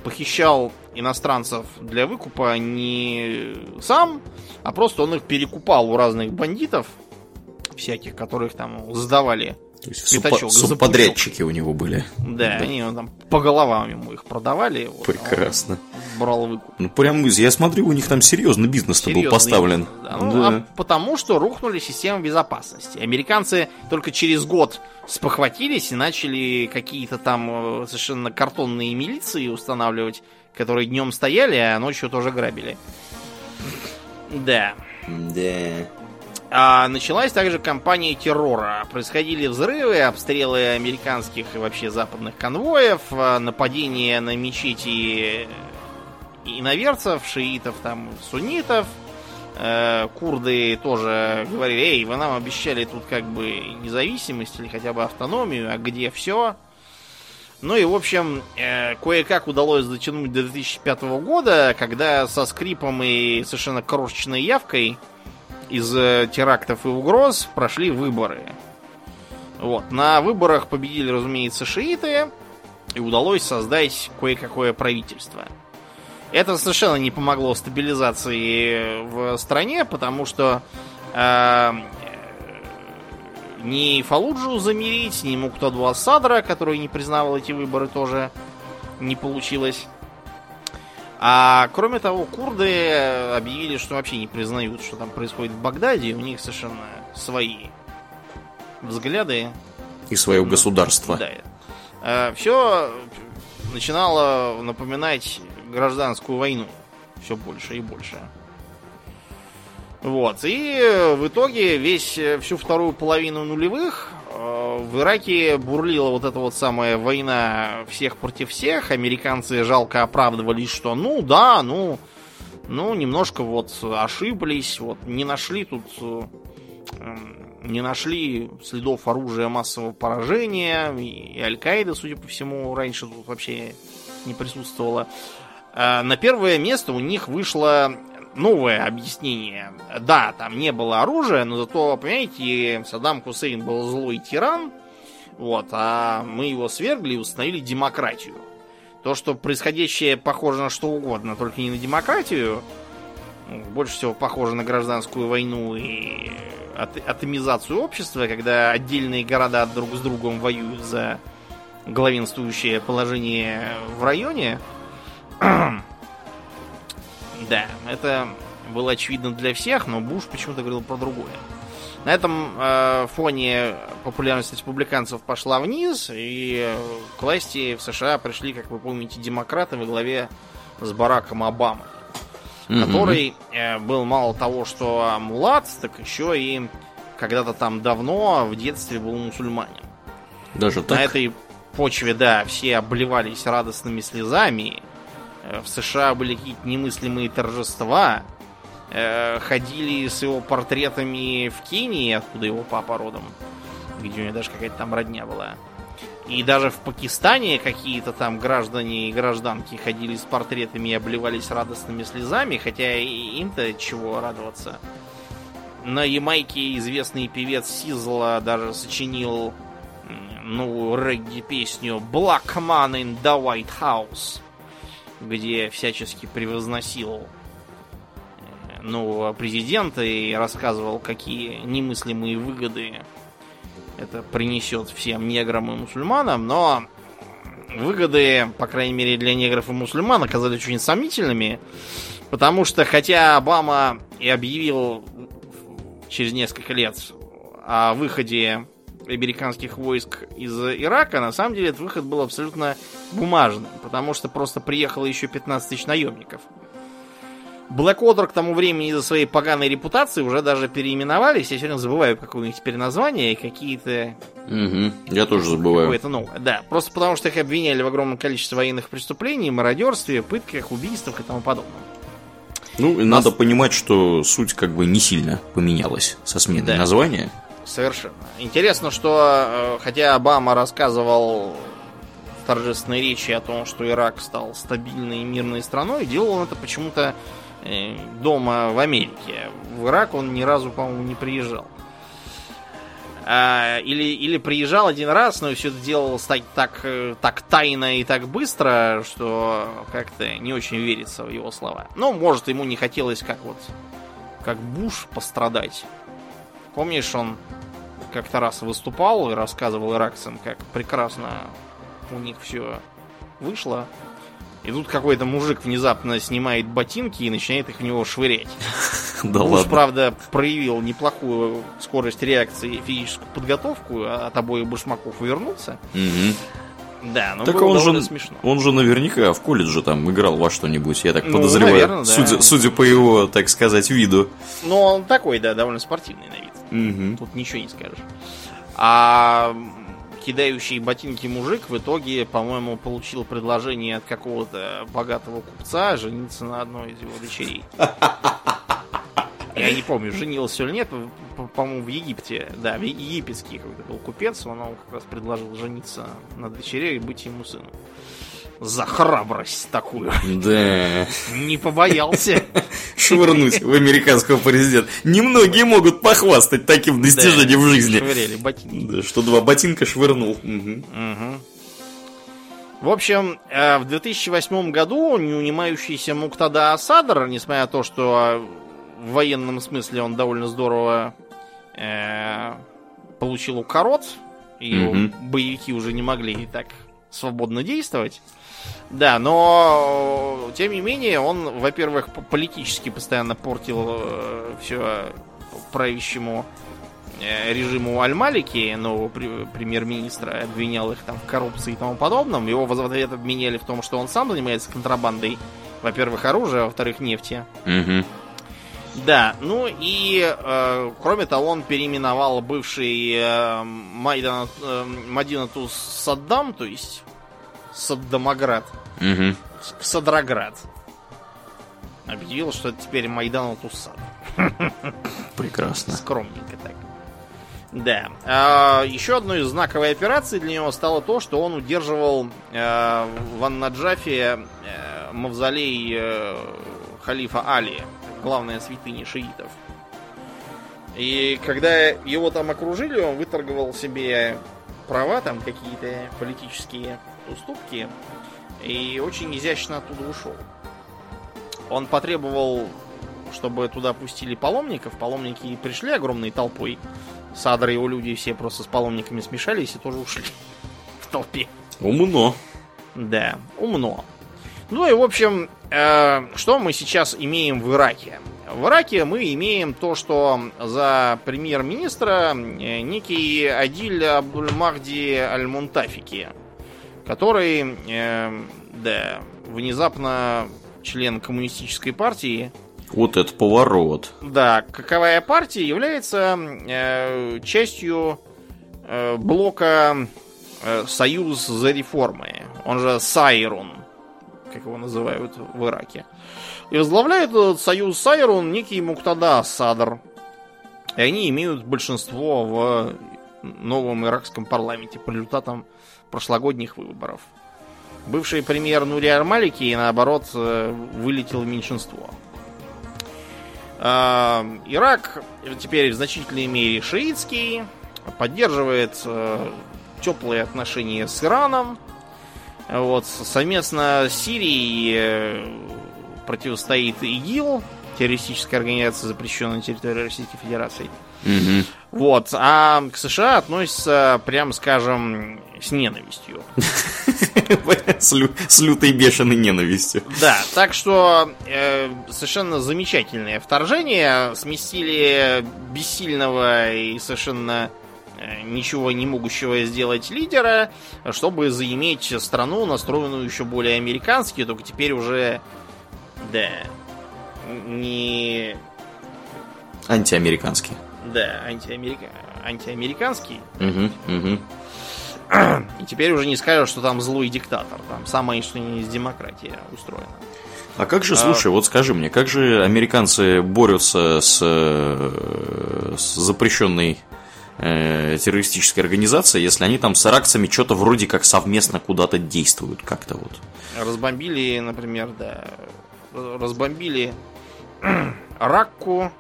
Speaker 2: похищал иностранцев для выкупа не сам, а просто он их перекупал у разных бандитов, всяких, которых там сдавали
Speaker 1: то есть Пятачок, субподрядчики у него были.
Speaker 2: Да, да, они там по головам ему их продавали.
Speaker 1: Вот, Прекрасно.
Speaker 2: брал выкуп.
Speaker 1: Ну, прям, я смотрю, у них там серьезный бизнес-то был поставлен.
Speaker 2: Бизнес, да. Ну, да. а потому что рухнули системы безопасности. Американцы только через год спохватились и начали какие-то там э, совершенно картонные милиции устанавливать, которые днем стояли, а ночью тоже грабили. Да.
Speaker 1: Да.
Speaker 2: А началась также кампания террора. Происходили взрывы, обстрелы американских и вообще западных конвоев, а, нападения на мечети иноверцев, шиитов, там, суннитов. Э, курды тоже говорили, эй, вы нам обещали тут как бы независимость или хотя бы автономию, а где все? Ну и, в общем, э, кое-как удалось дотянуть до 2005 года, когда со скрипом и совершенно крошечной явкой из э, терактов и угроз прошли выборы. Вот. На выборах победили, разумеется, шииты, и удалось создать кое-какое правительство. Это совершенно не помогло стабилизации в стране, потому что э, ни Фалуджу замерить, ни Муктаду Асадра, который не признавал эти выборы, тоже не получилось. А кроме того, курды объявили, что вообще не признают, что там происходит в Багдаде. У них совершенно свои взгляды.
Speaker 1: И свое государство.
Speaker 2: Да. А, Все начинало напоминать гражданскую войну. Все больше и больше. Вот. И в итоге весь, всю вторую половину нулевых Э, в Ираке бурлила вот эта вот самая война всех против всех. Американцы жалко оправдывались, что ну да, ну, ну немножко вот ошиблись, вот не нашли тут, э, не нашли следов оружия массового поражения. И Аль-Каида, судя по всему, раньше тут вообще не присутствовала. Э, на первое место у них вышло новое объяснение. Да, там не было оружия, но зато, понимаете, Саддам Хусейн был злой тиран, вот, а мы его свергли и установили демократию. То, что происходящее похоже на что угодно, только не на демократию, больше всего похоже на гражданскую войну и атомизацию общества, когда отдельные города друг с другом воюют за главенствующее положение в районе. (clears throat) Да, это было очевидно для всех, но Буш почему-то говорил про другое. На этом э, фоне популярность республиканцев пошла вниз, и к власти в США пришли, как вы помните, демократы во главе с Бараком Обамой, mm-hmm. который э, был мало того, что мулат, так еще и когда-то там давно в детстве был мусульманин.
Speaker 1: Даже так?
Speaker 2: На этой почве, да, все обливались радостными слезами, в США были какие-то немыслимые торжества. Э, ходили с его портретами в Кении, откуда его папа родом, где у него даже какая-то там родня была. И даже в Пакистане какие-то там граждане и гражданки ходили с портретами и обливались радостными слезами, хотя им-то чего радоваться. На Ямайке известный певец Сизла даже сочинил новую регги-песню Black Man in the White House где всячески превозносил э, нового президента и рассказывал, какие немыслимые выгоды это принесет всем неграм и мусульманам, но выгоды, по крайней мере, для негров и мусульман оказались очень сомнительными, потому что хотя Обама и объявил через несколько лет о выходе американских войск из Ирака, на самом деле этот выход был абсолютно бумажным, потому что просто приехало еще 15 тысяч наемников. Blackwater к тому времени из-за своей поганой репутации уже даже переименовались. Я сегодня забываю, какое у них теперь название, и какие-то...
Speaker 1: Угу, я тоже забываю.
Speaker 2: Какое-то новое. Да, просто потому что их обвиняли в огромном количестве военных преступлений, мародерстве, пытках, убийствах и тому подобном.
Speaker 1: Ну, Нас... надо понимать, что суть как бы не сильно поменялась со сменой да. названия.
Speaker 2: Совершенно. Интересно, что э, хотя Обама рассказывал торжественной речи о том, что Ирак стал стабильной и мирной страной, делал он это почему-то э, дома в Америке. В Ирак он ни разу, по-моему, не приезжал. А, или, или приезжал один раз, но все это делалось так, так, э, так тайно и так быстро, что как-то не очень верится в его слова. Ну, может, ему не хотелось как вот как Буш пострадать. Помнишь, он как-то раз выступал и рассказывал иракцам, как прекрасно у них все вышло. И тут какой-то мужик внезапно снимает ботинки и начинает их в него швырять. (laughs)
Speaker 1: Да
Speaker 2: Буш,
Speaker 1: ладно.
Speaker 2: правда, проявил неплохую скорость реакции и физическую подготовку, а от обоих башмаков увернулся.
Speaker 1: Мгм.
Speaker 2: Да, ну
Speaker 1: Так
Speaker 2: было
Speaker 1: он же,
Speaker 2: смешно.
Speaker 1: он же наверняка в колледже там играл во что-нибудь, я так
Speaker 2: Ну,
Speaker 1: подозреваю,
Speaker 2: наверное, да.
Speaker 1: судя, судя по его, так сказать, виду.
Speaker 2: Но он такой, да, довольно спортивный на вид.
Speaker 1: Мгм.
Speaker 2: Тут ничего не скажешь. А кидающий ботинки мужик в итоге, по-моему, получил предложение от какого-то богатого купца жениться на одной из его дочерей. Я не помню, женился или нет, по- по-моему, в Египте. Да, в египетский какой-то был купец, он как раз предложил жениться на дочерей и быть ему сыном. За храбрость такую.
Speaker 1: Да.
Speaker 2: Не побоялся.
Speaker 1: Швырнуть в американского президента. Немногие могут похвастать таким достижением в жизни.
Speaker 2: Швыряли ботинки.
Speaker 1: Да, что два ботинка швырнул. Мгм.
Speaker 2: Мгм. В общем, э, в 2008 году неунимающийся Муктада Асадр, несмотря на то, что э, в военном смысле он довольно здорово э, получил укорот, и
Speaker 1: Мгм.
Speaker 2: боевики уже не могли так свободно действовать. Да, но э, тем не менее он, во-первых, политически постоянно портил все правящему э, режиму Аль-Малики, нового пре- премьер-министра, обвинял их там в коррупции и тому подобном. Его в ответ обменяли в том, что он сам занимается контрабандой, во-первых, оружия, а во-вторых, нефти.
Speaker 1: Мгм.
Speaker 2: Да, ну и э, кроме того, он переименовал бывший э, Майдан, э, Мадинату Саддам, то есть Саддамоград,
Speaker 1: Мгм.
Speaker 2: в Садроград. Объявил, что это теперь Майдан Туссад. (laughs)
Speaker 1: Прекрасно.
Speaker 2: Скромненько так. Да. А, еще одной знаковой операцией для него стало то, что он удерживал э, в Ан-Наджафе э, мавзолей э, халифа Али, главная святыня шиитов. И когда его там окружили, он выторговал себе права, там какие-то политические уступки, и очень изящно оттуда ушел. Он потребовал, чтобы туда пустили паломников. Паломники пришли огромной толпой. Садр и его люди все просто с паломниками смешались и тоже ушли (laughs) в толпе.
Speaker 1: Умно.
Speaker 2: Да, умно. Ну и, в общем, э, что мы сейчас имеем в Ираке? В Ираке мы имеем то, что за премьер-министра э, некий Адиль Абдуль-Махди Аль-Мунтафики, который, э, да, внезапно член коммунистической партии,
Speaker 1: Вот это поворот.
Speaker 2: да, каковая партия является э, частью э, блока э, Союз за реформы, он же Сайрун, как его называют в Ираке. И возглавляет этот союз Сайрун некий Муктада Садр. И они имеют большинство в новом иракском парламенте по результатам прошлогодних выборов. Бывший премьер Нури Армалики, наоборот, э, вылетел в меньшинство. А, Ирак теперь в значительной мере шиитский, поддерживает э, теплые отношения с Ираном. Вот, совместно с Сирией э, противостоит ИГИЛ, террористическая организация, запрещенная на территории Российской Федерации.
Speaker 1: Мгм.
Speaker 2: Вот, а к США относится, прям скажем, с ненавистью. (laughs)
Speaker 1: С лю- с лютой бешеной ненавистью.
Speaker 2: Да, так что э, совершенно замечательное вторжение. Сместили бессильного и совершенно э, ничего не могущего сделать лидера, чтобы заиметь страну, настроенную еще более американски, только теперь уже, да, не,
Speaker 1: Антиамериканский.
Speaker 2: да, антиамерика... антиамериканский.
Speaker 1: Мгм, мгм.
Speaker 2: И теперь уже не скажешь, что там злой диктатор. Там самое что ни есть демократия устроена.
Speaker 1: А как же, слушай, вот скажи мне, как же американцы борются с, э, с запрещенной э, террористическая организация, если они там с иракцами что-то вроде как совместно куда-то действуют, как-то вот.
Speaker 2: Разбомбили, например, да, разбомбили (clears throat) Ракку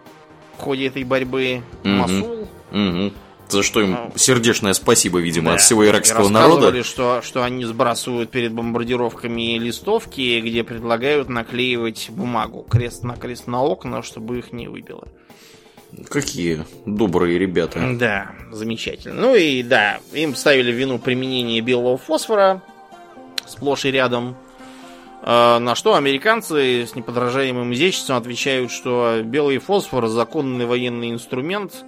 Speaker 2: в ходе этой борьбы,
Speaker 1: Мгм.
Speaker 2: Масул.
Speaker 1: Мгм. За что им
Speaker 2: Ну,
Speaker 1: сердечное спасибо, видимо,
Speaker 2: Да.
Speaker 1: от всего иракского
Speaker 2: И
Speaker 1: народа.
Speaker 2: Что, что они сбрасывают перед бомбардировками листовки, где предлагают наклеивать бумагу крест на крест на окна, чтобы их не выбило.
Speaker 1: Какие добрые ребята.
Speaker 2: Да, замечательно. Ну и да, им ставили вину применение белого фосфора сплошь и рядом. Э, На что американцы с неподражаемым изяществом отвечают, что белый фосфор законный военный инструмент,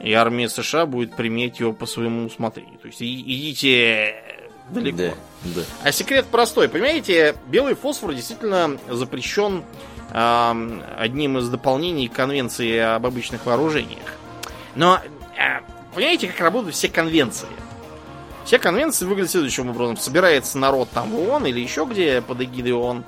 Speaker 2: и армия США будет применять его по своему усмотрению. То есть идите далеко.
Speaker 1: Да, да.
Speaker 2: А секрет простой. Понимаете, белый фосфор действительно запрещен ам, одним из дополнений Конвенции об обычных вооружениях. Но а, понимаете, как работают все конвенции? Все конвенции выглядят следующим образом. Собирается народ там в ООН или еще где под эгидой ООН.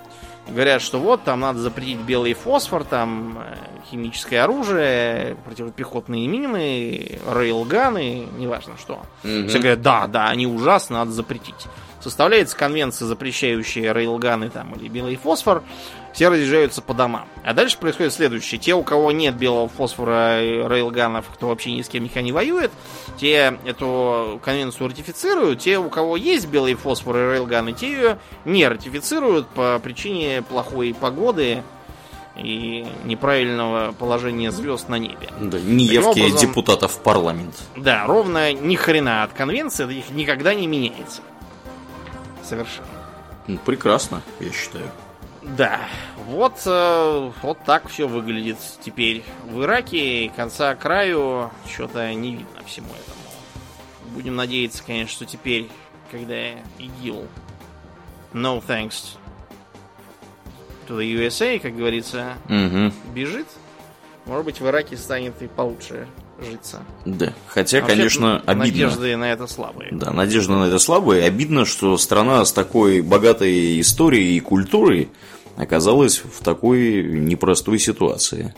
Speaker 2: Говорят, что вот там надо запретить белый фосфор, там э, химическое оружие, противопехотные мины, рейлганы, неважно что. Все говорят, да, да, они ужасны, надо запретить. Составляется конвенция, запрещающая рейлганы там или белый фосфор, все разъезжаются по домам. А дальше происходит следующее. Те, у кого нет белого фосфора и рейлганов, кто вообще ни с кем никогда не воюет, те эту конвенцию ратифицируют. Те, у кого есть белый фосфор и рейлганы, те ее не ратифицируют по причине плохой погоды и неправильного положения звезд на небе.
Speaker 1: Да, неявки
Speaker 2: образом-
Speaker 1: депутатов в парламент.
Speaker 2: Да, ровно ни хрена от конвенции, их никогда не меняется. Совершенно.
Speaker 1: Ну, прекрасно, я считаю.
Speaker 2: Да, вот, э, вот так все выглядит теперь в Ираке. Конца краю что-то не видно всему этому. Будем надеяться, конечно, что теперь, когда ИГИЛ no thanks to the USA, как говорится,
Speaker 1: Мгм.
Speaker 2: бежит, может быть, в Ираке станет и получше житься.
Speaker 1: Да. Хотя,
Speaker 2: Вообще,
Speaker 1: конечно, обидно.
Speaker 2: Надежды на это слабые.
Speaker 1: Да, надежда на это слабая. И обидно, что страна с такой богатой историей и культурой оказалась в такой непростой ситуации.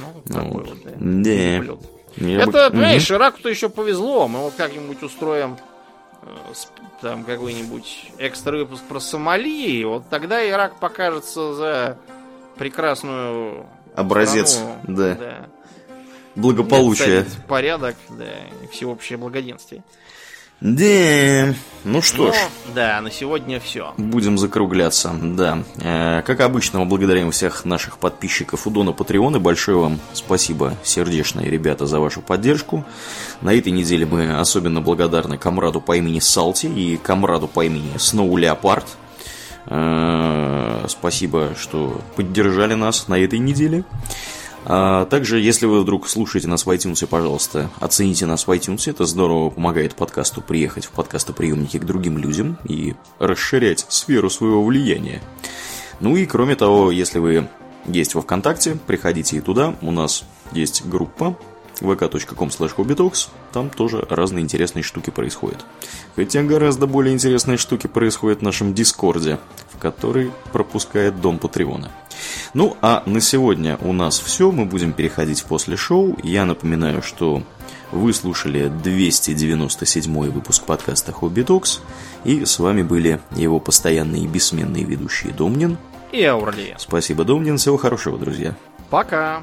Speaker 2: Ну,
Speaker 1: Ну
Speaker 2: такой
Speaker 1: вот.
Speaker 2: вот, да.
Speaker 1: Да. Я бы-
Speaker 2: Это,
Speaker 1: Мгм.
Speaker 2: понимаешь, Ираку-то еще повезло. Мы вот как-нибудь устроим э, там какой-нибудь экстра выпуск про Сомали, вот тогда Ирак покажется за прекрасную
Speaker 1: Образец,
Speaker 2: страну,
Speaker 1: да. Благополучие.
Speaker 2: Царит порядок, да, и всеобщее благоденствие.
Speaker 1: Да. Ну что ж.
Speaker 2: Но, да, на сегодня все.
Speaker 1: Будем закругляться, да. Э, Как обычно, мы благодарим всех наших подписчиков у Дона Патреона. Большое вам спасибо, сердечные ребята, за вашу поддержку. На этой неделе мы особенно благодарны комраду по имени Салти и комраду по имени Сноу Леопард. Э, Спасибо, что поддержали нас на этой неделе. А также, если вы вдруг слушаете нас в iTunes, пожалуйста, оцените нас в iTunes. Это здорово помогает подкасту приехать в подкастоприемники к другим людям и расширять сферу своего влияния. Ну и кроме того, если вы есть во ВКонтакте, приходите и туда. У нас есть группа vk.com hobbytalks. Там тоже разные интересные штуки происходят. Хотя гораздо более интересные штуки происходят в нашем Дискорде, в который пропускает Дом Патреона. Ну, а на сегодня у нас все. Мы будем переходить после шоу. Я напоминаю, что вы слушали 297 выпуск подкаста Hobby Talks. И с вами были его постоянные и бессменные ведущие Домнин.
Speaker 2: И Аурлия.
Speaker 1: Спасибо, Домнин. Всего хорошего, друзья.
Speaker 2: Пока.